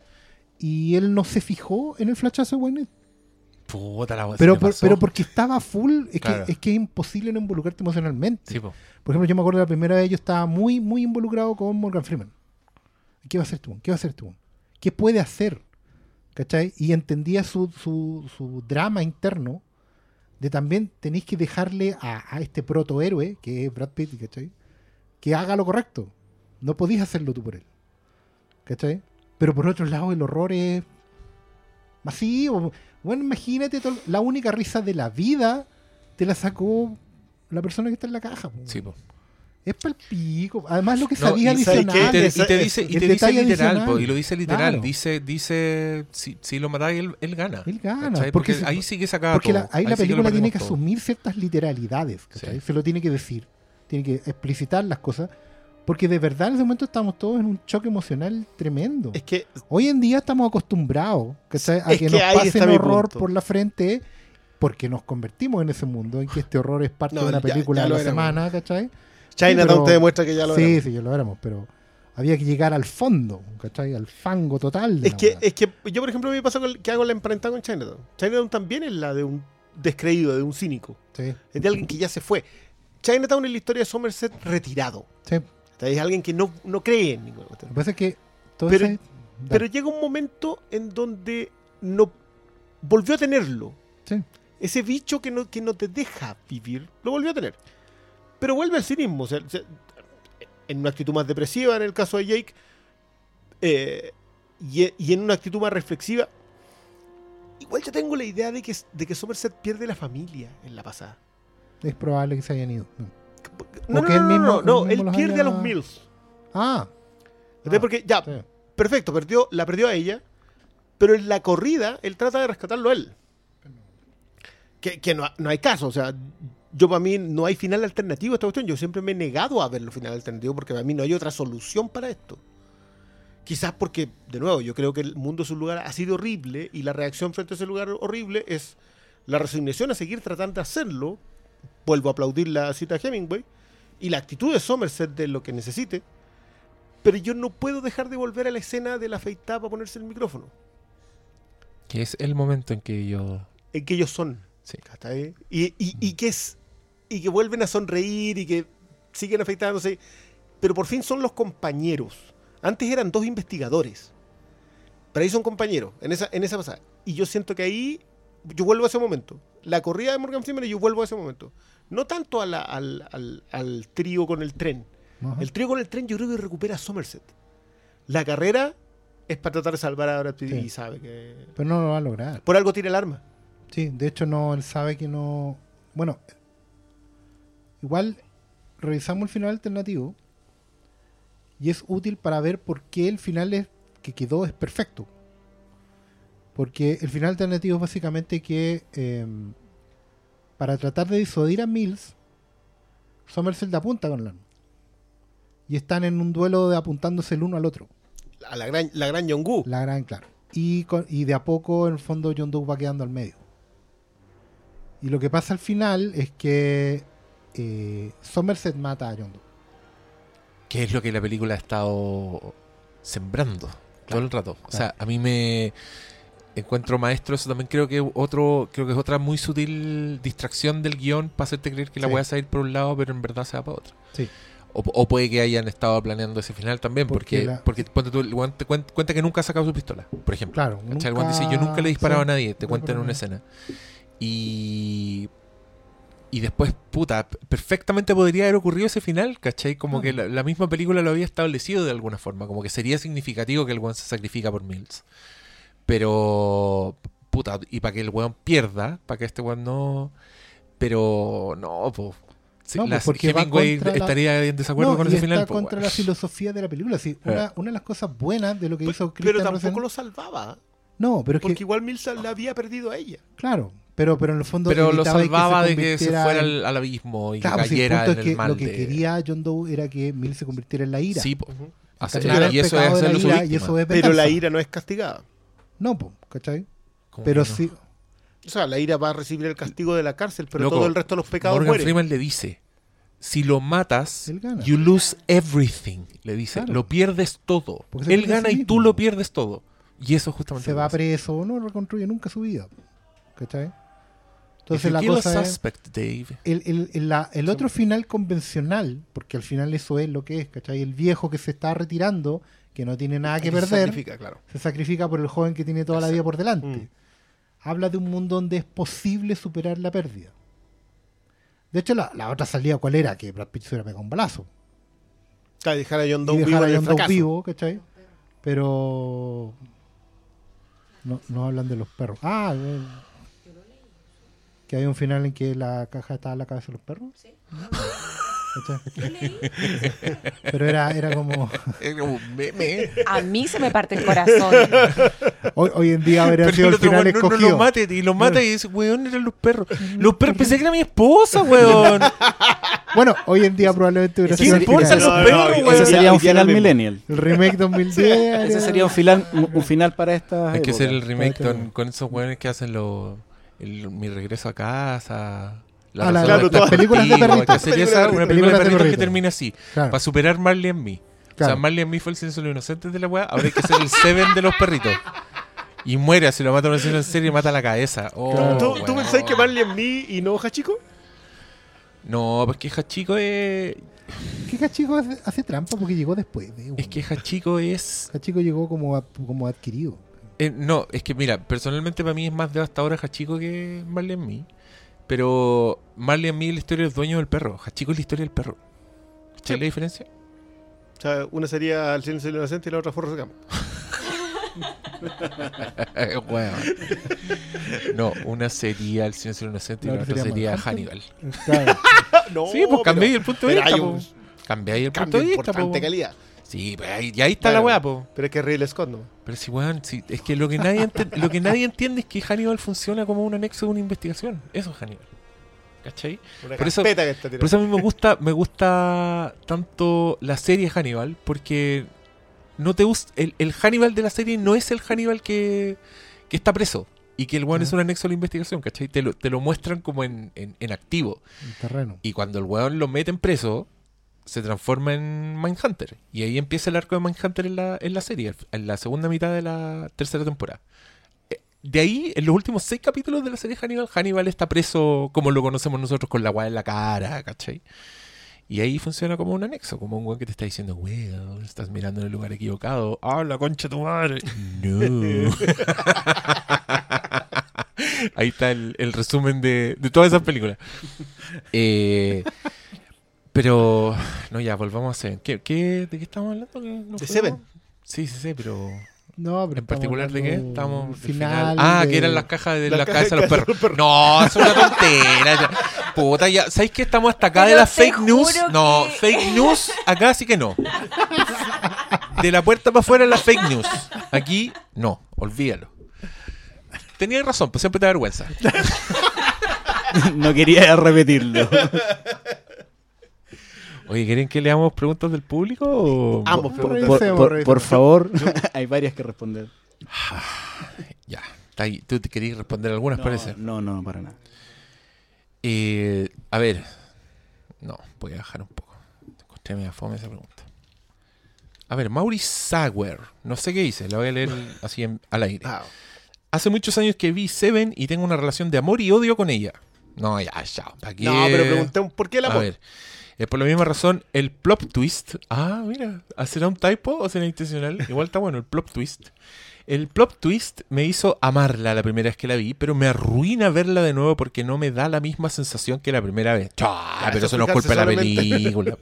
B: Y él no se fijó en el flachazo de Wayne.
A: Puta la
B: Pero, por- pero porque estaba full, es,
A: Claro.
B: que, es que es imposible no involucrarte emocionalmente.
A: Sí, po.
B: Por ejemplo, yo me acuerdo la primera vez yo estaba muy, muy involucrado con Morgan Freeman. ¿Qué va a hacer tú? ¿Qué va a hacer tú? ¿Qué puede hacer? ¿Cachai? Y entendía su, su, su drama interno de también tenéis que dejarle a, a este protohéroe, que es Brad Pitt, ¿cachai? Que haga lo correcto. No podías hacerlo tú por él. ¿Cachai? Pero por otro lado, el horror es masivo. Bueno, imagínate, la única risa de la vida te la sacó la persona que está en la caja.
A: Sí, po.
B: Es pa'l pico. Además, lo que
A: No,
B: sabía
A: y ¿sabes
B: adicional.
A: qué? Y te, y te
D: es-
A: dice, y
B: el
A: te dice literal, po, y lo dice literal.
B: Claro.
A: Dice, dice si, si lo matáis, él, él gana.
B: Él gana,
A: ¿cachai?
B: porque
A: Porque,
B: se-
A: ahí sí que saca
B: Porque
A: todo.
B: la- ahí la
A: sí que
B: película tiene que
A: todo.
B: asumir ciertas literalidades. ¿cachai?
A: Sí.
B: Se lo tiene que decir. Tiene que explicitar las cosas. Porque de verdad en ese momento estamos todos en un choque emocional tremendo.
D: Es que
B: Hoy en día estamos acostumbrados ¿cachai? a
D: Es
B: que,
D: que
B: nos
D: ahí
B: pasen
D: está mi
B: horror por la frente porque nos convertimos en ese mundo en que este horror es parte
D: No,
B: de una
D: ya-
B: película
D: ya
B: de
D: lo
B: la semana, ¿cachai?
D: Chinatown
B: pero-
D: te demuestra que ya lo
B: sí,
D: éramos.
B: sí, ya lo éramos, pero había que llegar al fondo, ¿cachai? Al fango total. de
D: Es que, es que yo, por ejemplo, me pasa con- que hago la emparentada con Chinatown. Chinatown también es la de un descreído, de un cínico.
B: Sí,
D: Es de alguien que ya se fue. Chinatown es la historia de Somerset retirado.
B: sí.
D: Es alguien que no, no cree en ninguna cuestión.
B: Lo que pasa es que todo
D: Pero-
B: ese-
D: Pero llega un momento en donde no volvió a tenerlo.
B: Sí.
D: Ese bicho que no, que no te deja vivir, lo volvió a tener. Pero vuelve al cinismo. o sea, o sea, en una actitud más depresiva, en el caso de Jake, eh, y, y en una actitud más reflexiva. Igual yo tengo la idea de que, de que Somerset pierde la familia en la pasada.
B: es probable que se hayan ido.
D: No, no, no,
B: él
D: no,
B: mismo-
D: no,
B: él
D: no, pierde a los Mills.
B: Ah. Ah,
D: Porque ya,
B: sí.
D: perfecto, perdió, la perdió a ella, pero en la corrida él trata de rescatarlo a él. Que, que no, no hay caso, o sea, yo para mí no hay final alternativo a esta cuestión. Yo siempre me he negado a ver los final alternativo porque para mí no hay otra solución para esto. Quizás porque, de nuevo, yo creo que el mundo es un lugar ha sido horrible y la reacción frente a ese lugar horrible es la resignación a seguir tratando de hacerlo. Vuelvo a aplaudir la cita de Hemingway y la actitud de Somerset de lo que necesite. pero yo no puedo dejar de volver a la escena de la afeitada para ponerse el micrófono.
A: Que es el momento en que yo.
D: En que ellos son.
A: Sí.
D: Y, y, y que es. Y que vuelven a sonreír y que siguen afeitándose. Pero por fin son los compañeros. Antes eran dos investigadores. Pero ahí son compañeros, en esa, en esa pasada. Y yo siento que ahí yo vuelvo a ese momento. La corrida de Morgan Freeman y yo vuelvo a ese momento. No tanto a la- al, al- al trío con el tren.
B: Ajá.
D: El trío con el tren yo creo que recupera a Somerset. La carrera es para tratar de salvar a Brad Pitt
B: Sí.
D: y sabe que...
B: Pero no lo va a lograr.
D: Por algo tira el arma.
B: Sí, de hecho no, él sabe que no. Bueno, igual revisamos el final alternativo y es útil para ver por qué el final es, que quedó es perfecto. Porque el final alternativo es básicamente que eh, para tratar de disuadir a Mills, Somerset le apunta con la y están en un duelo de apuntándose el uno al otro.
D: A la gran, la gran Yongu.
B: La gran, claro. Y, con- y de a poco, en el fondo, Doe va quedando al medio. Y lo que pasa al final es que eh, Somerset mata a John Doe.
A: Que es lo que la película ha estado sembrando todo el rato. O sea, a mí me encuentro maestro, eso también creo que otro, creo que es otra muy sutil distracción del guion para hacerte creer que la
B: Sí.
A: voy a salir por un lado, pero en verdad se va para otro.
B: Sí.
A: O, o puede que hayan estado planeando ese final también,
B: Porque
A: porque, porque,
B: la-
A: ponte tú, el weón te cuen- cuenta que nunca ha sacado su pistola, por ejemplo.
B: Claro.
A: ¿Cachai? El dice, yo nunca le he disparado
B: sí,
A: a nadie, te
B: nunca
A: cuenta en una escena. Y... Y después, puta, perfectamente podría haber ocurrido ese final, ¿cachai? Como que la, la misma película lo había establecido de alguna forma, como que sería significativo que el weón se sacrifica por Mills. Pero, puta, y para que el weón pierda, para que este weón no... Pero, no, pues...
B: No, pues, porque
A: Hemingway
B: la-
A: estaría en desacuerdo
B: No,
A: con
B: y
A: ese
B: está
A: final. po,
B: contra la filosofía de la película. Sí, una, una de las cosas buenas de lo que hizo
D: Pero
B: Christian
D: tampoco
B: Rosen-
D: lo salvaba.
B: No, pero es
D: Porque
B: que,
D: igual Mills la había perdido a ella.
B: claro, pero, pero en el fondo
A: Pero lo
B: que
A: salvaba
B: se
A: de que se fuera
B: en-
A: al, al abismo y
B: Claro,
A: que
B: pues, el
A: cayera en
B: es
A: el
B: que
A: mal
B: lo que
A: de-
B: quería John Doe era que Mills se convirtiera en la ira.
A: Sí.
B: Era el
A: y eso es hacerlo
B: ira, y eso es
D: Pero la ira no es castigada.
B: No, po, ¿cachai? Pero
A: que no.
B: sí,
D: O sea, la ira va a recibir el castigo de la cárcel, pero
A: Loco,
D: todo el resto de los pecados
A: Morgan
D: mueren.
A: Freeman le dice, si lo matas, you lose everything. Le dice,
B: Claro.
A: lo pierdes todo. Él gana y tú lo pierdes todo. Y eso justamente
B: se va preso, no reconstruye nunca su vida. ¿Cachai? Entonces la cosa es...
A: Dave.
B: El, el- el- la- el otro final convencional, porque al final eso es lo que es, ¿cachai? El viejo que se está retirando, que no tiene nada que
D: Aquí se
B: perder,
D: sacrifica, claro.
B: se sacrifica por el joven que tiene toda la vida por delante.
D: Mm.
B: Habla de un mundo donde es posible superar la pérdida. De hecho, la, la otra salida, ¿cuál era? Que Brad Pitt se hubiera pegado un balazo.
D: O sea, dejar a John Doe vivo
B: dejar a John Doe vivo, ¿cachai? Pero no, no hablan de los perros. Ah, eh, que hay un final en que la caja estaba en la cabeza de los perros. ¿Cachai? Pero era, era como
A: un meme.
E: A mí se me parte el corazón.
B: hoy, hoy en día habría
A: Pero
B: sido
A: el
B: el
A: otro
B: final
A: weón no, no
B: escogido.
A: lo mate. Y lo mata y dice, weón, eran los perros. Los perros, pensé que era mi esposa, weón.
B: Bueno, hoy en día probablemente hubiera
A: ¿Qué
B: sido el
A: importan
B: final.
A: los perros,
D: no,
A: weón?
C: Ese sería un final millennial.
B: El remake 2010.
C: Ese sería un final, un final para esta.
A: Hay que hacer el remake
B: Claro.
A: con, con esos weones que hacen los el- mi regreso a casa.
B: Ah, la-
D: claro, todas-
A: estar
B: películas de perritos.
A: que sería esa, una película de perritos que termina así.
B: Claro,
A: Para superar Marley and Me. O sea, Marley and Me fue el silencio de los inocentes de la weá. Ahora hay que hacer el Seven de los perritos. Y muere, si lo mata una escena en serie, mata la cabeza. Oh,
B: Claro.
D: ¿Tú, ¿Tú
A: weón.
D: pensás que Marley en mí y no Hachiko?
A: No, porque Hachiko es.
B: ¿Qué Cachico hace, hace trampa? Porque llegó después. de-
A: Es que Hachiko es.
B: Cachico llegó como, a- como adquirido.
A: Eh, no, es que mira, personalmente para mí es más devastadora Hachiko que Marley and Me. Pero Marley and Me es la historia del dueño del perro. Hachiko es la historia del perro. ¿Cachai la diferencia?
D: O sea, una sería El silencio del inocente y la otra Forrest Gump.
A: Weón. no, una sería El silencio del inocente y
B: La
A: la
B: otra sería.
A: Hannibal.
B: Claro.
D: no,
A: sí, pues cambié el punto de vista. po.
D: un
A: Cambié el punto de vista.
D: importante
A: po. Sí, pues ahí, y ahí está
D: Claro.
A: la weá, po.
D: Pero es que Ridley Scott no.
A: Pero si, weón, si- es que lo que, nadie lo que nadie entiende es que Hannibal funciona como un anexo de una investigación. Eso es Hannibal. ¿Cachai?
D: Una
A: Por eso-
D: que está
A: Por eso a mí me gusta, me gusta tanto la serie Hannibal, porque no te gusta. El, el Hannibal de la serie no es el Hannibal que, que está preso. Y que el weón es un anexo a la investigación, ¿cachai? Te lo, te lo muestran como en, en, en activo.
B: El terreno.
A: Y cuando el weón lo meten preso, se transforma en Mindhunter. Y ahí empieza el arco de Mindhunter en la, en la serie, en la segunda mitad de la tercera temporada. Eh, De ahí, en los últimos seis capítulos de la serie Hannibal, Hannibal está preso como lo conocemos nosotros, con la guay en la cara, ¿cachai? Y ahí funciona como un anexo, como un weón que te está diciendo, weón, estás mirando en el lugar equivocado. ¡Ah, la concha de tu madre! No. ahí está el, el resumen de, de todas esas películas. Eh, pero, no, ya, volvamos a Seven. ¿Qué, qué, ¿De qué estamos hablando? ¿Que no
D: De? Seven.
A: Sí, sí, sí, pero...
B: No, pero
A: ¿En particular de qué? Estamos
B: del
A: final. Ah,
B: de-
A: que eran las cajas de
D: La
A: la,
D: caja
A: de los
D: casa
A: perros. No, es una tontera. Puta, ya. ¿Sabéis que estamos hasta acá de
E: Pero
A: la
E: te
A: fake news? No, fake news, acá sí que no. De la puerta para afuera la fake news. Aquí, no, olvídalo. Tenías razón, pues siempre te da vergüenza.
C: no quería repetirlo.
A: Oye, ¿quieren que leamos preguntas del público? O...
D: Ambos
B: Por-
D: preguntas.
C: Por,
B: Revisemos,
C: por-
B: revisemos.
C: por favor, hay varias que responder.
A: Ya, está ahí. tú te querías responder algunas, parece.
C: No, no, no, para nada.
A: Eh, a ver. No, voy a bajar un poco. Encontré media fome esa pregunta. A ver, Mauri Sauer. No sé qué dice, la voy a leer así en- al aire.
D: Ah,
A: Hace muchos años que vi Seven y tengo una relación de amor y odio con ella. No, ya, ya. ¿para qué?
D: No, pero pregunté por qué el
A: A
D: amor.
A: ver. Es por la misma razón, el plot twist. Ah, mira. ¿Será un typo o será intencional? Igual está bueno, el plot twist. El plot twist me hizo amarla la primera vez que la vi, pero me arruina verla de nuevo porque no me da la misma sensación que la primera vez. Chá, pero eso no es culpa de la película.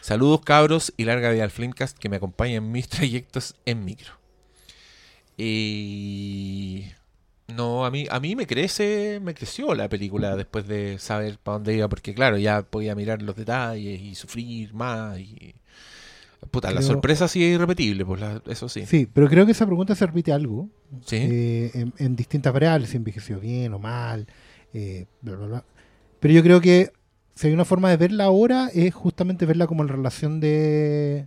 A: Saludos cabros y larga vida al Flimcast que me acompaña en mis trayectos en micro. Y no, a mí, a mí me crece, me creció la película después de saber para dónde iba, porque claro, ya podía mirar los detalles y sufrir más y puta, la sorpresa sí es irrepetible, pues la- eso sí.
B: Sí, pero creo que esa pregunta se repite algo.
A: Sí.
B: eh, en, en distintas variables, si envejeció bien o mal, eh, bla, bla, bla. Pero yo creo que si hay una forma de verla ahora es justamente verla como la relación de,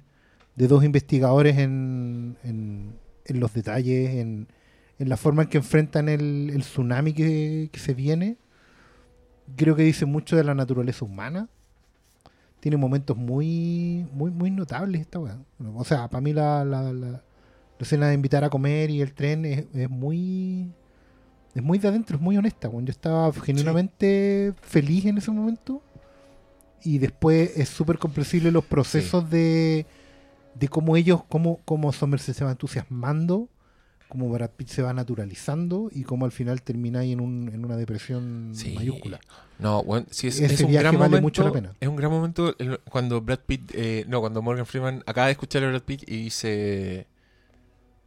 B: de dos investigadores en, en, en los detalles, en, en la forma en que enfrentan el, el tsunami que, que se viene. Creo que dice mucho de la naturaleza humana. Tiene momentos muy muy muy notables esta weá. O sea, para mí la, la, la- la escena de invitar a comer y el tren es, es muy es muy de adentro, es muy honesta. weón. Yo estaba genuinamente feliz en ese momento y después es súper comprensible los procesos de, de cómo ellos, cómo, cómo Somerset se va entusiasmando, cómo Brad Pitt se va naturalizando y cómo al final termina ahí en, un, en una depresión
A: Sí.
B: mayúscula.
A: No, bueno, sí, es,
B: Ese
A: es un
B: viaje
A: gran
B: vale
A: momento.
B: mucho la pena.
A: Es un gran momento cuando Brad Pitt, eh, no, cuando Morgan Freeman acaba de escuchar a Brad Pitt y dice,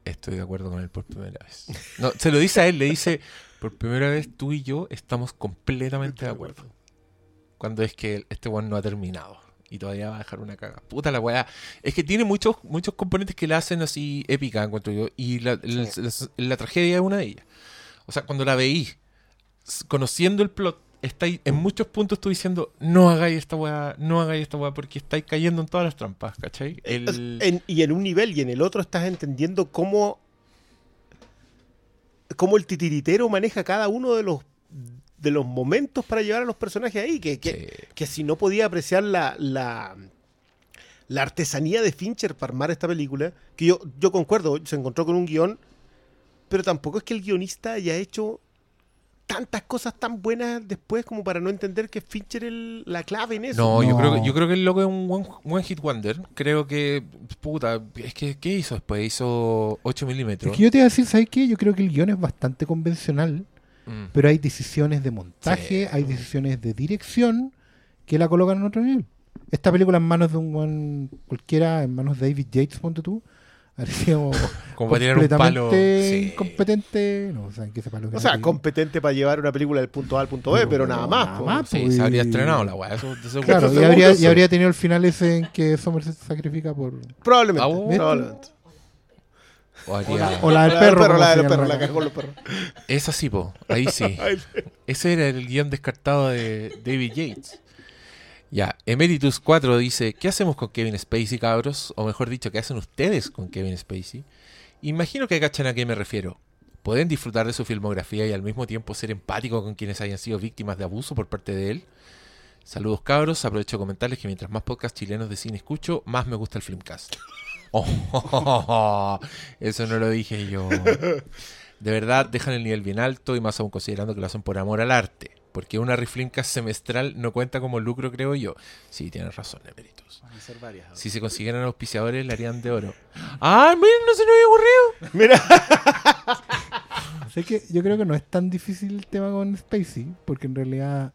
A: estoy de acuerdo con él por primera vez. No, se lo dice a él, le dice, por primera vez tú y yo estamos completamente de acuerdo. Cuando es que este one no ha terminado y todavía va a dejar una caga. Puta la weá. Es que tiene muchos muchos componentes que la hacen así épica, encuentro yo. Y la, la- la- la tragedia es una de ellas. O sea, cuando la veí, conociendo el plot, estáis en muchos puntos tú diciendo, no hagáis esta weá, no hagáis esta weá, porque estáis cayendo en todas las trampas, ¿cachai? El-
D: En- y en un nivel y en el otro estás entendiendo cómo, cómo el titiritero maneja cada uno de los de los momentos para llevar a los personajes ahí. Que, que,
A: Sí.
D: que si no podía apreciar la, la, la artesanía de Fincher para armar esta película, que yo, yo concuerdo, se encontró con un guion, pero tampoco es que el guionista haya hecho tantas cosas tan buenas después como para no entender que Fincher es la clave en eso.
A: No, Yo, creo que, yo creo que el loco es un one hit wonder. Creo que, puta, es que, ¿qué hizo después? Hizo 8 milímetros.
B: Es que yo te iba a decir, ¿sabes qué? Yo creo que el guion es bastante convencional,
A: Mm.
B: pero hay decisiones de montaje,
A: Sí.
B: hay decisiones de dirección que la colocan en otro nivel. Esta película en manos de un buen cualquiera, en manos de David Yates, ponte tú,
A: Como un palo.
B: completamente
A: Sí.
B: incompetente. No, o sea, ¿en qué ese palo que
D: O sea, competente para llevar una película del punto A al punto B, pero nada más.
B: Nada
D: po.
B: más.
A: Sí,
B: pues,
A: se habría estrenado la weá.
B: Claro, y habría, y habría tenido el final ese en que Somerset se sacrifica por...
D: Probablemente.
A: Ah,
D: probablemente.
A: O haría-
B: O la del
D: La
B: perro.
D: la del perro,
B: la
D: cagó los perros.
A: Esa sí, po. Ahí sí. Ese era el guion descartado de David Yates. Ya, Emeritus 4 dice, ¿qué hacemos con Kevin Spacey, cabros? O mejor dicho, ¿qué hacen ustedes con Kevin Spacey? Imagino que cachan a qué me refiero. ¿Pueden disfrutar de su filmografía y al mismo tiempo ser empático con quienes hayan sido víctimas de abuso por parte de él? Saludos cabros, aprovecho de comentarles que mientras más podcasts chilenos de cine escucho, más me gusta el Filmcast. Oh, eso no lo dije yo. De verdad, dejan el nivel bien alto y más aún considerando que lo hacen por amor al arte. Porque una Reflimcast semestral no cuenta como lucro, creo yo. Sí, tienes razón, Emeritus.
C: Van a ser varias.
A: Si se consiguieran auspiciadores, le harían de oro. ¡Ah, miren! No se nos había ocurrido.
D: Mira,
B: Sé que yo creo que no es tan difícil el tema con Spacey, porque en realidad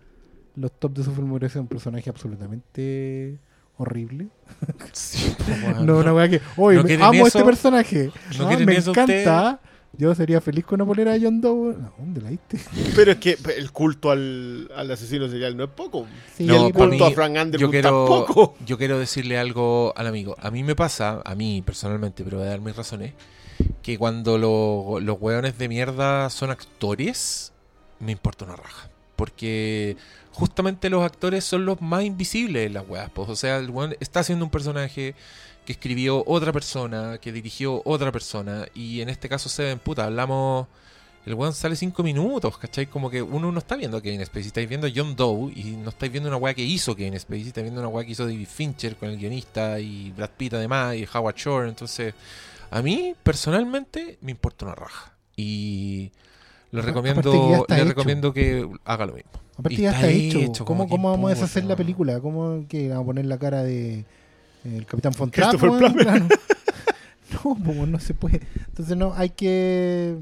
B: los top de su filmografía es un personaje absolutamente horrible. No, una weá que, oye,
A: ¿No
B: me-
A: quieren
B: amo
A: eso?
B: este personaje.
A: ¿No
B: Ah, me encanta. Yo sería feliz con una polera de John Doe. No, ¿Dónde la diste?
D: pero es que el culto al, al asesino serial no es poco.
B: Sí,
A: No,
D: el culto
A: mí-
D: a Frank
A: yo
D: Underwood
A: quiero,
D: tampoco.
A: yo quiero decirle algo al amigo. A mí me pasa, a mí personalmente, pero voy a dar mis razones, que cuando lo- los hueones de mierda son actores, me importa una raja. Porque justamente los actores son los más invisibles en las weas. pues. O sea, el weón está haciendo un personaje que escribió otra persona, que dirigió otra persona. Y en este caso se ven, puta, hablamos... El weón sale cinco minutos, ¿cachai? Como que uno no está viendo a Kevin Spacey, estáis viendo a John Doe y no estáis viendo una weá que hizo Kevin Spacey, estáis viendo una weá que hizo David Fincher con el guionista y Brad Pitt además y Howard Shore. Entonces, a mí personalmente me importa una raja. Y le
B: Aparte
A: recomiendo,
B: que ya está
A: le
B: hecho.
A: recomiendo que haga lo mismo.
B: Aparte
A: Y
B: ya
A: está
B: hecho.
A: hecho,
B: ¿Cómo,
A: como
B: cómo vamos a deshacer la película? ¿Cómo que vamos a poner la cara de eh, el Capitán. Claro. No, pues, no se puede. Entonces no, hay que...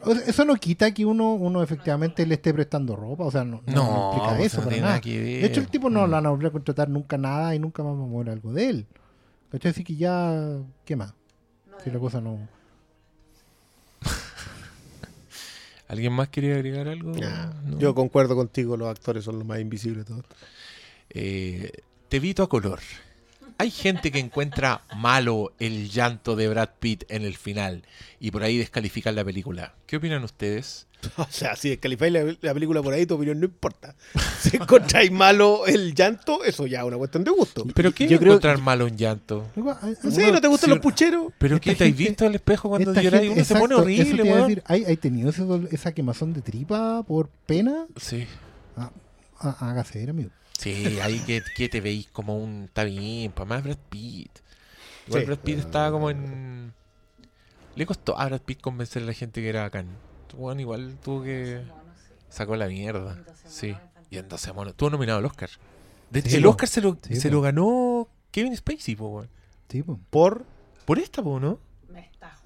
B: o sea, Eso no quita que uno, uno efectivamente le esté prestando ropa, o sea, no, no,
A: No,
B: implica
A: pues
B: eso
A: no
B: para nada.
A: nada que ver.
B: De hecho, el tipo no
A: Mm.
B: lo van a volver a contratar nunca nada y nunca más vamos a mover algo de él. ¿Cachai? Así que ya, ¿qué más? Si la cosa no...
A: ¿Alguien más quiere agregar algo?
D: Nah,
A: No.
D: Yo concuerdo contigo, los actores son los más invisibles de todos.
A: Eh, te vito a color. Hay gente que encuentra malo el llanto de Brad Pitt en el final y por ahí descalifican la película. ¿Qué opinan ustedes?
D: O sea, si descalifáis la, la película por ahí, tu opinión no importa. Si encontráis malo el llanto, eso ya es una cuestión de gusto.
A: ¿Pero qué
B: yo creo-
A: encontrar malo un llanto?
B: Hay-
D: No sé, ¿no te gustan
A: si-
D: los pucheros?
A: ¿Pero qué te has visto al espejo cuando lloráis? Uno se pone
B: exacto,
A: horrible,
B: decir, ¿hay, hay tenido ese esa quemazón de tripa por pena?
A: Sí.
B: Ah, ah, hágase amigo.
A: Sí, ahí que, que te veis como un... Está bien, para más Brad Pitt. Igual
D: Sí.
A: Brad Pitt estaba como en... Le costó a Brad Pitt convencer a la gente que era bacán. Bueno, igual tuvo que... Sacó la mierda. Sí. Y en 12 monos. Estuvo nominado al Oscar. De hecho,
B: Sí,
A: el. Oscar se lo,
B: Sí,
A: se
B: po.
A: lo ganó Kevin Spacey, po, weón.
B: Sí, po.
D: Por.
A: Por esta, po, ¿no?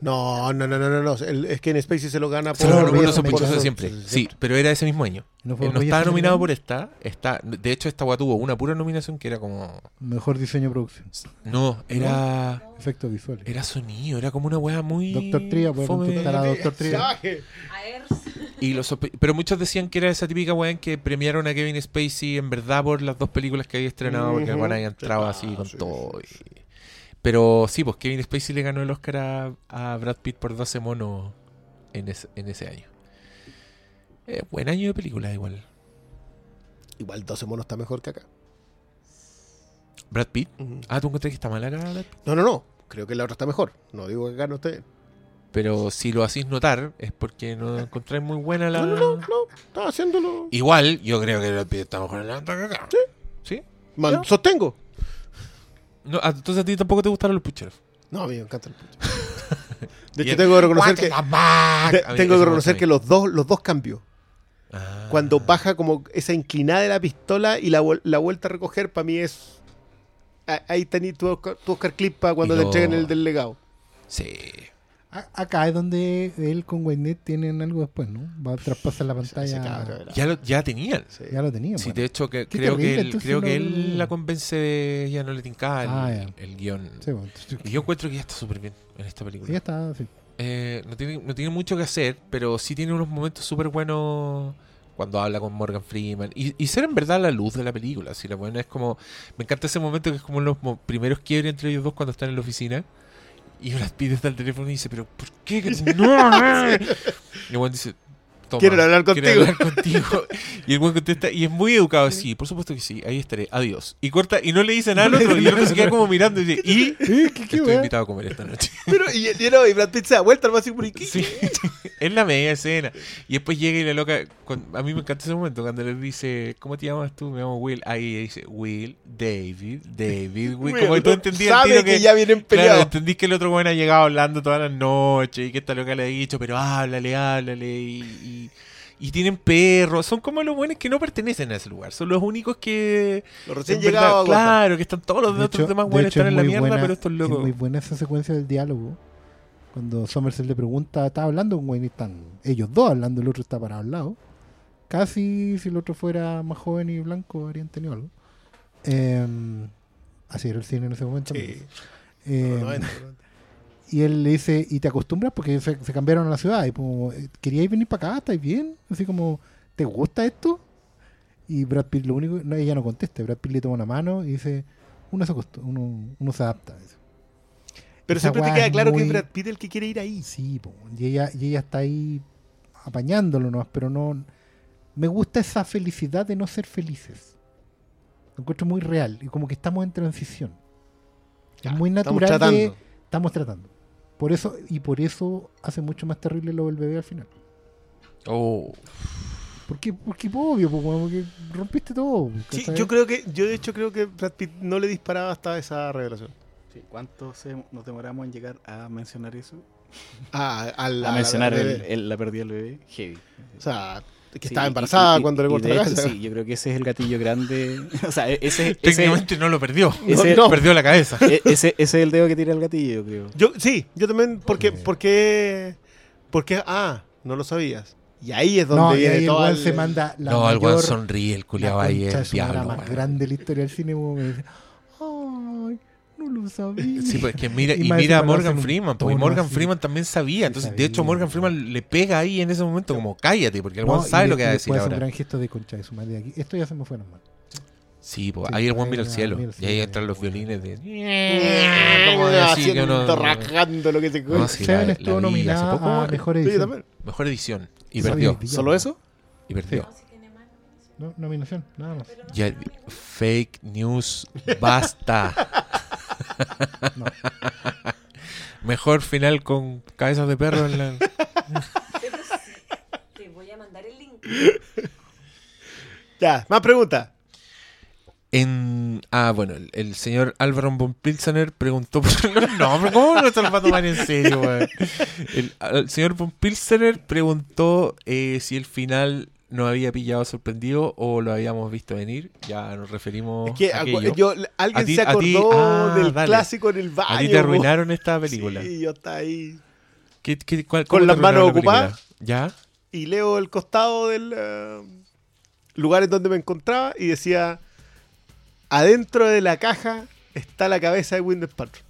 D: No, no, no, no, no. no. El, es que en Spacey se lo gana por.
A: Se lo los sospechosos de siempre. Sí, pero era ese mismo año.
B: ¿No Orgullo
A: estaba nominado por esta. Está, de hecho, esta weá tuvo una pura nominación que era como.
B: Mejor diseño de producción.
A: No, era.
B: Efectos visuales.
A: Era sonido, era como una weá muy.
B: Doctor Tria, Doctor Tria.
A: Y los pero muchos decían que era esa típica weá en que premiaron a Kevin Spacey en verdad por las dos películas que había estrenado, porque el entrado
D: Ah,
A: así con
D: sí,
A: todo.
D: sí,
A: y- Pero sí, pues Kevin Spacey le ganó el Oscar a, a Brad Pitt por 12 monos en, ese- en ese año. Eh, buen año de película igual.
D: Igual 12 monos está mejor que acá.
A: Brad Pitt. Ah, ¿tú encontrás que está mal acá, Brad Pitt?
D: No, no, no. Creo que la otra está mejor. No digo que esté bien.
A: Pero si lo hacéis notar es porque no encontráis muy buena la...
D: No, no, no, no. Estaba haciéndolo.
A: Igual, yo creo que Brad Pitt está mejor en la otra que acá.
D: Sí.
A: ¿Sí?
D: Sostengo.
A: No, entonces a ti tampoco te gustaron los pucheros.
D: No, a mí me encanta el pucho. De hecho, tengo que reconocer que. De- tengo que reconocer que los dos, los dos cambios.
A: Ah.
D: Cuando baja como esa inclinada de la pistola y la, la vuelta a recoger, para mí es. Ahí tenés tu, Oscar- tu Oscar Clip para cuando te entreguen el del legado.
A: Sí.
B: Acá es donde él con Waynet tienen algo después, ¿no? Va a traspasar la pantalla.
D: cabrón
A: Ya, lo, ya tenían.
D: sí.
B: Ya lo tenía.
A: Sí,
B: bueno.
A: de hecho, que creo que él, creo que la convence de ya no le tincaba el,
B: Ah,
A: el guion.
B: Sí, bueno, entonces-
A: Y yo encuentro que ya está súper bien en esta película.
B: ya está, sí.
A: Eh, no, tiene, no tiene mucho que hacer, pero sí tiene unos momentos súper buenos cuando habla con Morgan Freeman. Y, y ser en verdad la luz de la película. Si la buena es como. Me encanta ese momento que es como los mo- primeros quiebres entre ellos dos cuando están en la oficina. Y Brad Pitt está al teléfono y dice, pero ¿por qué? que- ¡No! y buen dice, Toma,
D: Quieren hablar
A: quiero hablar contigo. y el buen contesta, y es muy educado, sí, por supuesto que sí, ahí estaré, adiós. Y corta, y no le dice nada al otro, y el otro se queda como mirando y dice, y
B: ¿Qué, qué, qué
A: estoy invitado a comer esta noche.
D: Pero, y, y, no, y Brad Pitt se da vuelta al más y ¿y qué?
A: Sí. Es la media escena. Y después llega y la loca. con- a mí me encanta ese momento cuando le dice, ¿cómo te llamas tú? Me llamo Will. Ahí dice, Will, David, David, Will. Como que tú entendías
D: Sabe que, ya vienen
A: Claro,
D: peleados.
A: entendí que el otro weón ha llegado hablando todas las noches y que esta loca le ha dicho, pero háblale, háblale. Y, y, y tienen perros. Son como los buenos que no pertenecen a ese lugar. Son los únicos que.
D: Los recién llegados.
A: Claro, que están todos los
B: De
A: otros
B: hecho-
A: demás
B: de
A: buenos están en la mierda,
B: buena-
A: pero estos
B: Es
A: locos.
B: muy buena esa secuencia del diálogo. Cuando Somerset le pregunta, está hablando con Wayne y están ellos dos hablando, el otro está parado al lado. Casi si el otro fuera más joven y blanco habrían tenido algo. Eh, así era el cine en ese momento.
D: Sí.
B: Eh,
D: Los 90, los 90.
B: Y él le dice, ¿y te acostumbras? Porque se, se cambiaron a la ciudad. Y como, ¿queríais venir para acá? ¿Estáis bien? Así como, ¿te gusta esto? Y Brad Pitt lo único, no, ella no contesta. Brad Pitt le toma una mano y dice, uno se, uno, uno se adapta. dice.
D: Pero
B: Esa
D: siempre te queda claro que es Brad Pitt el que quiere ir ahí.
B: Sí, po, y ella, y ella está ahí apañándolo nomás, pero no... Me gusta esa felicidad de no ser felices. Lo encuentro muy real y como que estamos en transición.
D: Ya,
B: es muy natural
D: tratando.
B: Estamos tratando. Por eso, y por eso hace mucho más terrible lo del bebé al final.
A: Oh.
B: Porque, porque obvio, porque rompiste todo.
D: Sí, yo creo que, yo de hecho creo que Brad Pitt no le disparaba hasta esa revelación.
C: Sí, ¿Cuánto se- nos demoramos en llegar a mencionar eso?
D: Ah, al,
C: A mencionar
D: al
C: el- el- la pérdida del bebé. Heavy.
D: O sea, que
C: Sí,
D: estaba
C: y-
D: embarazada
C: y-
D: cuando le
C: y
D: corta
C: de
D: la cabeza.
C: Sí, yo creo que ese es el gatillo grande. o sea, e- ese, ese,
A: Técnicamente no lo perdió.
C: ese-
D: No, no.
A: Perdió la cabeza.
C: e- ese, ese es el dedo que tira el gatillo, yo creo.
D: Yo, sí, yo también, porque, porque, porque, ah, no lo sabías. Y ahí es donde
B: No, y ahí el
D: todo el-
B: se manda la
A: no, el
B: mayor,
A: weón sonríe, el culiado ahí es diablo.
B: más grande de la historia del cine. weón, que dice, Ay, no lo sabía.
A: Sí, pues que mira,
B: Y
A: mira a Morgan Freeman, porque Morgan
B: así.
A: Freeman también sabía.
B: Sí,
A: Entonces, de hecho. Morgan Freeman le pega ahí en ese momento como cállate, porque el
B: No,
A: sabe
B: de-
A: lo que va a decir
B: hace un
A: ahora.
B: gran gesto de concha de su madre aquí. Esto ya se me fue manos.
A: Sí, pues
B: Sí,
A: ahí el
B: ahí
A: mira al cielo.
B: mira
A: Y ahí entran los violines de. Como decir que
D: haciendo,
A: uno-
D: rajando lo que se
A: No, sí,
B: Seven estuvo nominada a mejor edición.
A: Mejor edición. Y
B: Sí,
A: perdió.
C: ¿Solo eso?
A: Y perdió.
B: No, nominación, nada más.
A: Ya, fake news, basta.
B: No.
A: Mejor final con cabezas de perro en la.
E: Te voy a mandar el link.
D: Ya, más preguntas.
A: En, ah, bueno, el, el señor Álvaro von Pilsener preguntó por los nombres. ¿Cómo no se lo va a tomar en serio? El, el señor von Pilsener preguntó eh, si el final nos había pillado sorprendido o lo habíamos visto venir. Ya nos referimos
D: Es que
A: a
D: acu-
A: aquello.
D: yo, alguien
A: A ti-
D: se
A: ti-
D: acordó
A: ah,
D: del
A: dale.
D: clásico en el baño.
A: A ti te arruinaron esta película.
D: Sí, yo estaba ahí.
A: ¿Qué- qué- cuál-
D: Con las manos
A: la
D: ocupadas.
A: ¿Ya?
D: Y leo el costado del eh, lugar en donde me encontraba y decía: Adentro de la caja está la cabeza de Windows Paltrow.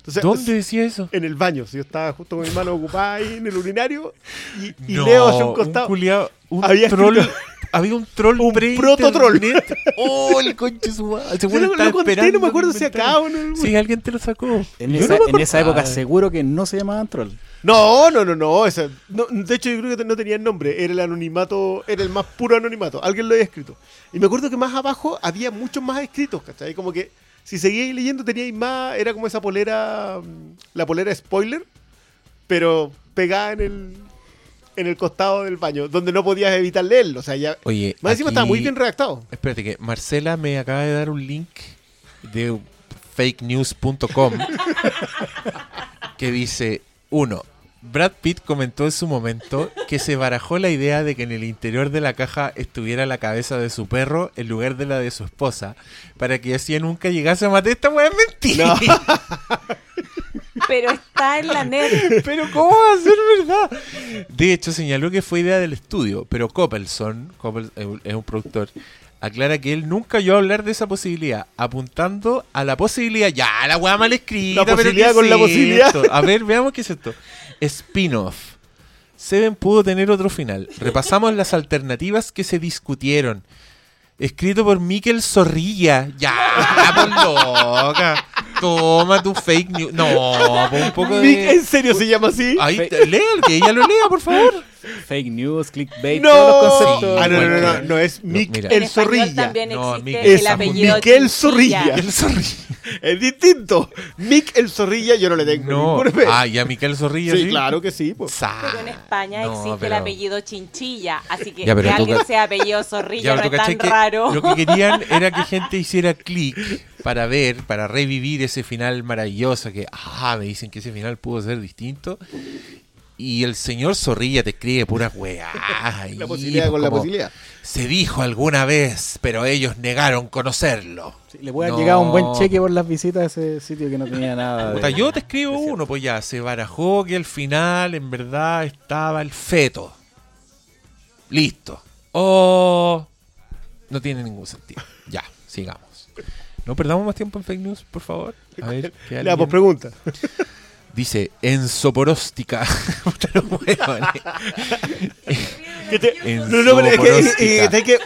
D: Entonces,
A: ¿Dónde decía eso?
D: En el baño. Si yo estaba justo con mi mano ocupada ahí en el urinario y, y
A: No,
D: leo hacia un costado.
A: culiao- un
D: Había
A: troll.
D: escrito-
A: Había un troll
D: Un prototroll.
A: Oh, el conche su madre.
D: Yo lo, lo conté, no me acuerdo si acá o no.
A: Sí, alguien te lo sacó.
C: En, esa,
A: no me
C: en esa época seguro que no se llamaban troll.
D: No, no, no, no, esa- no, De hecho, yo creo que no tenía nombre. Era el anonimato, era el más puro anonimato. Alguien lo había escrito. Y me acuerdo que más abajo había muchos más escritos, ¿cachai? Como que si seguíais leyendo teníais más. Era como esa polera. mm, La polera spoiler, pero pegada en el. En el costado del baño, donde no podías evitar leerlo. O sea, ya.
A: Oye,
D: Más encima estaba muy bien redactado.
A: Espérate, que Marcela me acaba de dar un link de fakenews.com que dice: uno, Brad Pitt comentó en su momento que se barajó la idea de que en el interior de la caja estuviera la cabeza de su perro en lugar de la de su esposa, para que así nunca llegase a matar esta weá es mentira.
E: Pero está en la net.
A: Pero ¿cómo va a ser verdad? De hecho, señaló que fue idea del estudio, pero Coppelson, Coppel- es un- es un productor, aclara que él nunca oyó hablar de esa posibilidad, apuntando a la posibilidad, ya, la weá mal escrita,
D: La
A: pero
D: posibilidad
A: ¿qué
D: con
A: es
D: la posibilidad.
A: esto? A ver, veamos qué es esto. Spin-off. Seven pudo tener otro final. Repasamos las alternativas que se discutieron. Escrito por Miquel Zorrilla. Ya, por loca. Toma tu fake news. No, un poco de.
D: ¿En serio se llama así?
A: Ahí, lea, que ella lo lea, por favor.
C: Fake news, clickbait,
D: ¡No!
C: todos los conceptos.
D: Ah, no, no, no, no, es Mick el Zorrilla.
E: también
A: No,
E: existe
A: Miguel-
E: el.
D: Zorrilla. Es distinto. Mick el Zorrilla, yo no le tengo fe.
A: Ah, y a Miquel Zorrilla
D: sí,
A: sí.
D: claro que sí. pues.
E: Pero en España
A: No,
E: existe
A: pero-
E: el apellido Chinchilla, así que que alguien sea apellido
A: Ya,
E: Zorrilla no es tan
A: que
E: raro.
A: Lo que querían era que gente hiciera clic para ver, para revivir ese final maravilloso que, ah, me dicen que ese final pudo ser distinto. Y el señor Zorrilla te escribe puras weas. ahí,
D: La posibilidad
A: pues,
D: con la posibilidad.
A: Se dijo alguna vez, pero ellos negaron conocerlo.
C: Sí, le puede
A: No.
C: haber llegado un buen cheque por las visitas a ese sitio que no tenía nada. de-
A: yo te escribo uno, pues ya, se barajó que al final en verdad estaba el feto. Listo. Oh, no tiene ningún sentido. Ya, sigamos. No perdamos más tiempo en fake news, por favor. A ver, que
D: Le
A: alguien-
D: damos pregunta.
A: Dice ensoporóstica.
D: No, no,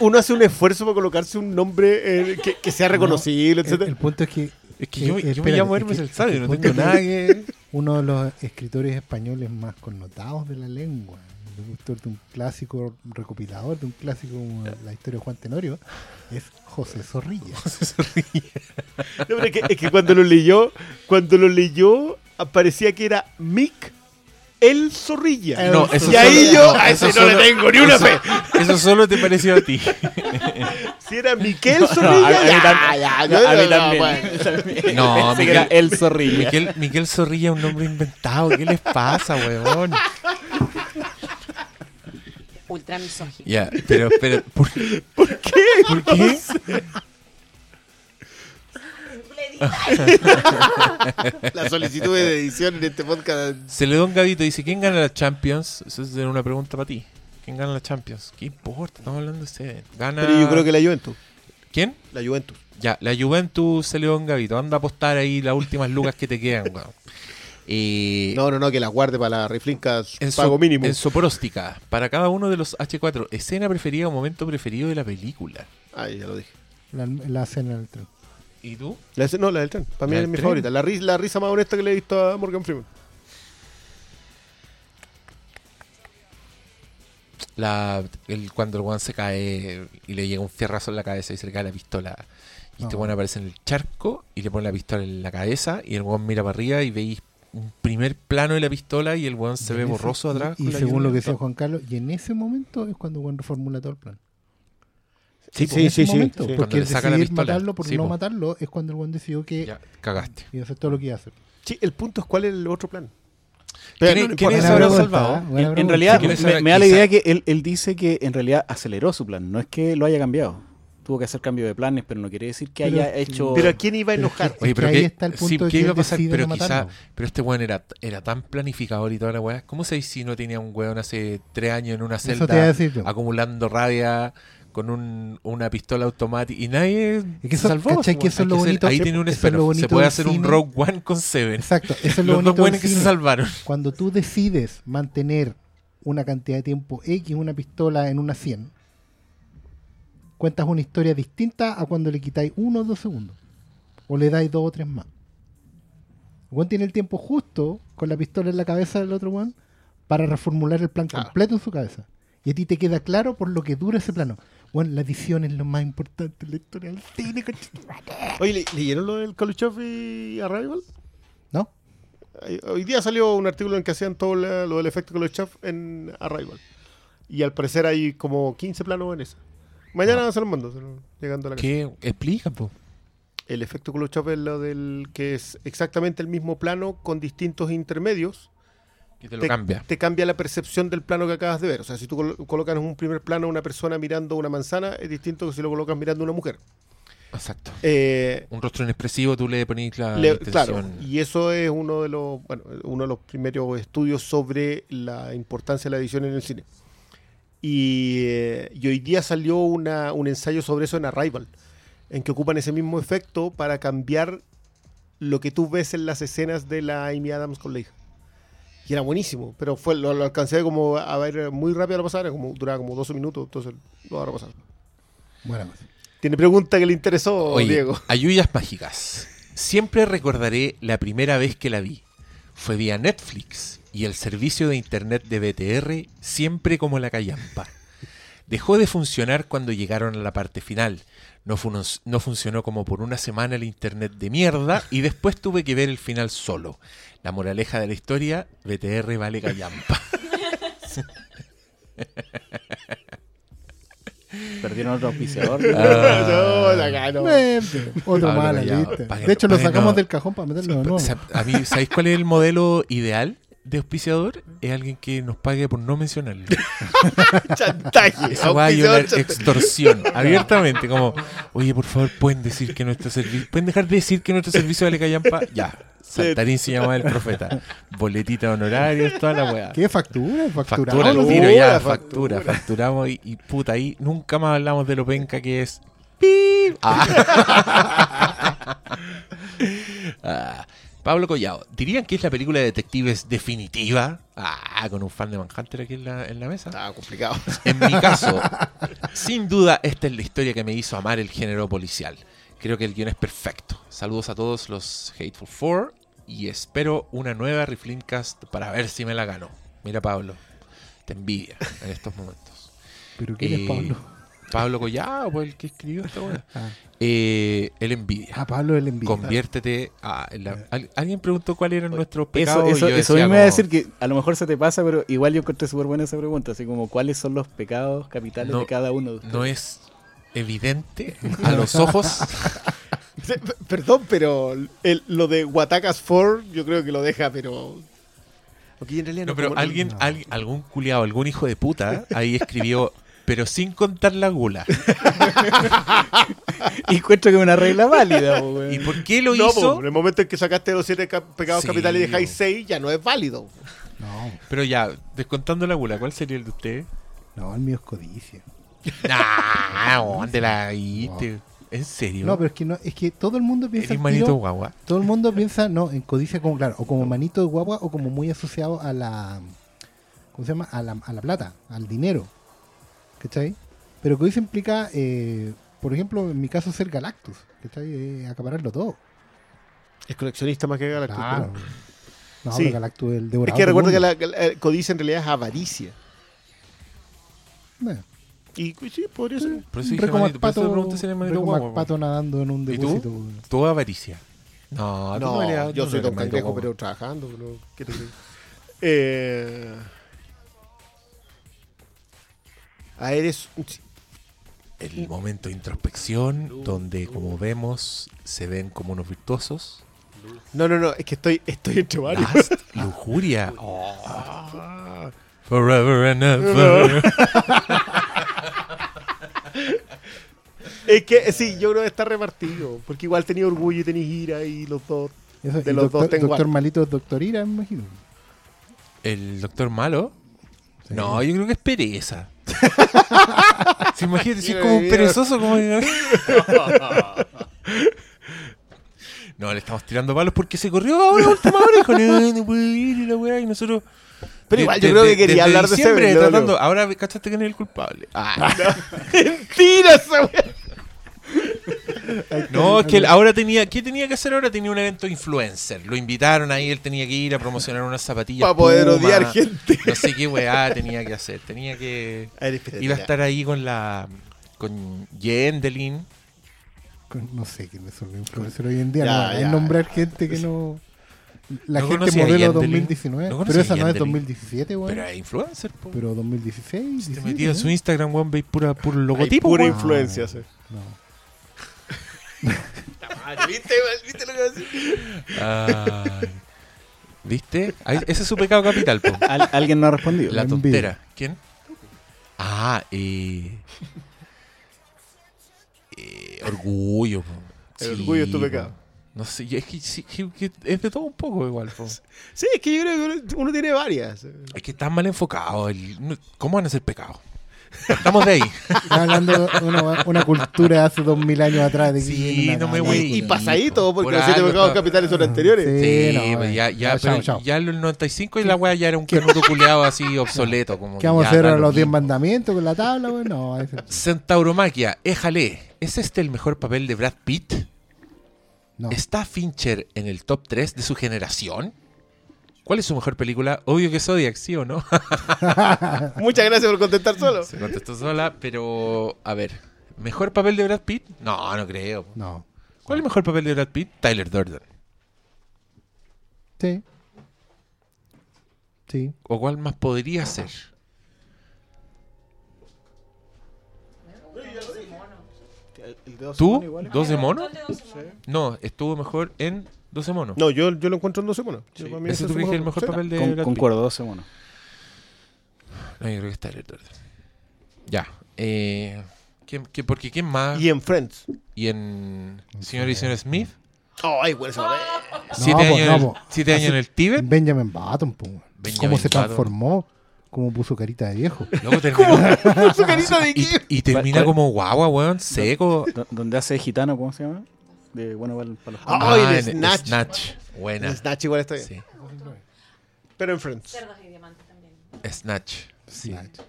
D: uno hace un esfuerzo para colocarse un nombre eh, que, que sea reconocible,
B: El,
D: etcétera.
B: el punto es que
A: Es que yo,
B: Eh,
A: yo me
B: espérate,
A: llamo
B: es
A: Hermes
B: que-
A: el Sabio,
B: es que
A: no
B: el
A: tengo nada que.
B: uno de los escritores españoles más connotados de la lengua, el autor de un clásico recopilador, de un clásico como la historia de Juan Tenorio, es José Zorrilla.
D: No, pero es, que, es que cuando lo leyó, cuando lo leyó, parecía que era Mick el Zorrilla.
A: No, eso
D: y ahí
A: solo-
D: yo,
A: no,
D: a
A: eso
D: ese no le
A: solo-
D: tengo ni una
A: eso-
D: fe.
A: Eso solo te pareció a ti.
D: Si era Miquel Zorrilla,
C: no, a mí también. el zorrilla.
A: Miquel, Miquel Zorrilla es un nombre inventado. ¿Qué les pasa, huevón?
E: Ultra misógino.
A: Ya, pero, pero, ¿por,
D: ¿Por qué?
A: ¿por qué?
D: La solicitud de edición en este podcast.
A: Celedón Gavito dice: ¿Quién gana la Champions? Esa es una pregunta para ti. ¿Quién gana la Champions? ¿Qué importa? Estamos hablando de Seven. Gana.
D: Pero yo creo que la Juventus.
A: ¿Quién?
D: La Juventus.
A: Ya, la Juventus Celedón Gavito. Anda a apostar ahí las últimas lucas que te quedan, weón. Eh,
D: No, no, no, que la guarde para la riflinca
A: en
D: pago
A: so-
D: mínimo.
A: En Soporóstica, para cada uno de los H4, escena preferida o momento preferido de la película.
D: Ay, ya lo dije.
B: La, la cena del tren.
A: ¿Y tú?
D: La, no, la del tren. Para mí
A: ¿La
D: es mi
A: tren?
D: favorita. La, ris- la risa más honesta que le he visto a Morgan Freeman.
A: La, el, cuando el weón se cae y le llega un fierrazo en la cabeza y se le cae la pistola. Y este weón aparece en el charco y le pone la pistola en la cabeza y el weón mira para arriba y veis un primer plano de la pistola y el weón se
B: Y
A: ve
B: ese-
A: borroso atrás.
B: Y,
A: la
B: según lo que decía Juan Carlos, y en ese momento es cuando Juan reformula todo el plan.
A: Sí,
D: Sí,
B: En ese
D: sí,
B: momento,
D: sí.
A: Cuando
B: Porque
A: le
B: el
A: saca la
B: decidir
A: pistola.
B: matarlo por
A: Sí,
B: no
A: po.
B: matarlo es cuando el Juan decidió que
A: Ya, cagaste.
B: a hacer todo lo que iba a hacer.
D: Sí, el punto es cuál es el otro plan.
A: ¿Quién-
D: no
A: quién habrá salvado?
B: ¿eh?
C: En, en realidad,
A: ¿Quiénes
C: me, me da la idea que él, él dice que en realidad aceleró su plan. No es que lo haya cambiado. Tuvo que hacer cambio de planes, pero no quiere decir que
B: Pero-
C: haya hecho.
D: Pero a quién iba a
B: Pero
D: enojar.
B: que-
A: Oye, pero
B: ahí
A: ¿qué,
B: está el punto
A: sí,
B: de
A: ¿qué
B: que
A: iba a pasar? Pero
B: no
A: quizá, pero este weón era, era tan planificador y toda la weá. ¿Cómo sabéis si no tenía un weón hace tres años en una
B: Eso te iba a
A: celda acumulando rabia con un, una pistola automática y nadie
B: Es que
A: se
B: eso-
A: salvó?
B: ¿cachai?
A: pues,
B: Que eso
A: hay
B: es lo bonito-
A: ahí tiene un
B: es lo.
A: Se puede hacer un. Rogue One con Seven.
B: Exacto, eso es lo
A: Los
B: bonito
A: que se salvaron.
B: Cuando tú decides mantener una cantidad de tiempo X, una pistola en una 100, cuentas una historia distinta a cuando le quitáis uno o dos segundos. O le dais dos o tres más. Weón tiene el tiempo justo con la pistola en la cabeza del otro weón para reformular el plan completo en su cabeza. Y a ti te queda claro por lo que dura ese plano. Bueno, la edición es lo más importante en la historia del cine.
D: Oye, ¿le- ¿leyeron lo del Khrushchev y Arrival?
B: ¿No?
D: Hoy día salió un artículo en que hacían todo la- lo del efecto Khrushchev en Arrival. Y al parecer hay como 15 planos en esa. Mañana se los mando, se los- llegando a la casa.
A: ¿Qué? Explica, po.
D: El efecto Khrushchev es lo del que es exactamente el mismo plano con distintos intermedios.
A: Te lo
D: te,
A: cambia.
D: te cambia la percepción del plano que acabas de ver. O sea, si tú colo- colocas en un primer plano a una persona mirando una manzana, es distinto que si lo colocas mirando una mujer.
A: Exacto.
D: Eh,
A: Un rostro inexpresivo, tú le pones la
D: Le- claro, y eso es uno de los bueno, uno de los primeros estudios sobre la importancia de la edición en el cine. Y, eh, y hoy día salió una- un ensayo sobre eso en Arrival, en que ocupan ese mismo efecto para cambiar lo que tú ves en las escenas de la Amy Adams con la hija. Y era buenísimo, pero fue lo, lo alcancé como a ver muy rápido a la pasada, era como, duraba como 12 minutos, entonces lo voy a repasar.
B: Buena cosa.
D: Tiene pregunta que le interesó,
A: Oye,
D: Diego.
A: Ayuyas Mágicas. Siempre recordaré la primera vez que la vi. Fue vía Netflix y el servicio de internet de BTR siempre como la callampa. Dejó de funcionar cuando llegaron a la parte final. No, fun- no funcionó como por una semana el internet de mierda y después tuve que ver el final solo. La moraleja de la historia, BTR vale callampa.
C: Perdieron otro auspiciador.
A: Ah.
D: No,
B: Otro la
A: pa' que-
B: De hecho, lo sacamos
A: no-
B: del cajón para meterlo de nuevo.
A: A mí, ¿sabéis cuál es el modelo ideal de auspiciador? Es alguien que nos pague por no mencionarlo.
D: Chantaje.
A: Weá
D: auspiciador
A: violar
D: chantaje.
A: extorsión, abiertamente, como, oye, por favor, pueden decir que nuestro servicio, pueden dejar de decir que nuestro servicio vale callampa, ya. Saltarín se llamaba el profeta. Boletita de honorarios, toda la weá.
B: ¿Qué factura?
A: Factura
B: Factura.
A: al tiro ya,
D: factura.
A: factura, facturamos y, y puta, ahí nunca más hablamos de lo penca que es. ¡Pip! Ah. Ah. Pablo Collado, ¿dirían que es la película de detectives definitiva? Ah, con un fan de Manhunter aquí en la, en la mesa.
D: Estaba complicado.
A: En mi caso, sin duda, esta es la historia que me hizo amar el género policial. Creo que el guion es perfecto. Saludos a todos los Hateful Four y espero una nueva Riflincast para ver si me la gano. Mira, Pablo, te envidia en estos momentos.
B: ¿Pero quién es
A: Eh,
B: Pablo?
A: Pablo Collado, pues el que escribió esta weá.
B: Ah,
A: Eh, el envidia.
B: ah, Pablo el envidia.
A: Conviértete a. en la- al- alguien preguntó cuáles eran nuestros pecados.
C: Eso, eso, eso mismo me iba a
A: como,
C: decir que a lo mejor se te pasa, pero igual yo encontré súper buena esa pregunta. Así como, ¿cuáles son los pecados capitales
A: No,
C: de cada uno de ustedes?
A: No es evidente a los ojos.
D: Perdón, pero el- lo de Watakas 4 yo creo que lo deja, pero... Aquí en realidad
A: No, pero
D: como-
A: alguien,
B: no.
A: alguien- algún culiado, algún hijo de puta, ahí escribió, pero sin contar la gula.
C: Y encuentro que es una regla válida, po, weón.
A: ¿Y por qué lo
D: No,
A: hizo?
D: po, en el momento en que sacaste los siete ca- pecados
A: Sí,
D: capitales y dejáis. 6, ya no es válido.
B: No,
A: Pero ya, descontando la gula, ¿cuál sería el de usted?
B: no, el mío es codicia.
A: Nah, ¿dónde la viste? ¿En serio?
B: No, pero es que no, es que todo el mundo piensa
A: ¿Eres
B: al
A: manito
B: tiro-
A: guagua?
B: todo el mundo piensa no en codicia como claro, o como manito de guagua o como muy asociado a la ¿cómo se llama? a la, a la plata, al dinero. ¿Cachai? Pero codicia implica eh, por ejemplo, en mi caso ser Galactus, ¿cachai? Eh, acapararlo todo.
D: Es coleccionista más que Galactus.
B: Claro.
D: ¿no?
B: No,
D: Sí.
B: pero Galactus es el
D: Es
B: devorador.
D: que
B: de
D: recuerda que la, que la- codicia en realidad es avaricia.
B: Bueno,
D: Y pues, sí, podría ser.
A: Por eso dije manito, si guagua.
B: Macpato nadando en un
A: ¿Y tú?
B: depósito. weón.
A: Tu avaricia. No, tú
D: No,
A: eres-
D: yo soy Don Cangrejo, pero trabajando. pero ¿qué te crees? Eh, ah, eres...
A: El momento de introspección, donde como vemos, se ven como unos virtuosos.
D: No, no, no, es que estoy, estoy entre varios.
A: Last, lujuria. Forever and ever.
D: Es que sí, yo creo que está repartido. Porque igual tenía orgullo y tenía ira y los dos.
B: Eso,
D: De los
B: doctor,
D: dos tengo
B: doctor. Malito es Doctor Ira, me imagino.
A: El doctor malo.
B: Sí.
A: No, yo creo que es pereza. ¿Se imagínate si es como un perezoso? Como... no, le estamos tirando palos porque se corrió ahora última hora. Dijo, no, no puedo ir y la weá y nosotros...
D: Pero igual yo creo que quería hablar de Seven.
A: tratando, Ahora cachaste que no es el culpable. Ah,
D: Mentira esa wea.
A: No, es que él ahora tenía... ¿Qué tenía que hacer ahora? Tenía un evento influencer. Lo invitaron ahí, él tenía que ir a promocionar unas zapatillas
D: Para poder
A: Puma,
D: odiar gente.
A: No sé qué weá tenía que hacer. Tenía que...
D: A ver, espérate,
A: Iba a estar ahí con la... Con Yendelin.
B: Con- No sé quiénes son los influencers hoy en día.
D: Ya,
B: no,
D: ya.
B: es nombrar gente que no. La
A: No
B: gente
A: a
B: modelo
A: Yendelin.
B: 2019.
A: No
B: pero esa
A: a
B: no es
A: Yendelin.
B: 2017, weón.
A: Pero
B: Pero,
A: es influencer, po.
B: 2016.
A: Te
B: 17,
A: metí en su. Instagram, weón, veis pura, puro
D: Hay
A: logotipo.
D: pura
A: weón.
D: influencia. sí.
B: No.
D: ¿Viste? ¿Viste lo que va a decir?
A: ¿Viste? Ahí- ese es su pecado capital, po.
C: Al- alguien no ha respondido.
A: La
B: envidia.
A: tontera. ¿Quién? Ah, eh... eh, orgullo, po.
D: El
A: Sí,
D: orgullo es tu
A: po.
D: pecado.
A: No sé, y es que, sí, que- que es de todo un poco igual, po.
D: Sí, es que yo creo que uno- uno tiene varias.
A: Es que están mal enfocados. el- no- ¿Cómo van a ser pecados? Estamos de ahí.
B: Hablando de una, una cultura de hace 2000 años atrás. De
A: Sí, no me güey.
D: Y pasadito, porque
A: Por
D: los siete
A: está-
D: capitales son anteriores.
B: Sí,
A: Sí,
B: no,
A: pues ya, ya,
B: Chao,
A: pero
B: chao.
A: ya en el 95 y la weá ya era un canuto culeado así obsoleto. Como
B: ¿Qué
A: que
B: vamos a hacer a los 10
A: mismo.
B: mandamientos con la tabla, weón? No, ese-
A: Centauromaquia, éjale. ¿Es este el mejor papel de Brad Pitt?
B: no.
A: ¿Está Fincher en el top 3 de su generación? ¿Cuál es su mejor película? Obvio que Zodiac, ¿sí o no?
D: Muchas gracias por contestar solo.
A: Se contestó sola, pero a ver, ¿mejor papel de Brad Pitt? No, no creo.
B: No.
A: ¿Cuál es el mejor papel de Brad Pitt? Tyler Durden.
B: Sí. Sí.
A: ¿O cuál más podría ser?
C: El de 12
A: ¿Tú?
C: monos igual es-
A: ¿12 monos? No, estuvo mejor en 12 monos.
D: No, yo, yo lo encuentro en 12 monos.
A: Sí. ¿Ese tú crees que es el mejor
D: Sí.
A: papel de
C: Con- concuerdo, 12 monos.
A: No, yo creo que es Tyler Durden. Ya. Eh, ¿quién, qué- porque ¿quién más?
D: Y en Friends.
A: Y en Señor y Señor Smith.
D: Ay, bueno, ese papel.
A: Siete
B: pues,
A: años,
B: no,
A: en, el,
B: pues.
A: siete años en el Tíbet.
B: Benjamin Button, po.
A: Benjamin
B: ¿Cómo se transformó? ¿Cómo puso carita de viejo?
A: Luego terminó,
D: Su carita de
A: y,
D: qué?
A: y termina
C: ¿Cuál-
A: como guagua, weón, seco.
C: Donde hace gitano, ¿cómo se llama? De bueno para, para los
D: Ah, Ay, el
A: en
D: Snatch.
A: Snatch. Buena.
D: En Snatch igual está bien.
A: Sí.
D: Pero en Friends.
E: Cerdos y diamantes también.
A: Snatch. Sí.
B: Snatch.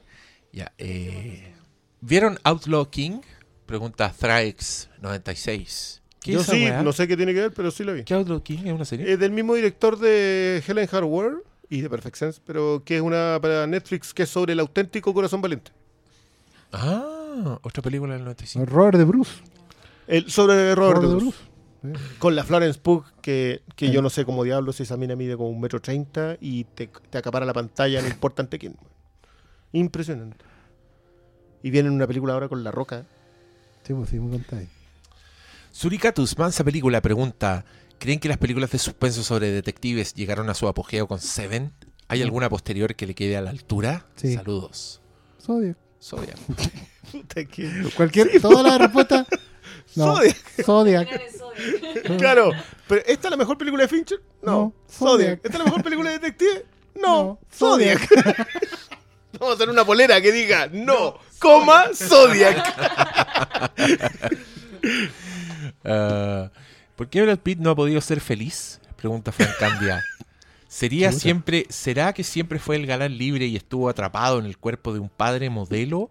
A: Ya, eh, ¿Vieron Outlaw King? Pregunta Thrax96. ¿Qué
D: Yo sí,
A: weá?
D: no sé qué tiene que ver, pero sí lo vi.
A: ¿Qué Outlaw King es una serie?
D: Es del mismo director de Helen Hardware y de Perfect Sense, pero que es una para Netflix que es sobre el auténtico corazón valiente.
A: Ah, otra película del 95.
B: Robert de Bruce.
D: El, sobre Robert,
B: Robert
D: de Bruce. Con la Florence Pugh, que, que yo no sé cómo diablos esa mina mide como un metro treinta y te, te acapara la pantalla, no importa ante quién. Impresionante. Y viene en una película ahora con La Roca.
B: Sí, pues sí, me contáis.
A: Mansa película, pregunta: ¿Creen que las películas de suspenso sobre detectives llegaron a su apogeo con Seven? ¿Hay alguna posterior que le quede a la altura?
B: Sí.
A: Saludos.
B: Zodiac.
A: Zodiac.
D: Puta que-
B: Cualquier, toda la respuesta. No.
D: Zodiac.
B: Zodiac.
D: Claro, pero ¿esta es la mejor película de Fincher? No.
B: No,
D: Zodiac.
B: Zodiac.
D: ¿Esta es la mejor película de detective? No.
B: No,
D: Zodiac. Vamos a hacer una polera que diga no, coma, Zodiac.
A: Ah, ¿Por qué Brad Pitt no ha podido ser feliz? Pregunta Frank Candia. ¿Sería siempre, ¿Será que siempre fue el galán libre y estuvo atrapado en el cuerpo de un padre modelo?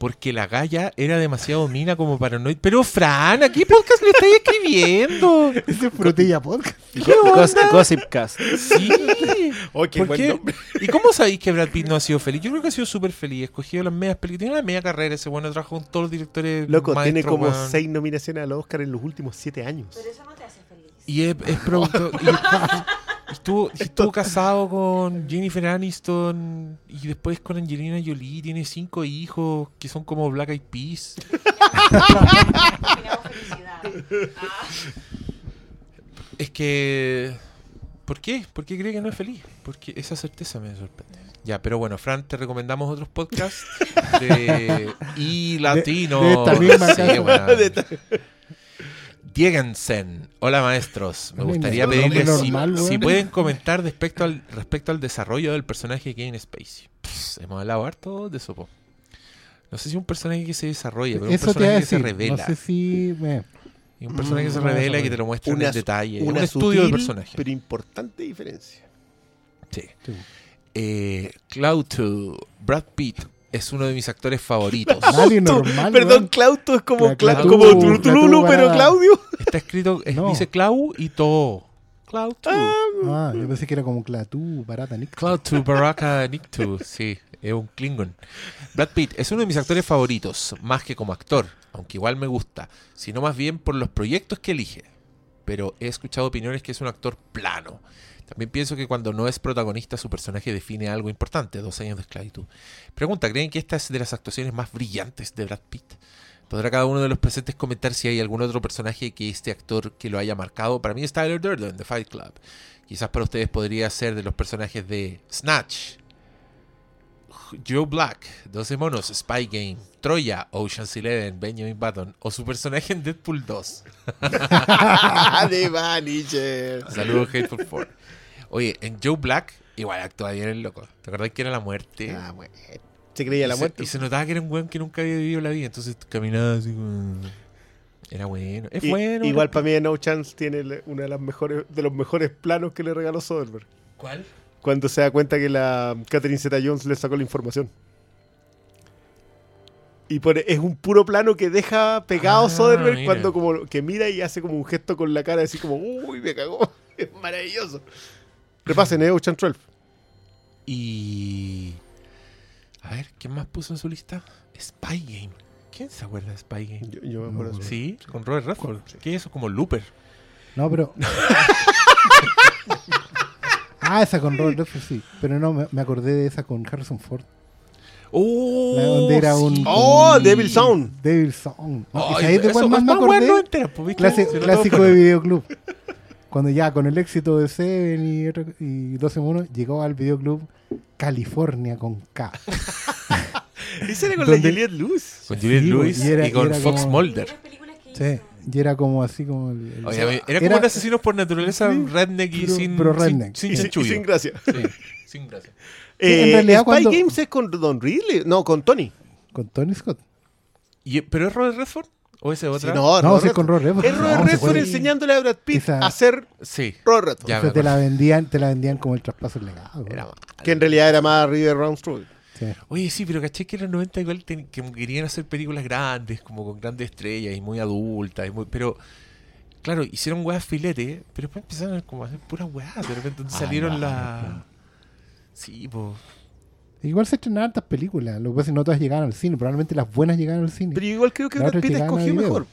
A: Porque la galla era demasiado mina como para no... Pero Fran, ¿a qué podcast le estáis escribiendo?
B: Ese es frutilla podcast.
C: Gossip, Gossip Cast.
A: Sí.
D: Oh, qué
A: ¿Por
D: buen
A: qué?
D: nombre.
A: ¿Y cómo sabéis que Brad Pitt no ha sido feliz? Yo creo que ha sido súper feliz. Escogido las medias películas. Tiene una media carrera ese bueno. Trabajó con todos los directores.
D: Loco, tiene como
A: weón.
D: seis nominaciones al Oscar en los últimos siete años.
E: Pero eso no te hace feliz.
A: Y es, es productor. estuvo, casado con Jennifer Aniston. Y después con Angelina Jolie. Tiene cinco hijos que son como Black Eyed Peas. Es que. ¿Por qué? ¿Por qué cree que no es feliz? Porque esa certeza me sorprende. Ya, pero bueno, Fran, te recomendamos otros podcasts de y latino.
B: de esta misma
A: Sí,
B: casa.
A: Diegensen. Hola maestros, me gustaría pedirles si,
B: normal,
A: si
B: weón.
A: pueden comentar respecto al respecto al desarrollo del personaje de Kevin Spacey. Pss, hemos hablado harto de eso. po. No sé si un personaje que se desarrolla, pero un
B: Eso
A: personaje que se revela.
B: No sé si.
A: Y un personaje que se revela y que te lo muestra en detalle.
D: una
A: un estudio de
D: sutil,
A: personaje.
D: Pero importante diferencia.
A: Sí.
B: sí.
A: Eh, Cloud 2, Brad Pitt es uno de mis actores favoritos.
B: Nadie normal.
D: Perdón. Clauto es como,
B: Cla- Clatu-
D: como
B: Clatu
D: pero Claudio.
A: Está escrito, es-
B: No.
A: dice Cloud y To. Cloud 2.
B: Ah, yo pensé que era como Clatú, Barata, Nick.
A: Cloud 2, Baraka Nikto. Sí, es un Klingon. Brad Pitt es uno de mis actores favoritos, más que como actor, aunque igual me gusta, sino más bien por los proyectos que elige. Pero he escuchado opiniones que es un actor plano. También pienso que cuando no es protagonista su personaje define algo importante, dos años de esclavitud. Pregunta, ¿creen que esta es de las actuaciones más brillantes de Brad Pitt? ¿Podrá cada uno de los presentes comentar si hay algún otro personaje que este actor que lo haya marcado? Para mí es Tyler Durden, de Fight Club. Quizás para ustedes podría ser de los personajes de Snatch, Joe Black, 12 monos, Spy Game, Troya, Ocean's Eleven, Benjamin Button o su personaje en Deadpool 2.
D: de Vanisher.
A: Saludos, Hateful Four. Oye, en Joe Black, igual actúa bien el loco. ¿Te acordás que era la muerte?
D: Ah, bueno. Se creía la
A: Y se-
D: muerte.
A: Y se notaba que era un weón que nunca había vivido la vida, entonces caminaba así como... Era bueno. Es
D: Y-
A: bueno.
D: igual para mí No Chance tiene uno de, las mejores, de los mejores planos que le regaló Soderbergh.
A: ¿Cuál?
D: Cuando se da cuenta que la Catherine Zeta-Jones le sacó la información. Y pone, es un puro plano que deja pegado
A: Ah,
D: Soderbergh
A: mira.
D: cuando como que mira y hace como un gesto con la cara así como, uy, me cagó. Es maravilloso. Repasen, eh, Ocean 12.
A: Y. A ver, ¿quién más puso en su lista? Spy Game. ¿Quién se acuerda de Spy Game?
D: Yo, yo me acuerdo de eso.
A: Sí, con Robert Redford. ¿Qué es eso? Como Looper.
B: No, pero. ah, esa con Robert Redford, sí. Pero no, me, me acordé de esa con Harrison Ford.
A: ¡Oh!
B: La donde era un-
A: sí.
D: ¡Oh, Devil Sound!
B: Devil Song. No,
A: Ay,
B: ¿sabes de
A: eso
B: cuál más me acordé?
A: bueno entera, pues,
B: clásico
A: tomo.
B: de videoclub. Cuando ya con el éxito de Seven y, otro- y 12 monos, llegó al videoclub California con K.
D: Ese era con
B: ¿Dónde?
D: la Juliette Luz.
A: Con Juliette
B: Sí,
A: Lewis
B: y era-
A: y con
B: era
A: Fox
B: como-
A: Mulder.
B: Sí, y era como así como el, el-
A: Oye, a ver, era como un asesino por naturaleza
B: Sí,
A: redneck y
B: pero-
A: sin,
B: pero
A: sin-
B: redneck.
A: sin,
D: Y, sin- y
A: chanchullo.
D: sin gracia.
A: Sí, sin gracia.
B: Sí, en
D: Eh,
B: realidad
D: Spy
B: cuando-
D: Games es con Don Ridley. No, con Tony.
B: con Tony Scott.
A: Y- ¿Pero es Robert Redford? ¿O ese
D: Sí,
A: otra?
D: no,
B: No,
D: Robert
B: sí, es con
D: Redford.
B: Robert Redford.
D: Es Robert
B: No,
D: Redford enseñándole a Brad Pitt
B: Esa-
D: a ser
A: Sí.
D: Robert Redford.
A: Ya.
B: O sea,
A: me
B: te la vendían, te la vendían como el traspaso legado.
A: Era mal.
D: Que en realidad era más River Round Struggle.
B: Sí.
A: Oye, sí, pero caché que en los 90 igual ten- que querían hacer películas grandes, como con grandes estrellas y muy adultas. Y muy, pero, claro, hicieron weas filete, pero después empezaron como a hacer puras weas. De repente
B: Ah,
A: salieron
B: ya,
A: las... Sí, pues...
B: Igual se estrenaron hartas películas. Lo que pasa es que no todas llegaron al cine. Probablemente las buenas llegaron al cine.
D: Pero yo igual creo que Brad Pitt escogió mejor.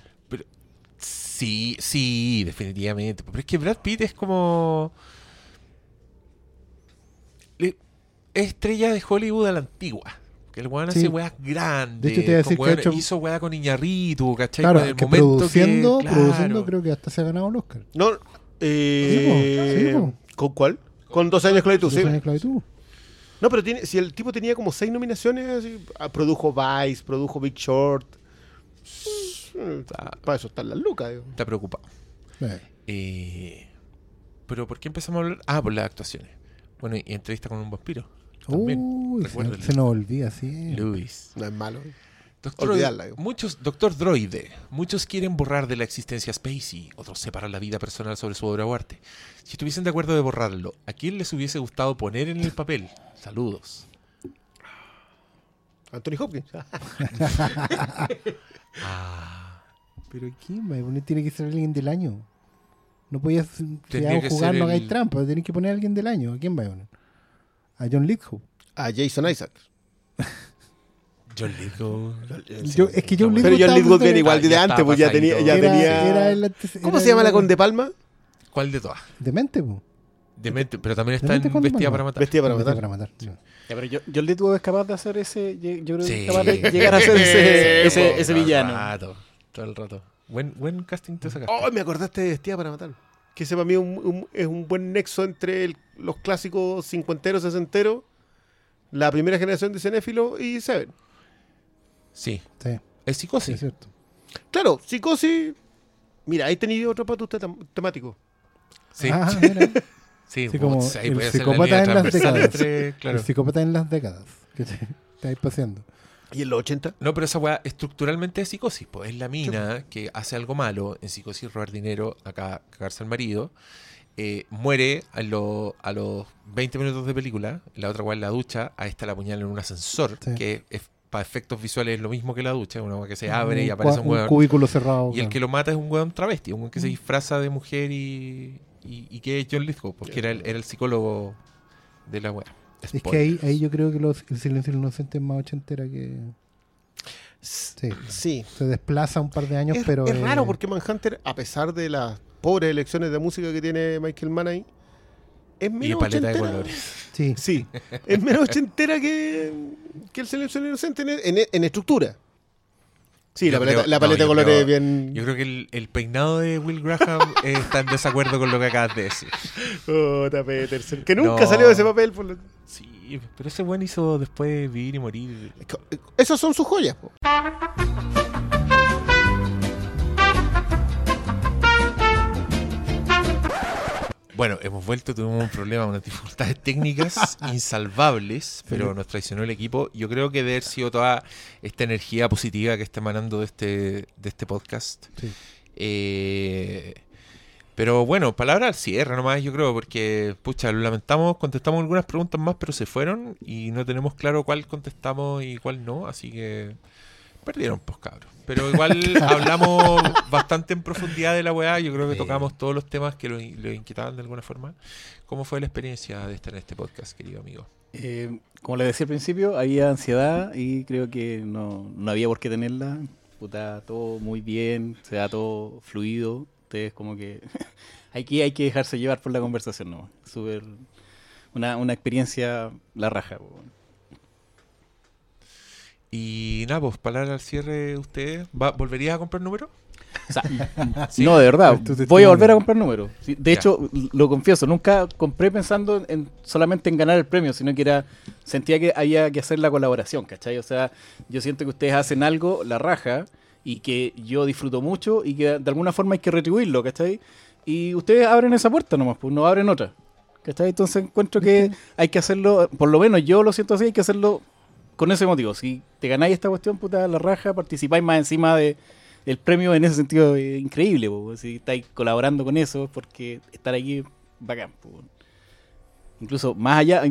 A: Sí, sí, definitivamente. Pero es que Brad Pitt es como... estrella de Hollywood a la antigua. Que el weón
B: Sí.
A: hace weas grandes.
B: De hecho, te iba a decir que hecho-
A: hizo wea con Iñarritu, ¿cachai?
B: claro,
A: Con el
B: que
A: momento
B: produciendo,
A: que,
B: produciendo
A: claro.
B: creo que hasta se ha ganado el Oscar.
D: No, eh,
B: Sí, po, sí,
D: ¿Con cuál? Con 12 años de esclavitud,
B: Dos
D: sí.
B: años de esclavitud.
D: No, pero tiene, si el tipo tenía como seis nominaciones, ah, produjo Vice, produjo Big Short. Para eso están las lucas, digo.
A: Está preocupado.
B: Eh,
A: Eh, pero ¿por qué empezamos a hablar? Ah, por las actuaciones. Bueno, y entrevista con un vampiro. También.
B: Uy, se, nos olvida, sí.
A: Luis.
D: No es malo.
A: Doctor,
D: Olvidarla, digo.
A: muchos, Doctor Droide. Muchos quieren borrar de la existencia a Spacey, otros separan la vida personal sobre su obra o arte. Si estuviesen de acuerdo de borrarlo, ¿a quién les hubiese gustado poner en el papel? Saludos.
D: Anthony Hopkins.
A: Ah,
B: Pero ¿quién? va a poner? Tiene que ser alguien del año. No podías
A: que
B: jugar, no hagáis
A: el-
B: trampa. Tenés que poner a alguien del año. ¿A quién va a poner? A John Lithgow.
D: A Jason Isaac.
A: John Lithgow.
B: Yo- es que John
A: Pero
B: Lithgow
D: Pero John Lithgow viene igual de antes, pues ya tenía. Ya
B: era,
D: tenía...
B: era el antes-
D: ¿Cómo
B: era
D: se llama la con De Palma?
A: ¿Cuál de todas?
B: Demente, po.
A: Demente, pero también está
B: Demente
A: en Vestida para matar.
D: Vestida para matar.
B: para matar. sí.
C: Ya, pero yo, John Lithgow es capaz de hacer ese. Yo yo creo que
A: Sí.
C: es capaz de llegar a ser ese, ese,
A: Sí,
C: ese
A: todo el
C: villano.
A: rato, todo el rato. Buen, buen casting te sacaste.
D: Oh, me acordaste de Vestida para matar. Que ese para mí es un, un- es un buen nexo entre el- los clásicos cincuenteros, sesenteros, la primera generación de cinéfilo y Seven.
A: Sí,
B: Sí,
A: es
B: sí,
A: psicosis.
B: es cierto.
D: Claro, psicosis. Mira, ahí tenido otro pato usted temático.
A: Sí,
B: Ah, mira.
A: sí,
B: sí, como el
A: puede ser la
B: psicópata en las
A: transversal
B: décadas.
A: entre- claro.
B: El psicópata en las décadas. Que te, te vais paseando.
D: ¿Y en los 80?
A: No, pero esa weá estructuralmente es psicosis. Pues es la mina que hace algo malo en psicosis, robar dinero, acá cagarse al marido. eh, muere a, lo- a los 20 minutos de película. La otra weá en la ducha. A esta la apuñala en un ascensor.
B: Sí.
A: Que es, para efectos visuales es lo mismo que la ducha. Una weá que se abre y
B: Un
A: aparece un weón.
B: cubículo cerrado.
A: Y el que lo mata es un weón travesti. Un weón que se
B: Mm.
A: disfraza de mujer y, y, y que es John Lithgow. Porque era el, era el psicólogo de la weá.
B: Es que ahí, ahí yo creo que los, el silencio del inocente es más ochentera que. Sí.
D: Sí.
B: Se desplaza un par de años,
D: es,
B: pero.
D: es
B: eh,
D: raro porque Manhunter, a pesar de las pobres elecciones de música que tiene Michael Mann ahí, es menos
A: paleta de
D: ochentera.
A: colores.
B: Sí.
D: Sí, es menos ochentera que, que el silencio del inocente en, en- en estructura. Sí,
A: Yo
D: la paleta,
A: creo-
D: la
A: no,
D: paleta
A: yo
D: de colores
A: creo-
D: bien.
A: Yo creo que el, el peinado de Will Graham eh, está en desacuerdo con lo que acabas de decir.
D: Puta, Peterson, que nunca
A: No.
D: salió de ese papel. por lo-
A: Sí, pero ese buen hizo después vivir y morir.
D: Esas son sus joyas. po.
A: Bueno, hemos vuelto, tuvimos un problema, unas dificultades técnicas insalvables, pero nos traicionó el equipo. Yo creo que debe haber sido toda esta energía positiva que está emanando de este, de este podcast.
B: Sí.
A: Eh, pero bueno, palabra al cierre nomás, yo creo, porque, pucha, lo lamentamos, contestamos algunas preguntas más, pero se fueron y no tenemos claro cuál contestamos y cuál no, así que Perdieron, pues cabros. Pero igual hablamos bastante en profundidad de la weá. Yo creo que tocamos todos los temas que lo, lo inquietaban de alguna forma. ¿Cómo fue la experiencia de estar en este podcast, querido amigo?
C: Eh, como les decía al principio, había ansiedad y creo que no, no había por qué tenerla. Puta, todo muy bien, se da todo fluido. Ustedes como que aquí hay que dejarse llevar por la conversación, ¿no? Súper una, una experiencia la raja. po.
A: Y nada, pues, palabra al cierre de ustedes. ¿Va- ¿Volverías a comprar número?
C: O sea,
A: Sí.
C: no, de verdad, voy a volver a comprar números. De
A: Ya.
C: hecho, lo confieso, nunca compré pensando en solamente en ganar el premio, sino que era sentía que había que hacer la colaboración, ¿cachai? O sea, yo siento que ustedes hacen algo, la raja, y que yo disfruto mucho y que de alguna forma hay que retribuirlo, ¿cachai? Y ustedes abren esa puerta nomás, pues no abren otra. ¿Cachai? Entonces encuentro que hay que hacerlo, por lo menos yo lo siento así, hay que hacerlo con ese motivo. Si te ganáis esta cuestión, puta, la raja, participáis más encima de, del premio en ese sentido eh, increíble. po. Si estáis colaborando con eso, es porque estar aquí es bacán. po. Incluso más allá,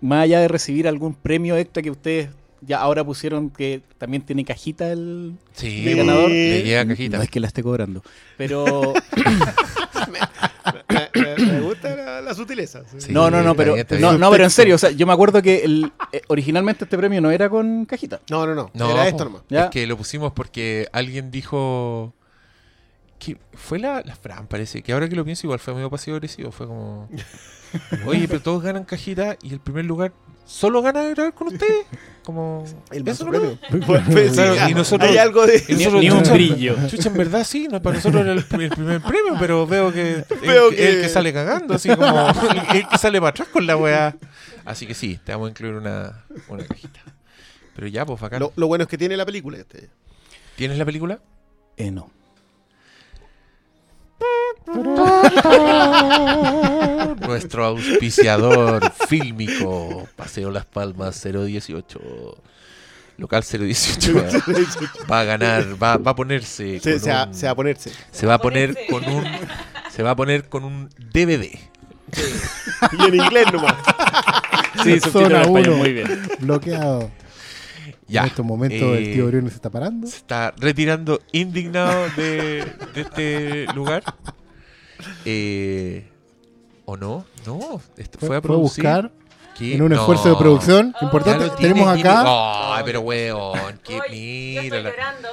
C: más allá de recibir algún premio extra que ustedes ya ahora pusieron que también tiene cajita el,
A: Sí,
C: el ganador.
A: le llega cajita.
C: No es que la esté cobrando. Pero
D: me, me- me gusta la, la sutileza. sí.
A: Sí.
C: no, no, no, pero no, no, pero en serio, o sea, yo me acuerdo que el, eh, originalmente este premio no era con cajita.
D: No, no, no.
A: No,
D: Era esto nomás.
C: ¿Ya?
A: Es que lo pusimos porque alguien dijo. que Fue la, la Fran, parece. Que ahora que lo pienso, igual fue medio pasivo agresivo. Fue como. Oye, pero todos ganan cajita y el primer lugar solo gana grabar con ustedes. Como.
D: El
A: eso
D: premio. Pues, pues, sí,
A: Claro,
D: ah,
A: y nosotros-
D: hay algo de.
A: Y nosotros,
C: ni un
A: chucha,
C: brillo.
A: Chucha, en verdad sí, no, para nosotros era el, el primer premio, pero veo que el,
D: Veo
A: que-
D: que-
A: el que sale cagando, así como el, el que sale para atrás con la weá. Así que sí, te vamos a incluir una, una cajita. Pero ya, pues bacán.
D: Lo, lo bueno es que tiene la película. Este.
A: ¿Tienes la película?
C: Eh, no.
A: Nuestro auspiciador fílmico, Paseo Las Palmas 018. Local 018 va a ganar, va, va a ponerse.
D: Se,
A: con
D: se va,
A: un-
D: se va a ponerse.
A: se va a poner con un se va a poner con un DVD.
D: Y en inglés nomás.
C: Sí,
B: Zona
C: español,
B: uno.
C: muy bien.
B: Bloqueado.
A: Ya.
B: En estos momentos
A: eh,
B: el tío Briones se está parando.
A: se está retirando indignado de, de este lugar. Eh, ¿O no? No, esto fue,
B: Fue,
A: a producir.
B: buscar
A: ¿Qué?
B: en un
A: No.
B: esfuerzo de producción
E: Oh,
B: importante.
A: Tiene
B: Tenemos acá.
A: Ay, pero weón, qué
E: Oye, yo
A: mira.
E: estoy
A: la-
E: llorando.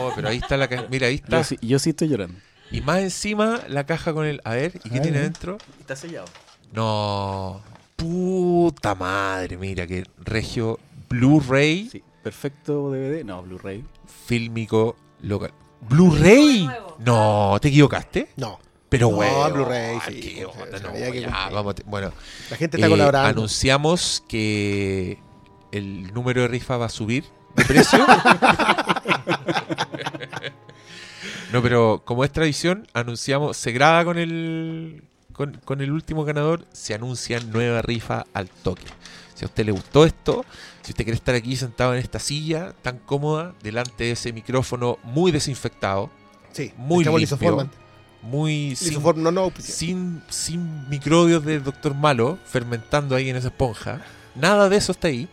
A: Oh, pero ahí está la caja. Mira, ahí está.
C: Yo sí, yo sí estoy llorando.
A: Y más encima la caja con el. A ver, ¿y qué
B: A
A: tiene adentro?
C: Está sellado.
A: No. Puta madre, mira que regio Blu-ray
C: Sí, perfecto DVD. No, Blu-ray.
A: fílmico local. ¿Blu-ray? No, ¿te equivocaste?
D: No.
A: Pero
D: No,
A: weón.
D: Blu-ray, sí,
A: qué onda,
D: se
A: no, ya,
D: cumplir.
A: vamos bueno,
D: La gente está
A: eh,
D: colaborando.
A: anunciamos que el número de rifa va a subir de precio. no, pero como es tradición, anunciamos, se graba con el con, con el último ganador, se anuncia nueva rifa al toque. Si a usted le gustó esto, si usted quiere estar aquí sentado en esta silla tan cómoda, delante de ese micrófono muy desinfectado,
D: Sí,
A: muy limpio, muy sin,
D: Lisoform no, no, auspicia.
A: sin, sin microbios del doctor malo fermentando ahí en esa esponja. Nada de eso está ahí.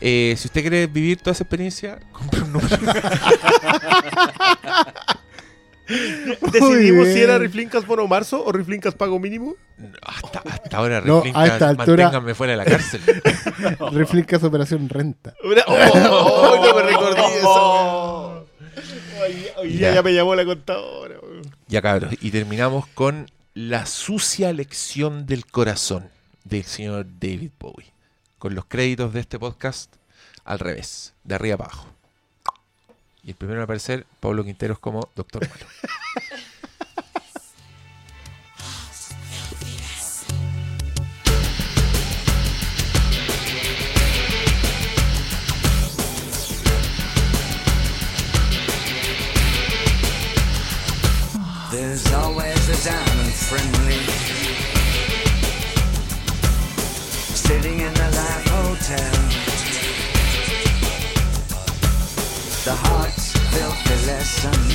A: Eh, si usted quiere vivir toda esa experiencia, compre un número.
D: Decidimos si era. Riflincas Bono Marzo o Riflincas Pago Mínimo.
A: hasta, hasta ahora,
B: No, a
A: Riflincas,
B: esta altura-
A: manténganme fuera de la cárcel.
B: Reflincas Operación Renta.
D: Una- ¡Oh! oh, no me recordé eso. Hoy, hoy día
A: Ya.
D: ya me llamó la contadora. weón.
A: ya cabros, y terminamos con la sucia lección del corazón del señor David Bowie. Con los créditos de este podcast al revés, de arriba para abajo. Y el primero en aparecer, Pablo Quinteros como Doctor Malo.
F: There's always a diamond friendly sitting in the Life Hotel. the heart's filthy lessons.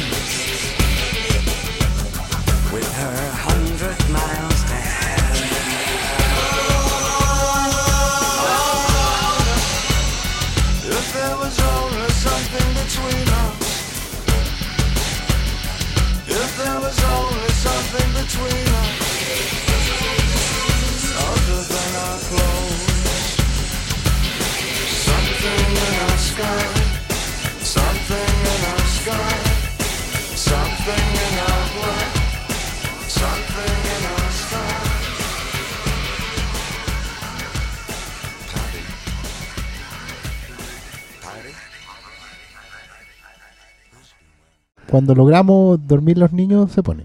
F: With her hundred miles to heaven. If there was only something between us. If there was only something between us. Other than our clothes. Something in our sky.
B: Cuando logramos dormir los niños se ponen.